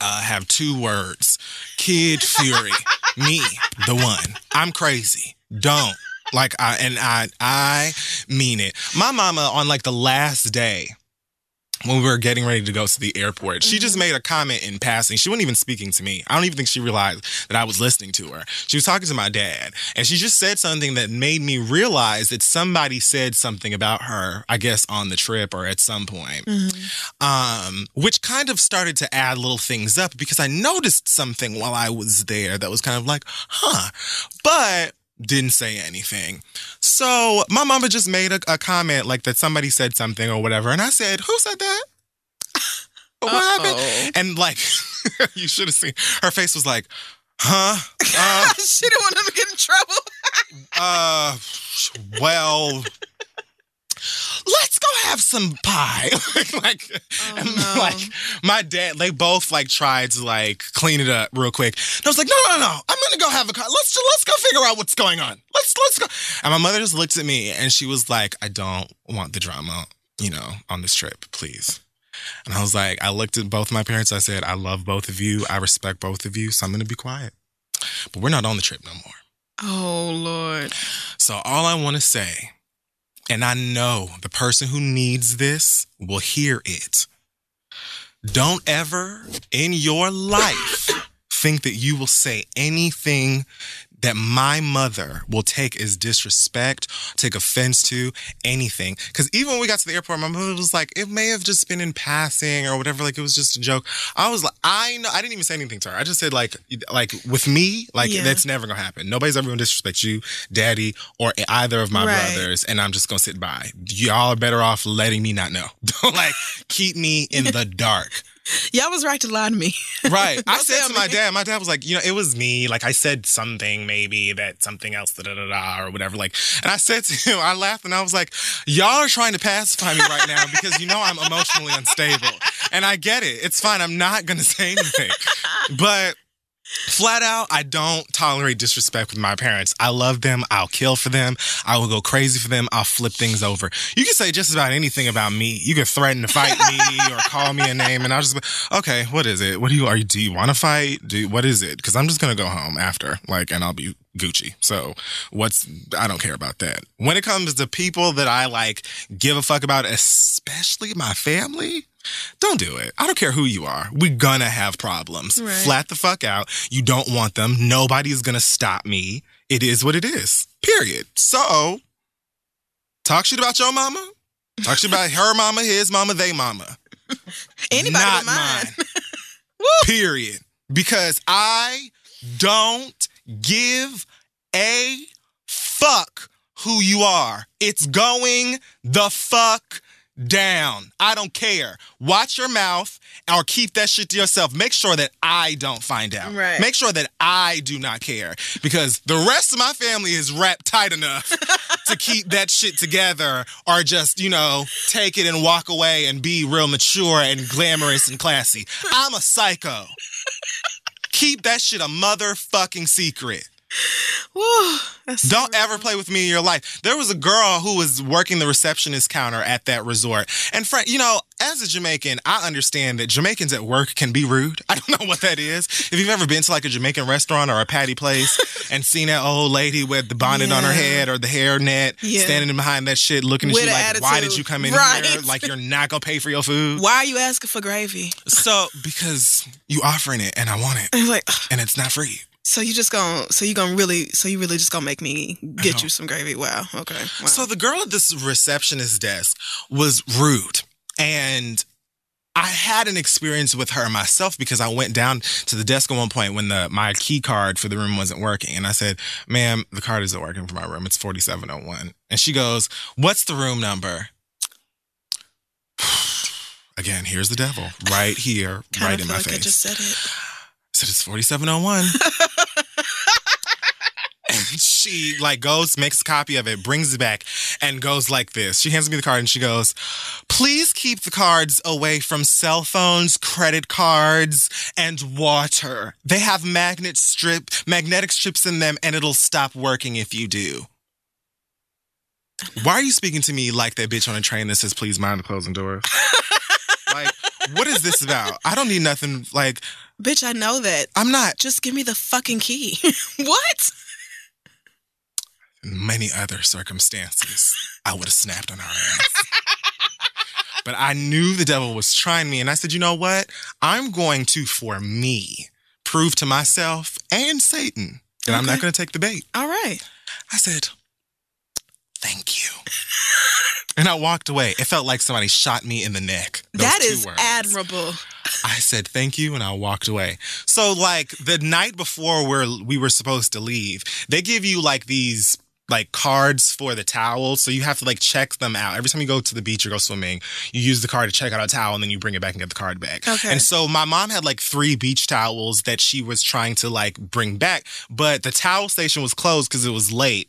Speaker 3: uh, have two words: kid fury. Me, the one. I'm crazy. Don't. Like I and I I mean it. My mama on like the last day when we were getting ready to go to the airport, she just mm-hmm. made a comment in passing. She wasn't even speaking to me. I don't even think she realized that I was listening to her. She was talking to my dad, and she just said something that made me realize that somebody said something about her, I guess, on the trip or at some point, mm-hmm. um, which kind of started to add little things up because I noticed something while I was there that was kind of like, huh. But didn't say anything. So my mama just made a, a, comment like that somebody said something or whatever. And I said, Who said that? what Uh-oh. happened? And like, you should have seen her face was like, Huh?
Speaker 2: Uh, she didn't want him to get in trouble.
Speaker 3: uh, well, let's go have some pie. like, oh, no. like my dad, they both like tried to like clean it up real quick. And I was like, no, no, no, I'm gonna go have a car. let's let's go figure out what's going on. Let's let's go. And my mother just looked at me and she was like, I don't want the drama, you know, on this trip, please. And I was like, I looked at both my parents. I said, I love both of you. I respect both of you. So I'm gonna be quiet. But we're not on the trip no more.
Speaker 2: Oh Lord.
Speaker 3: So all I want to say and I know the person who needs this will hear it. Don't ever in your life think that you will say anything that my mother will take as disrespect, take offense to anything. Because even when we got to the airport, my mother was like, "It may have just been in passing or whatever. Like it was just a joke." I was like, "I know." I didn't even say anything to her. I just said like, like with me, like
Speaker 2: Yeah.
Speaker 3: that's never gonna happen. Nobody's ever gonna disrespect you, daddy, or either of my
Speaker 2: Right.
Speaker 3: brothers, and I'm just gonna sit by. Y'all are better off letting me not know. Don't like keep me in the dark.
Speaker 2: Y'all was right to lie to me.
Speaker 3: Right. I said to my
Speaker 2: me.
Speaker 3: dad, my dad was like, you know, it was me. Like I said something maybe that something else, da da da da, or whatever. Like, and I said to him, I laughed and I was like, y'all are trying to pacify me right now because you know I'm emotionally unstable. And I get it. It's fine. I'm not going to say anything. But flat out, I don't tolerate disrespect with my parents. I love them. I'll kill for them. I will go crazy for them. I'll flip things over. You can say just about anything about me. You can threaten to fight me or call me a name, and I'll just be, okay, what is it? What do you are you do you want to fight? Do what is it? Because I'm just gonna go home after, like, and I'll be Gucci. So what's I don't care about that. When it comes to people that I like give a fuck about, especially my family, don't do it. I don't care who you are. We're gonna have problems.
Speaker 2: Right.
Speaker 3: Flat the fuck out. You don't want them. Nobody's gonna stop me. It is what it is. Period. So talk shit about your mama. Talk shit about her mama, his mama, they mama.
Speaker 2: Anybody
Speaker 3: Not
Speaker 2: mine.
Speaker 3: mine. Period. Because I don't give a fuck who you are. It's going the fuck down. I don't care. Watch your mouth or keep that shit to yourself. Make sure that I don't find out.
Speaker 2: Right.
Speaker 3: Make sure that I do not care because the rest of my family is wrapped tight enough to keep that shit together or just, you know, take it and walk away and be real mature and glamorous and classy. I'm a psycho. Keep that shit a motherfucking secret.
Speaker 2: Whew, that's so
Speaker 3: Don't ever play with me in your life. There was a girl who was working the receptionist counter at that resort. And friend, you know, as a Jamaican, I understand that Jamaicans at work can be rude. I don't know what that is. If you've ever been to like a Jamaican restaurant or a patty place and seen that old lady with the bonnet on her head or the hair net
Speaker 2: Yeah.
Speaker 3: standing behind that shit looking at
Speaker 2: With
Speaker 3: you like, why did you come in
Speaker 2: Right.
Speaker 3: here? Like you're not gonna pay for your food.
Speaker 2: Why are you asking for gravy?
Speaker 3: So because you offering it and I want it
Speaker 2: And like,
Speaker 3: and it's not free.
Speaker 2: So you just gonna, so you gonna really, so you really just gonna make me get
Speaker 3: uh-huh.
Speaker 2: you some gravy? Wow. Okay. Wow.
Speaker 3: So the girl at this receptionist desk was rude. And I had an experience with her myself because I went down to the desk at one point when the my key card for the room wasn't working. And I said, ma'am, the card isn't working for my room. It's 4701. And she goes, What's the room number? Again, here's the devil right here, right in
Speaker 2: feel
Speaker 3: my
Speaker 2: like
Speaker 3: face.
Speaker 2: I just said it.
Speaker 3: I said it's 4701. and she like goes, makes a copy of it, brings it back, and goes like this. She hands me the card and she goes, Please keep the cards away from cell phones, credit cards, and water. They have magnet strip magnetic strips in them and it'll stop working if you do. Why are you speaking to me like that bitch on a train that says please mind the closing doors? like, what is this about? I don't need nothing like
Speaker 2: Bitch, I know that.
Speaker 3: I'm not
Speaker 2: Just give me the fucking key. what?
Speaker 3: In many other circumstances, I would have snapped on her ass. but I knew the devil was trying me, and I said, you know what? I'm going to, for me, prove to myself and Satan that I'm not going to take the bait.
Speaker 2: All right.
Speaker 3: I said, thank you. and I walked away. It felt like somebody shot me in the neck.
Speaker 2: That
Speaker 3: words.
Speaker 2: admirable.
Speaker 3: I said thank you and I walked away. So like the night before we're we were supposed to leave, they give you like these like cards for the towels. So you have to like check them out. Every time you go to the beach or go swimming, you use the card to check out a towel and then you bring it back and get the card back.
Speaker 2: Okay.
Speaker 3: And so my mom had like three beach towels that she was trying to like bring back, but the towel station was closed because it was late.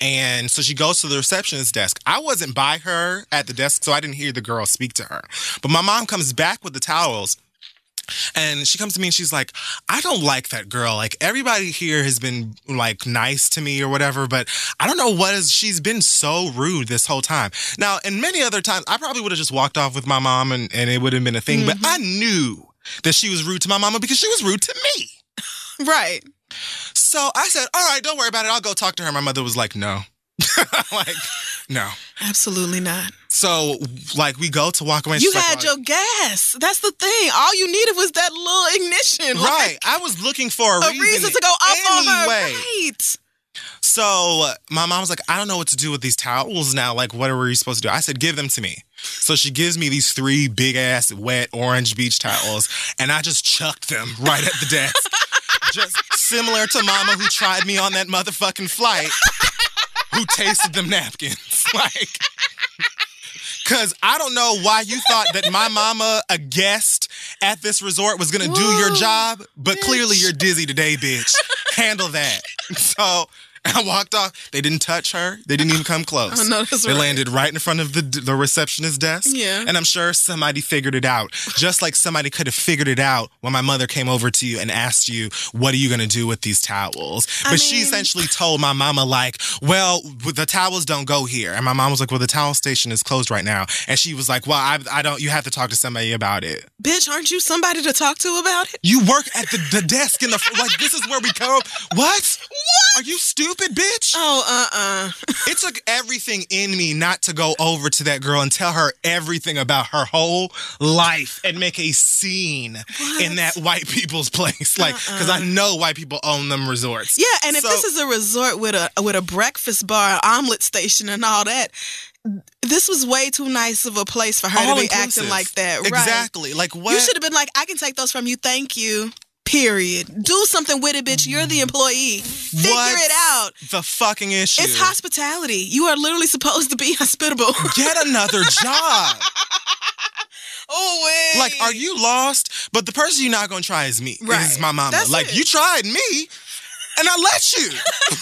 Speaker 3: And so she goes to the receptionist desk. I wasn't by her at the desk, so I didn't hear the girl speak to her. But my mom comes back with the towels. And she comes to me and she's like, I don't like that girl. Like everybody here has been like nice to me or whatever, but I don't know what is she's been so rude this whole time. Now, in many other times, I probably would have just walked off with my mom and, and it would have been a thing, but I mm-hmm. knew that she was rude to my mama because she was rude to me.
Speaker 2: Right.
Speaker 3: So I said, All right, don't worry about it. I'll go talk to her. My mother was like, No. like, no.
Speaker 2: Absolutely not.
Speaker 3: So, like, we go to walk away. and
Speaker 2: You
Speaker 3: like,
Speaker 2: had
Speaker 3: "Well,
Speaker 2: your gas. That's the thing. All you needed was that little ignition.
Speaker 3: Right.
Speaker 2: Like,
Speaker 3: I was looking for a,
Speaker 2: a reason to go off on her.
Speaker 3: anyway.
Speaker 2: right.
Speaker 3: So my mom was like, I don't know what to do with these towels now. Like, what were you supposed to do? I said, give them to me. So she gives me these three big ass wet orange beach towels, and I just chucked them right at the desk. just similar to Mama who tried me on that motherfucking flight, who tasted them napkins. Like, Cause I don't know why you thought that my mama, a guest at this resort, was gonna do your job, but clearly you're dizzy today, bitch. Handle that. So I walked off. They didn't touch her. They didn't even come close.
Speaker 2: Oh, no, that's
Speaker 3: they
Speaker 2: right.
Speaker 3: landed right in front of the the receptionist desk.
Speaker 2: Yeah.
Speaker 3: And I'm sure somebody figured it out. Just like somebody could have figured it out when my mother came over to you and asked you, "What are you gonna do with these towels?"
Speaker 2: I
Speaker 3: But she essentially told my mama like, "Well, the towels don't go here." And my mom was like, "Well, the towel station is closed right now." And she was like, "Well, I, I don't. You have to talk to somebody about it."
Speaker 2: Bitch, aren't you somebody to talk to about it?
Speaker 3: You work at the, the desk in the like. This is where we go. What? What? Are you stupid, bitch?
Speaker 2: Oh, uh-uh.
Speaker 3: It took everything in me not to go over to that girl and tell her everything about her whole life and make a scene in that white people's place. Like, uh-uh. because I know white people own them resorts.
Speaker 2: Yeah, and if this is a resort with a with a breakfast bar, omelet station, and all that, this was way too nice of a place for her to be
Speaker 3: inclusive.
Speaker 2: acting like that. Right?
Speaker 3: Exactly. Like, what?
Speaker 2: You should have been like, I can take those from you. Thank you. Period. Do something with it, bitch. You're the employee. Figure
Speaker 3: What's
Speaker 2: it out.
Speaker 3: The fucking issue.
Speaker 2: It's hospitality. You are literally supposed to be hospitable.
Speaker 3: Get another job.
Speaker 2: oh wait.
Speaker 3: Like, are you lost? But the person you're not gonna try is me.
Speaker 2: Right.
Speaker 3: Is my mama.
Speaker 2: That's
Speaker 3: like,
Speaker 2: it.
Speaker 3: you tried me, and I let you.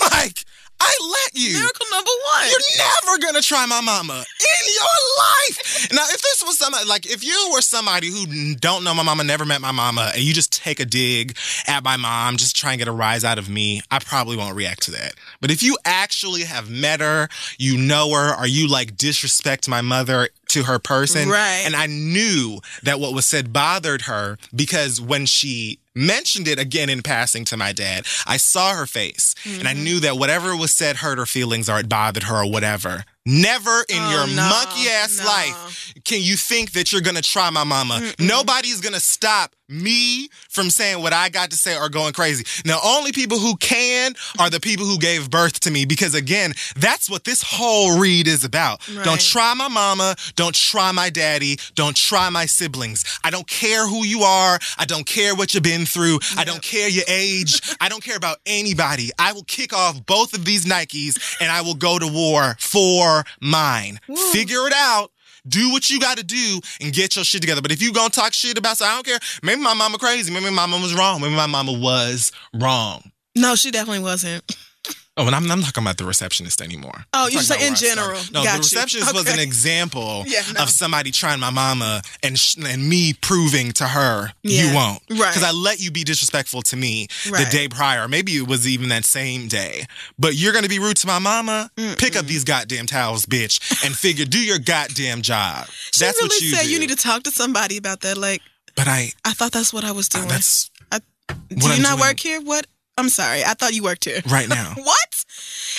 Speaker 3: like, I let you.
Speaker 2: miracle number one?
Speaker 3: You're never gonna try my mama in your life. Now, if this was somebody like if you were somebody who don't know my mama, never met my mama, and you just take a dig at my mom, just try and get a rise out of me, I probably won't react to that. But if you actually have met her, you know her, or you like disrespect my mother to her person,
Speaker 2: Right.
Speaker 3: And I knew that what was said bothered her because when she mentioned it again in passing to my dad, I saw her face and I mm-hmm. knew that whatever was said hurt her feelings or it bothered her or whatever. Never in
Speaker 2: Oh,
Speaker 3: your
Speaker 2: no,
Speaker 3: monkey ass
Speaker 2: no.
Speaker 3: life can you think that you're gonna try my mama. Nobody's gonna stop me from saying what I got to say or going crazy. Now, only people who can are the people who gave birth to me because, again, that's what this whole read is about.
Speaker 2: Right.
Speaker 3: Don't try my mama. Don't try my daddy. Don't try my siblings. I don't care who you are. I don't care what you've been through. I don't care your age. I don't care about anybody. I will kick off both of these Nikes and I will go to war for mine. Figure it out. Do what you got to do and get your shit together. But if you gonna talk shit about, so I don't care. Maybe my mama crazy. Maybe my mama was wrong. Maybe my mama was wrong.
Speaker 2: No, she definitely wasn't.
Speaker 3: Oh, and I'm, I'm not talking about the receptionist anymore.
Speaker 2: Oh, you just say in
Speaker 3: where I started.
Speaker 2: general.
Speaker 3: No,
Speaker 2: Got
Speaker 3: the
Speaker 2: you.
Speaker 3: receptionist was an example
Speaker 2: Yeah, no.
Speaker 3: of somebody trying my mama and sh- and me proving to her
Speaker 2: Yeah,
Speaker 3: you won't.
Speaker 2: right.
Speaker 3: Because I let you be disrespectful to me the day prior. Maybe it was even that same day. But you're gonna be rude to my mama. Pick up these goddamn towels, bitch, and figure do your goddamn job.
Speaker 2: She
Speaker 3: that's
Speaker 2: really
Speaker 3: what you
Speaker 2: said
Speaker 3: do.
Speaker 2: you need to talk to somebody about that. Like,
Speaker 3: But I
Speaker 2: I thought that's what I was doing.
Speaker 3: that's
Speaker 2: I, do you not
Speaker 3: doing.
Speaker 2: work here? What? I'm sorry. I thought you worked here.
Speaker 3: right now.
Speaker 2: What?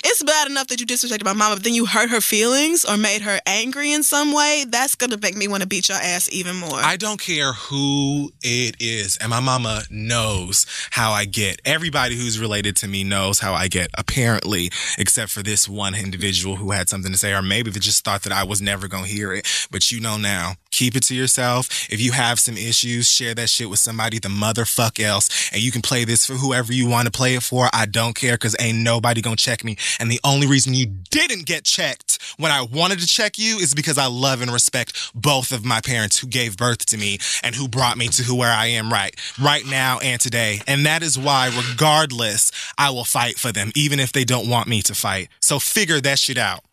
Speaker 2: It's bad enough that you disrespected my mama, but then you hurt her feelings or made her angry in some way. That's gonna make me want to beat your ass even more.
Speaker 3: I don't care who it is. And my mama knows how I get. Everybody who's related to me knows how I get, apparently, except for this one individual who had something to say, or maybe they just thought that I was never to hear it. But you know now, keep it to yourself. If you have some issues, share that shit with somebody, the motherfuck else. And you can play this for whoever you want to play it for. I don't care because ain't nobody to check me. And the only reason you didn't get checked when I wanted to check you is because I love and respect both of my parents who gave birth to me and who brought me to who where I am right right now and today. And that is why regardless, I will fight for them even if they don't want me to fight. So figure that shit out.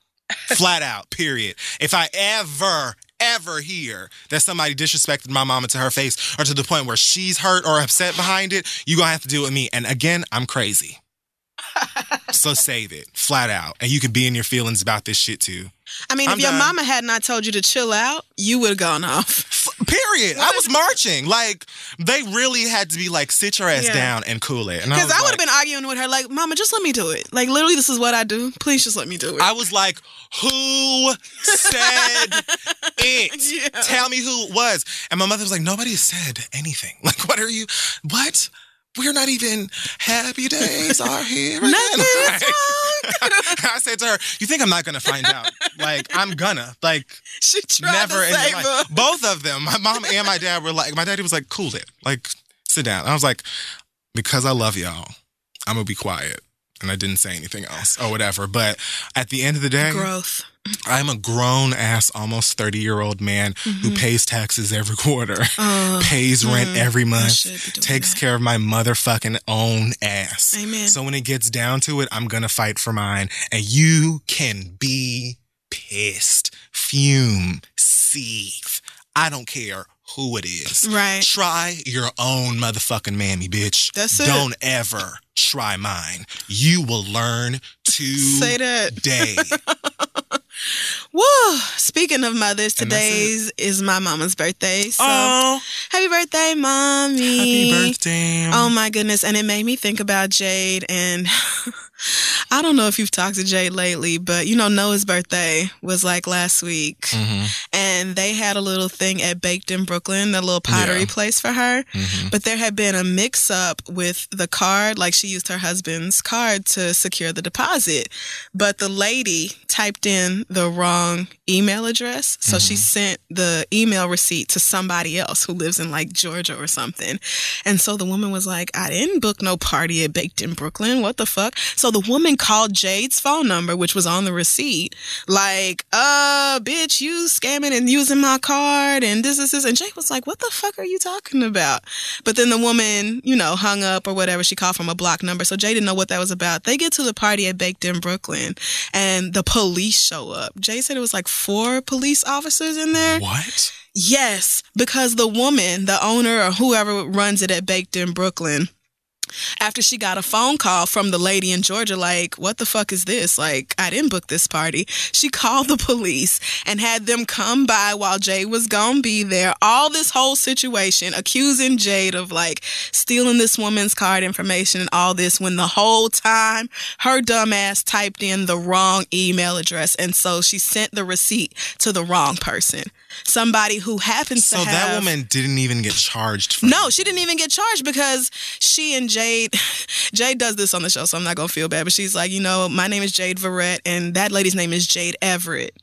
Speaker 3: Flat out, period. If I ever ever hear that somebody disrespected my mama to her face or to the point where she's hurt or upset behind it, you gonna have to deal with me. And again, I'm crazy. So save it, flat out. And you can be in your feelings about this shit too.
Speaker 2: I mean,
Speaker 3: I'm
Speaker 2: if your
Speaker 3: done.
Speaker 2: mama had not told you to chill out, you would have gone off.
Speaker 3: Period. I was marching. Like they really had to be like, sit your ass
Speaker 2: Yeah.
Speaker 3: down and cool it.
Speaker 2: Because
Speaker 3: was
Speaker 2: I, would have
Speaker 3: like-
Speaker 2: been arguing with her, like, Mama, just let me do it. Like, literally, this is what I do. Please just let me do it.
Speaker 3: I was like, who said it?
Speaker 2: Yeah.
Speaker 3: Tell me who it was. And my mother was like, nobody said anything. Like, what are you? What? We're not even happy days are here. again."
Speaker 2: Nothing's
Speaker 3: I said to her, "You think I'm not gonna find out? Like I'm gonna. Like
Speaker 2: She tried
Speaker 3: never
Speaker 2: to save her.
Speaker 3: Both of them, my mom and my dad were like, my daddy was like, cool it. Like, sit down. I was like, because I love y'all, I'm gonna be quiet. And I didn't say anything else or whatever. But at the end of the day,
Speaker 2: Growth.
Speaker 3: I'm a grown ass, almost 30 year old man who
Speaker 2: Mhm.
Speaker 3: pays taxes every quarter,
Speaker 2: Uh,
Speaker 3: pays rent
Speaker 2: mm,
Speaker 3: every month,
Speaker 2: should be doing
Speaker 3: takes
Speaker 2: that.
Speaker 3: care of my motherfucking own ass.
Speaker 2: Amen.
Speaker 3: So when it gets down to it, I'm gonna fight for mine. And you can be pissed, fume, seethe. I don't care who it is.
Speaker 2: right.
Speaker 3: Try your own motherfucking mammy, bitch.
Speaker 2: That's it.
Speaker 3: Don't ever try mine. You will learn to
Speaker 2: Say that. Woo! Speaking of mothers, today's is my mama's birthday. So
Speaker 3: oh,
Speaker 2: happy birthday, mommy!
Speaker 3: happy birthday.
Speaker 2: Oh my goodness. And it made me think about Jade. And I don't know if you've talked to Jay lately, but you know, Noah's birthday was like last week.
Speaker 3: Mhm,
Speaker 2: And they had a little thing at Baked in Brooklyn, the little pottery
Speaker 3: Yeah.
Speaker 2: place for her.
Speaker 3: mhm.
Speaker 2: But there had been a mix up with the card. Like she used her husband's card to secure the deposit. But the lady typed in the wrong email address. So she sent the email receipt to somebody else who lives in like Georgia or something. And so the woman was like, I didn't book no party at Baked in Brooklyn. What the fuck? So the woman called Jade's phone number, which was on the receipt, like, uh, bitch, you scamming and using my card and this, this, this. And Jade was like, what the fuck are you talking about? But then the woman, you know, hung up or whatever. She called from a block number. So Jade didn't know what that was about. They get to the party at Baked in Brooklyn and the police show up. Jade said it was like four police officers in there.
Speaker 3: What?
Speaker 2: Yes, because the woman, the owner or whoever runs it at Baked in Brooklyn, after she got a phone call from the lady in Georgia, like, what the fuck is this? Like, I didn't book this party. She called the police and had them come by while Jay was gonna be there. All this whole situation, accusing Jade of like stealing this woman's card information and all this when the whole time her dumbass typed in the wrong email address. And so she sent the receipt to the wrong person. Somebody who happens
Speaker 3: So
Speaker 2: to have So
Speaker 3: that woman didn't even get charged for
Speaker 2: no, she didn't even get charged because she and Jade, Jade does this on the show, so I'm not gonna feel bad. But she's like, you know, my name is Jade Verrett, and that lady's name is Jade Everett.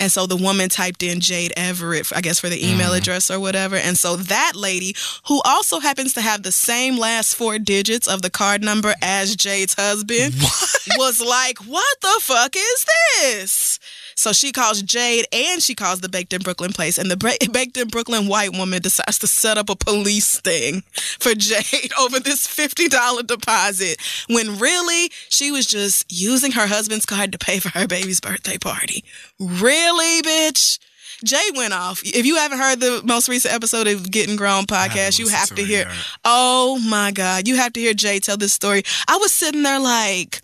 Speaker 2: And so the woman typed in Jade Everett, I guess, for the email
Speaker 3: Mhm.
Speaker 2: address or whatever. And so that lady, who also happens to have the same last four digits of the card number as Jade's husband,
Speaker 3: What?
Speaker 2: was like, what the fuck is this? So she calls Jade and she calls the Baked in Brooklyn place. And the Baked in Brooklyn white woman decides to set up a police thing for Jade over this $50 deposit when really she was just using her husband's card to pay for her baby's birthday party. Really, bitch? Jay went off. If you haven't heard the most recent episode of Getting Grown podcast, you have
Speaker 3: to
Speaker 2: to hear.
Speaker 3: yet.
Speaker 2: Oh my God. You have to hear Jay tell this story. I was sitting there like,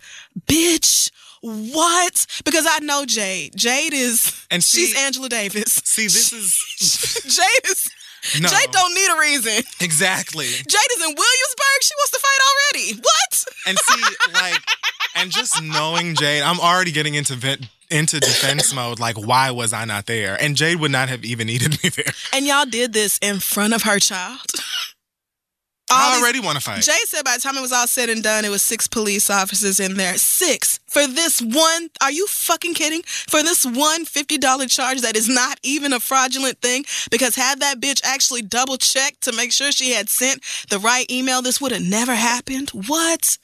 Speaker 2: bitch, what? Because I know Jade. Jade is,
Speaker 3: And
Speaker 2: she's Angela Davis.
Speaker 3: See, this is
Speaker 2: Jade is,
Speaker 3: no
Speaker 2: Jade don't need a reason.
Speaker 3: exactly.
Speaker 2: Jade is in Williamsburg. She wants to fight already. What?
Speaker 3: And see, like, and just knowing Jade, I'm already getting into vent, into defense mode. Like, why was I not there? And Jade would not have even needed me there.
Speaker 2: And y'all did this in front of her child. All
Speaker 3: I
Speaker 2: these-
Speaker 3: already want to fight.
Speaker 2: Jay said by the time it was all said and done, it was six police officers in there. Six for this one. Are you fucking kidding? For this one $50 charge that is not even a fraudulent thing? Because had that bitch actually double checked to make sure she had sent the right email, this would have never happened. What?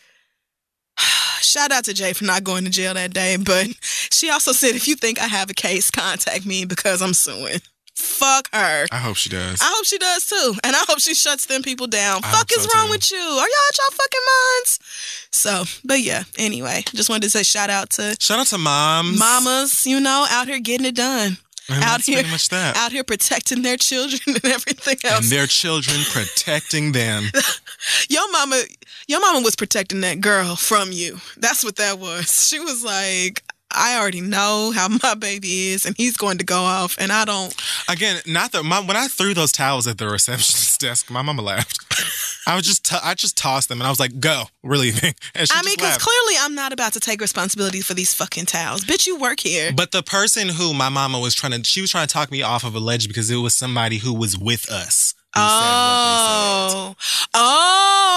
Speaker 2: Shout out to Jay for not going to jail that day, but she also said if you think I have a case, contact me because I'm suing. Fuck her.
Speaker 3: I hope she does.
Speaker 2: I hope she does too. And I hope she shuts them people down.
Speaker 3: I
Speaker 2: Fuck is
Speaker 3: so,
Speaker 2: wrong
Speaker 3: too.
Speaker 2: with you? Are y'all out y'all fucking minds? So, but yeah, anyway, just wanted to say shout out to
Speaker 3: Shout out to moms.
Speaker 2: mamas, you know, out here getting it done.
Speaker 3: And
Speaker 2: out
Speaker 3: that's
Speaker 2: here-
Speaker 3: pretty much that.
Speaker 2: Out here protecting their children and everything else, and
Speaker 3: their children protecting them.
Speaker 2: Your mama your mama was protecting that girl from you. That's what that was. She was like, I already know how my baby is, and he's going to go off, and I don't.
Speaker 3: Again, not that my, when I threw those towels at the receptionist desk, my mama laughed. I was just t- I just tossed them and I was like, "Go, we're leaving." And she
Speaker 2: I mean, because clearly I'm not about to take responsibility for these fucking towels. Bitch, you work here.
Speaker 3: But the person who my mama was trying to, she was trying to talk me off of a ledge because it was somebody who was with us who said what they said.
Speaker 2: Oh,
Speaker 3: was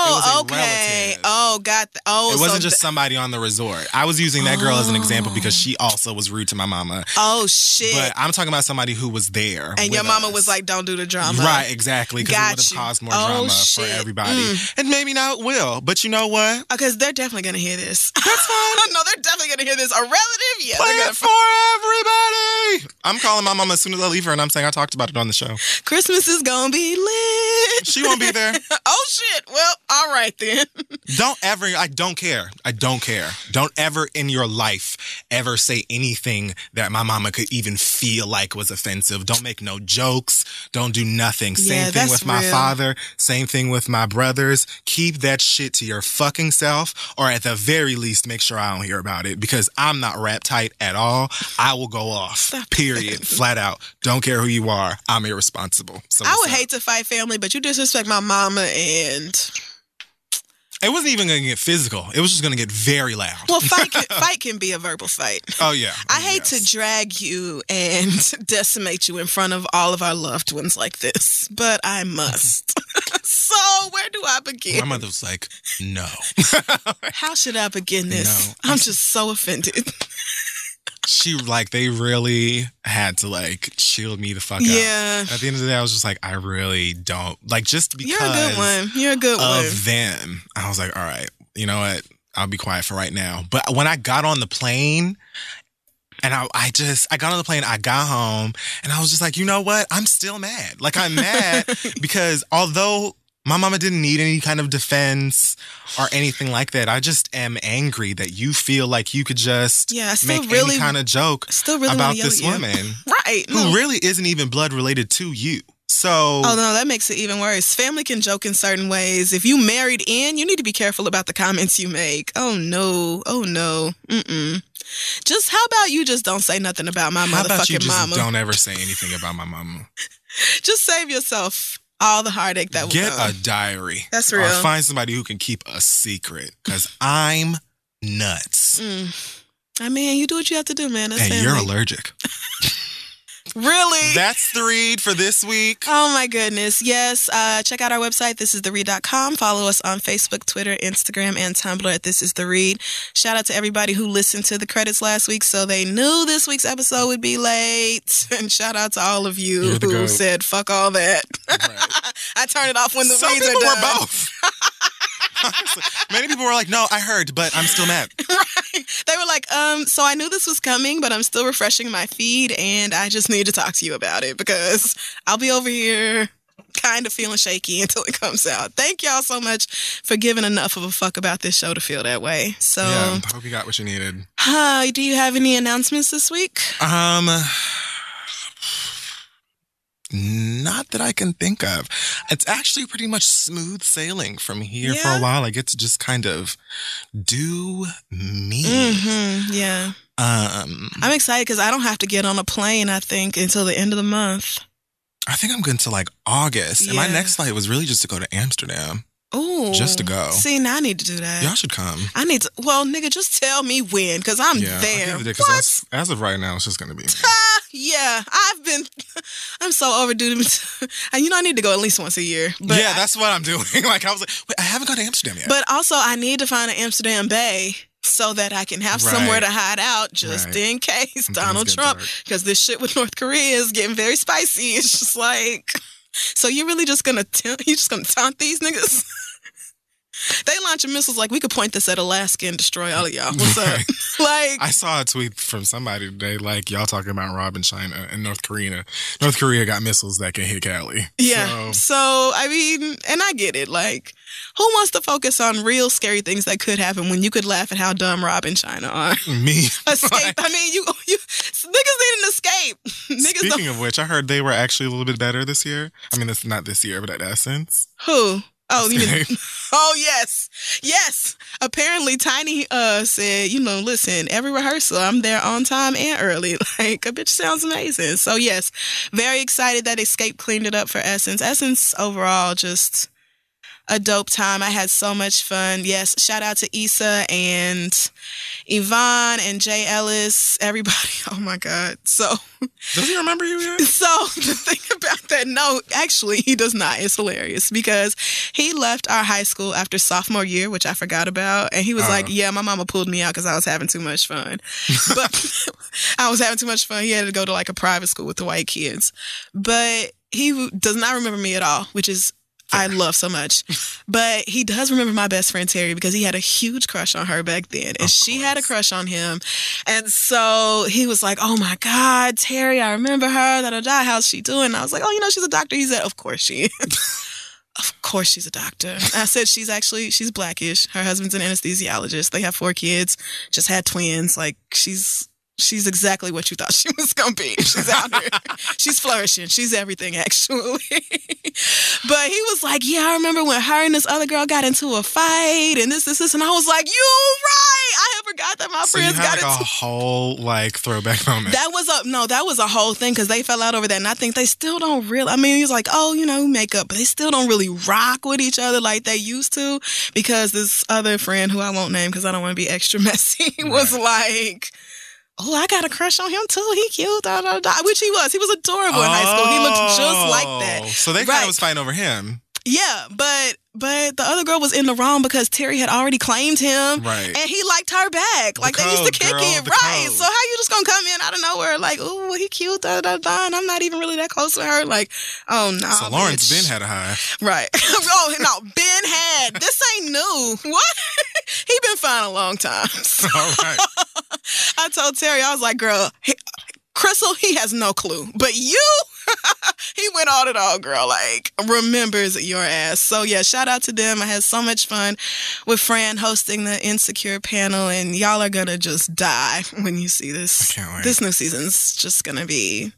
Speaker 2: oh, okay.
Speaker 3: relative.
Speaker 2: Oh, got the, oh.
Speaker 3: It wasn't
Speaker 2: so
Speaker 3: just somebody on the resort. I was using that girl as an example because she also was rude to my mama.
Speaker 2: oh shit.
Speaker 3: But I'm talking about somebody who was there.
Speaker 2: and your mama
Speaker 3: us.
Speaker 2: was like, "Don't do the drama."
Speaker 3: Right, exactly. Because it would have caused more
Speaker 2: Oh,
Speaker 3: drama
Speaker 2: shit.
Speaker 3: for everybody.
Speaker 2: Mm.
Speaker 3: And maybe now it will. But you know what?
Speaker 2: Because they're definitely gonna hear this.
Speaker 3: That's fine.
Speaker 2: no, they're definitely gonna hear this. A relative, yeah.
Speaker 3: Play it for everybody. I'm calling my mama as soon as I leave her and I'm saying I talked about it on the show.
Speaker 2: Christmas is gonna be lit.
Speaker 3: She won't be there.
Speaker 2: oh shit. Well, all right then.
Speaker 3: Don't ever, I don't care. I don't care. Don't ever in your life ever say anything that my mama could even feel like was offensive. Don't make no jokes. Don't do nothing. Same
Speaker 2: Yeah,
Speaker 3: thing with my
Speaker 2: real.
Speaker 3: father. Same thing with my brothers. Keep that shit to your fucking self, or at the very least, make sure I don't hear about it because I'm not rap tight at all. I will go off.
Speaker 2: Stop
Speaker 3: Period. Flat out. Don't care who you are. I'm irresponsible. So
Speaker 2: I would
Speaker 3: up?
Speaker 2: hate to fight family, but you disrespect my mama and
Speaker 3: It wasn't even gonna get physical. It was just gonna get very loud.
Speaker 2: well, fight can, fight can be a verbal fight.
Speaker 3: oh yeah.
Speaker 2: I hate to drag you and decimate you in front of all of our loved ones like this, but I must. so, where do I begin?
Speaker 3: My mother was like, "No."
Speaker 2: How should I begin this?
Speaker 3: No.
Speaker 2: I'm just so offended.
Speaker 3: She like they really had to like chill me the fuck
Speaker 2: Yeah.
Speaker 3: out. At the end of the day, I was just like, I really don't like just because
Speaker 2: You're a good one. You're a good one.
Speaker 3: of them. I was like, all right, you know what? I'll be quiet for right now. But when I got on the plane. And I, I just, I got on the plane, I got home, and I was just like, you know what? I'm still mad. Like, I'm mad because although my mama didn't need any kind of defense or anything like that, I just am angry that you feel like you could just
Speaker 2: Yeah,
Speaker 3: make
Speaker 2: really-
Speaker 3: any kind of joke
Speaker 2: Still really
Speaker 3: about this woman
Speaker 2: Right.
Speaker 3: who really isn't even blood related to you. So,
Speaker 2: Oh no, that makes it even worse. Family can joke in certain ways. If you married in, you need to be careful about the comments you make. Oh no, oh no, mm-mm. Just how about you just don't say nothing about my
Speaker 3: how about you just
Speaker 2: mama?
Speaker 3: don't ever say anything about my mama?
Speaker 2: Just save yourself all the heartache that will
Speaker 3: Get
Speaker 2: come.
Speaker 3: a diary.
Speaker 2: That's
Speaker 3: Or
Speaker 2: real.
Speaker 3: find somebody who can keep a secret because I'm nuts.
Speaker 2: Mm. I mean, you do what you have to do, man. That's
Speaker 3: and
Speaker 2: family.
Speaker 3: you're allergic.
Speaker 2: really.
Speaker 3: That's the read for this week.
Speaker 2: Oh my goodness. Yes. Uh, check out our website, thisistheread.com. Follow us on Facebook, Twitter, Instagram, and Tumblr at This Is The Read. Shout out to everybody who listened to the credits last week so they knew this week's episode would be late. And shout out to all of you who
Speaker 3: goat.
Speaker 2: said, fuck all that.
Speaker 3: Right.
Speaker 2: I turn it off when the
Speaker 3: Some
Speaker 2: reads
Speaker 3: people
Speaker 2: are
Speaker 3: were both. Honestly, Many people were like, "No, I heard, but I'm still mad."
Speaker 2: right. They were like, um, so I knew this was coming, but I'm still refreshing my feed and I just need to talk to you about it because I'll be over here kind of feeling shaky until it comes out. Thank y'all so much for giving enough of a fuck about this show to feel that way. So,
Speaker 3: Yeah, I hope you got what you needed.
Speaker 2: uh, do you have any announcements this week?
Speaker 3: Um, not that I can think of. It's actually pretty much smooth sailing from here for a while. I get to just kind of do me.
Speaker 2: Mm-hmm. Yeah.
Speaker 3: Um,
Speaker 2: I'm excited because I don't have to get on a plane, I think, until the end of the month.
Speaker 3: I think I'm going to like August, and my next flight was really just to go to Amsterdam.
Speaker 2: Oh,
Speaker 3: Just to go.
Speaker 2: See, now I need to do that.
Speaker 3: Y'all should come.
Speaker 2: I need to, well, nigga, just tell me when because I'm
Speaker 3: yeah,
Speaker 2: there.
Speaker 3: give it a- 'cause
Speaker 2: What?
Speaker 3: As, as of right now, it's just going to be.
Speaker 2: Ah, yeah, I've been. I'm so overdue. To, and you know, I need to go at least once a year. But
Speaker 3: yeah,
Speaker 2: I-
Speaker 3: that's what I'm doing. like I was like, wait, I haven't gone to Amsterdam yet.
Speaker 2: but also, I need to find an Amsterdam Bay so that I can have
Speaker 3: Right.
Speaker 2: somewhere to hide out just
Speaker 3: Right.
Speaker 2: in case Donald Trump. Because this shit with North Korea is getting very spicy. It's just like, so you're really just gonna t- you just gonna taunt these niggas? They launching missiles like we could point this at Alaska and destroy all of y'all. What's up? Like,
Speaker 3: I saw a tweet from somebody today, like y'all talking about Rob and Chyna and North Korea. North Korea got missiles that can hit Cali.
Speaker 2: Yeah.
Speaker 3: So,
Speaker 2: So, I mean, and I get it. Like, who wants to focus on real scary things that could happen when you could laugh at how dumb Rob and Chyna are?
Speaker 3: me.
Speaker 2: Escape. I mean, you, you niggas need an escape. niggas don't.
Speaker 3: Speaking of which, I heard they were actually a little bit better this year. I mean, it's not this year, but at Essence.
Speaker 2: Who? Oh, you mean? Oh, yes, yes. Apparently, Tiny uh said, you know, listen, every rehearsal, I'm there on time and early. Like, a bitch sounds amazing. So, yes, very excited that Xscape cleaned it up for Essence. Essence overall just a dope time. I had so much fun. Yes, shout out to Issa and Yvonne and Jay Ellis, everybody. Oh my God. So,
Speaker 3: Does he remember you yet?
Speaker 2: so the thing about that, no, actually, he does not. It's hilarious because he left our high school after sophomore year, which I forgot about. And he was
Speaker 3: Uh-huh.
Speaker 2: like, Yeah, my mama pulled me out because I was having too much fun. But I was having too much fun. He had to go to like a private school with the white kids. But he does not remember me at all, which is. I love so much. But he does remember my best friend Terry because he had a huge crush on her back then. And
Speaker 3: Of
Speaker 2: she had a crush on him. And so he was like, Oh my God, Terry, I remember her. Da da da. How's she doing? And I was like, Oh, you know, she's a doctor. He said, Of course she is. of course she's a doctor. And I said she's actually she's blackish. Her husband's an anesthesiologist. They have four kids, just had twins. Like she's she's exactly what you thought she was gonna be. She's out here. she's flourishing. She's everything actually. but he was like, Yeah, I remember when her and this other girl got into a fight and this, this, this, and I was like, You right. I had forgot that my
Speaker 3: So
Speaker 2: friends got
Speaker 3: like
Speaker 2: into
Speaker 3: a whole like throwback moment.
Speaker 2: that was a no, that was a whole thing because they fell out over that, and I think they still don't really. I mean, he's like, oh, you know, makeup, but they still don't really rock with each other like they used to because this other friend who I won't name because I don't want to be extra messy was like. Oh, I got a crush on him too. He cute, da, da, da. which he was. He was adorable in high school. He looked just like
Speaker 3: Oh,
Speaker 2: that.
Speaker 3: So they kind
Speaker 2: Right.
Speaker 3: of was fighting over him.
Speaker 2: Yeah, but but the other girl was in the wrong because Terry had already claimed him.
Speaker 3: Right.
Speaker 2: And he liked her back. Like they used to kick
Speaker 3: girl,
Speaker 2: it. Right.
Speaker 3: code.
Speaker 2: So how you just gonna come in out of nowhere like, ooh, he cute, da da da and I'm not even really that close to her. Like, oh no.
Speaker 3: so Lawrence
Speaker 2: bitch.
Speaker 3: Ben had a high.
Speaker 2: Right. oh no, Ben had. This ain't new. What? he been fine a long time. So
Speaker 3: All right.
Speaker 2: I told Terry, I was like, girl, he, Crissle, he has no clue. But you, he went on it all, girl. Like, remembers your ass. So, yeah, shout out to them. I had so much fun with Fran hosting the Insecure panel, and y'all are gonna just die when you see this.
Speaker 3: I can't wait.
Speaker 2: This new season's just gonna be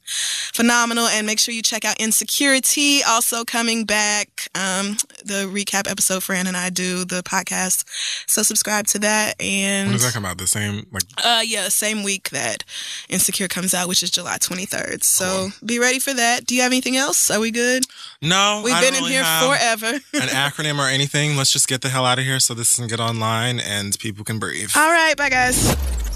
Speaker 2: phenomenal. And make sure you check out Insecuritea, also coming back. Um, the recap episode Fran and I do the podcast. So subscribe to that. And
Speaker 3: When does that come out? The same like
Speaker 2: uh, yeah, same week that Insecure comes out, which is July 23rd. So be ready for that. Do you have anything else? Are we good?
Speaker 3: No.
Speaker 2: We've
Speaker 3: I
Speaker 2: been in
Speaker 3: really
Speaker 2: here forever.
Speaker 3: an acronym or anything. Let's just get the hell out of here so this can get online and people can breathe.
Speaker 2: All right, bye guys.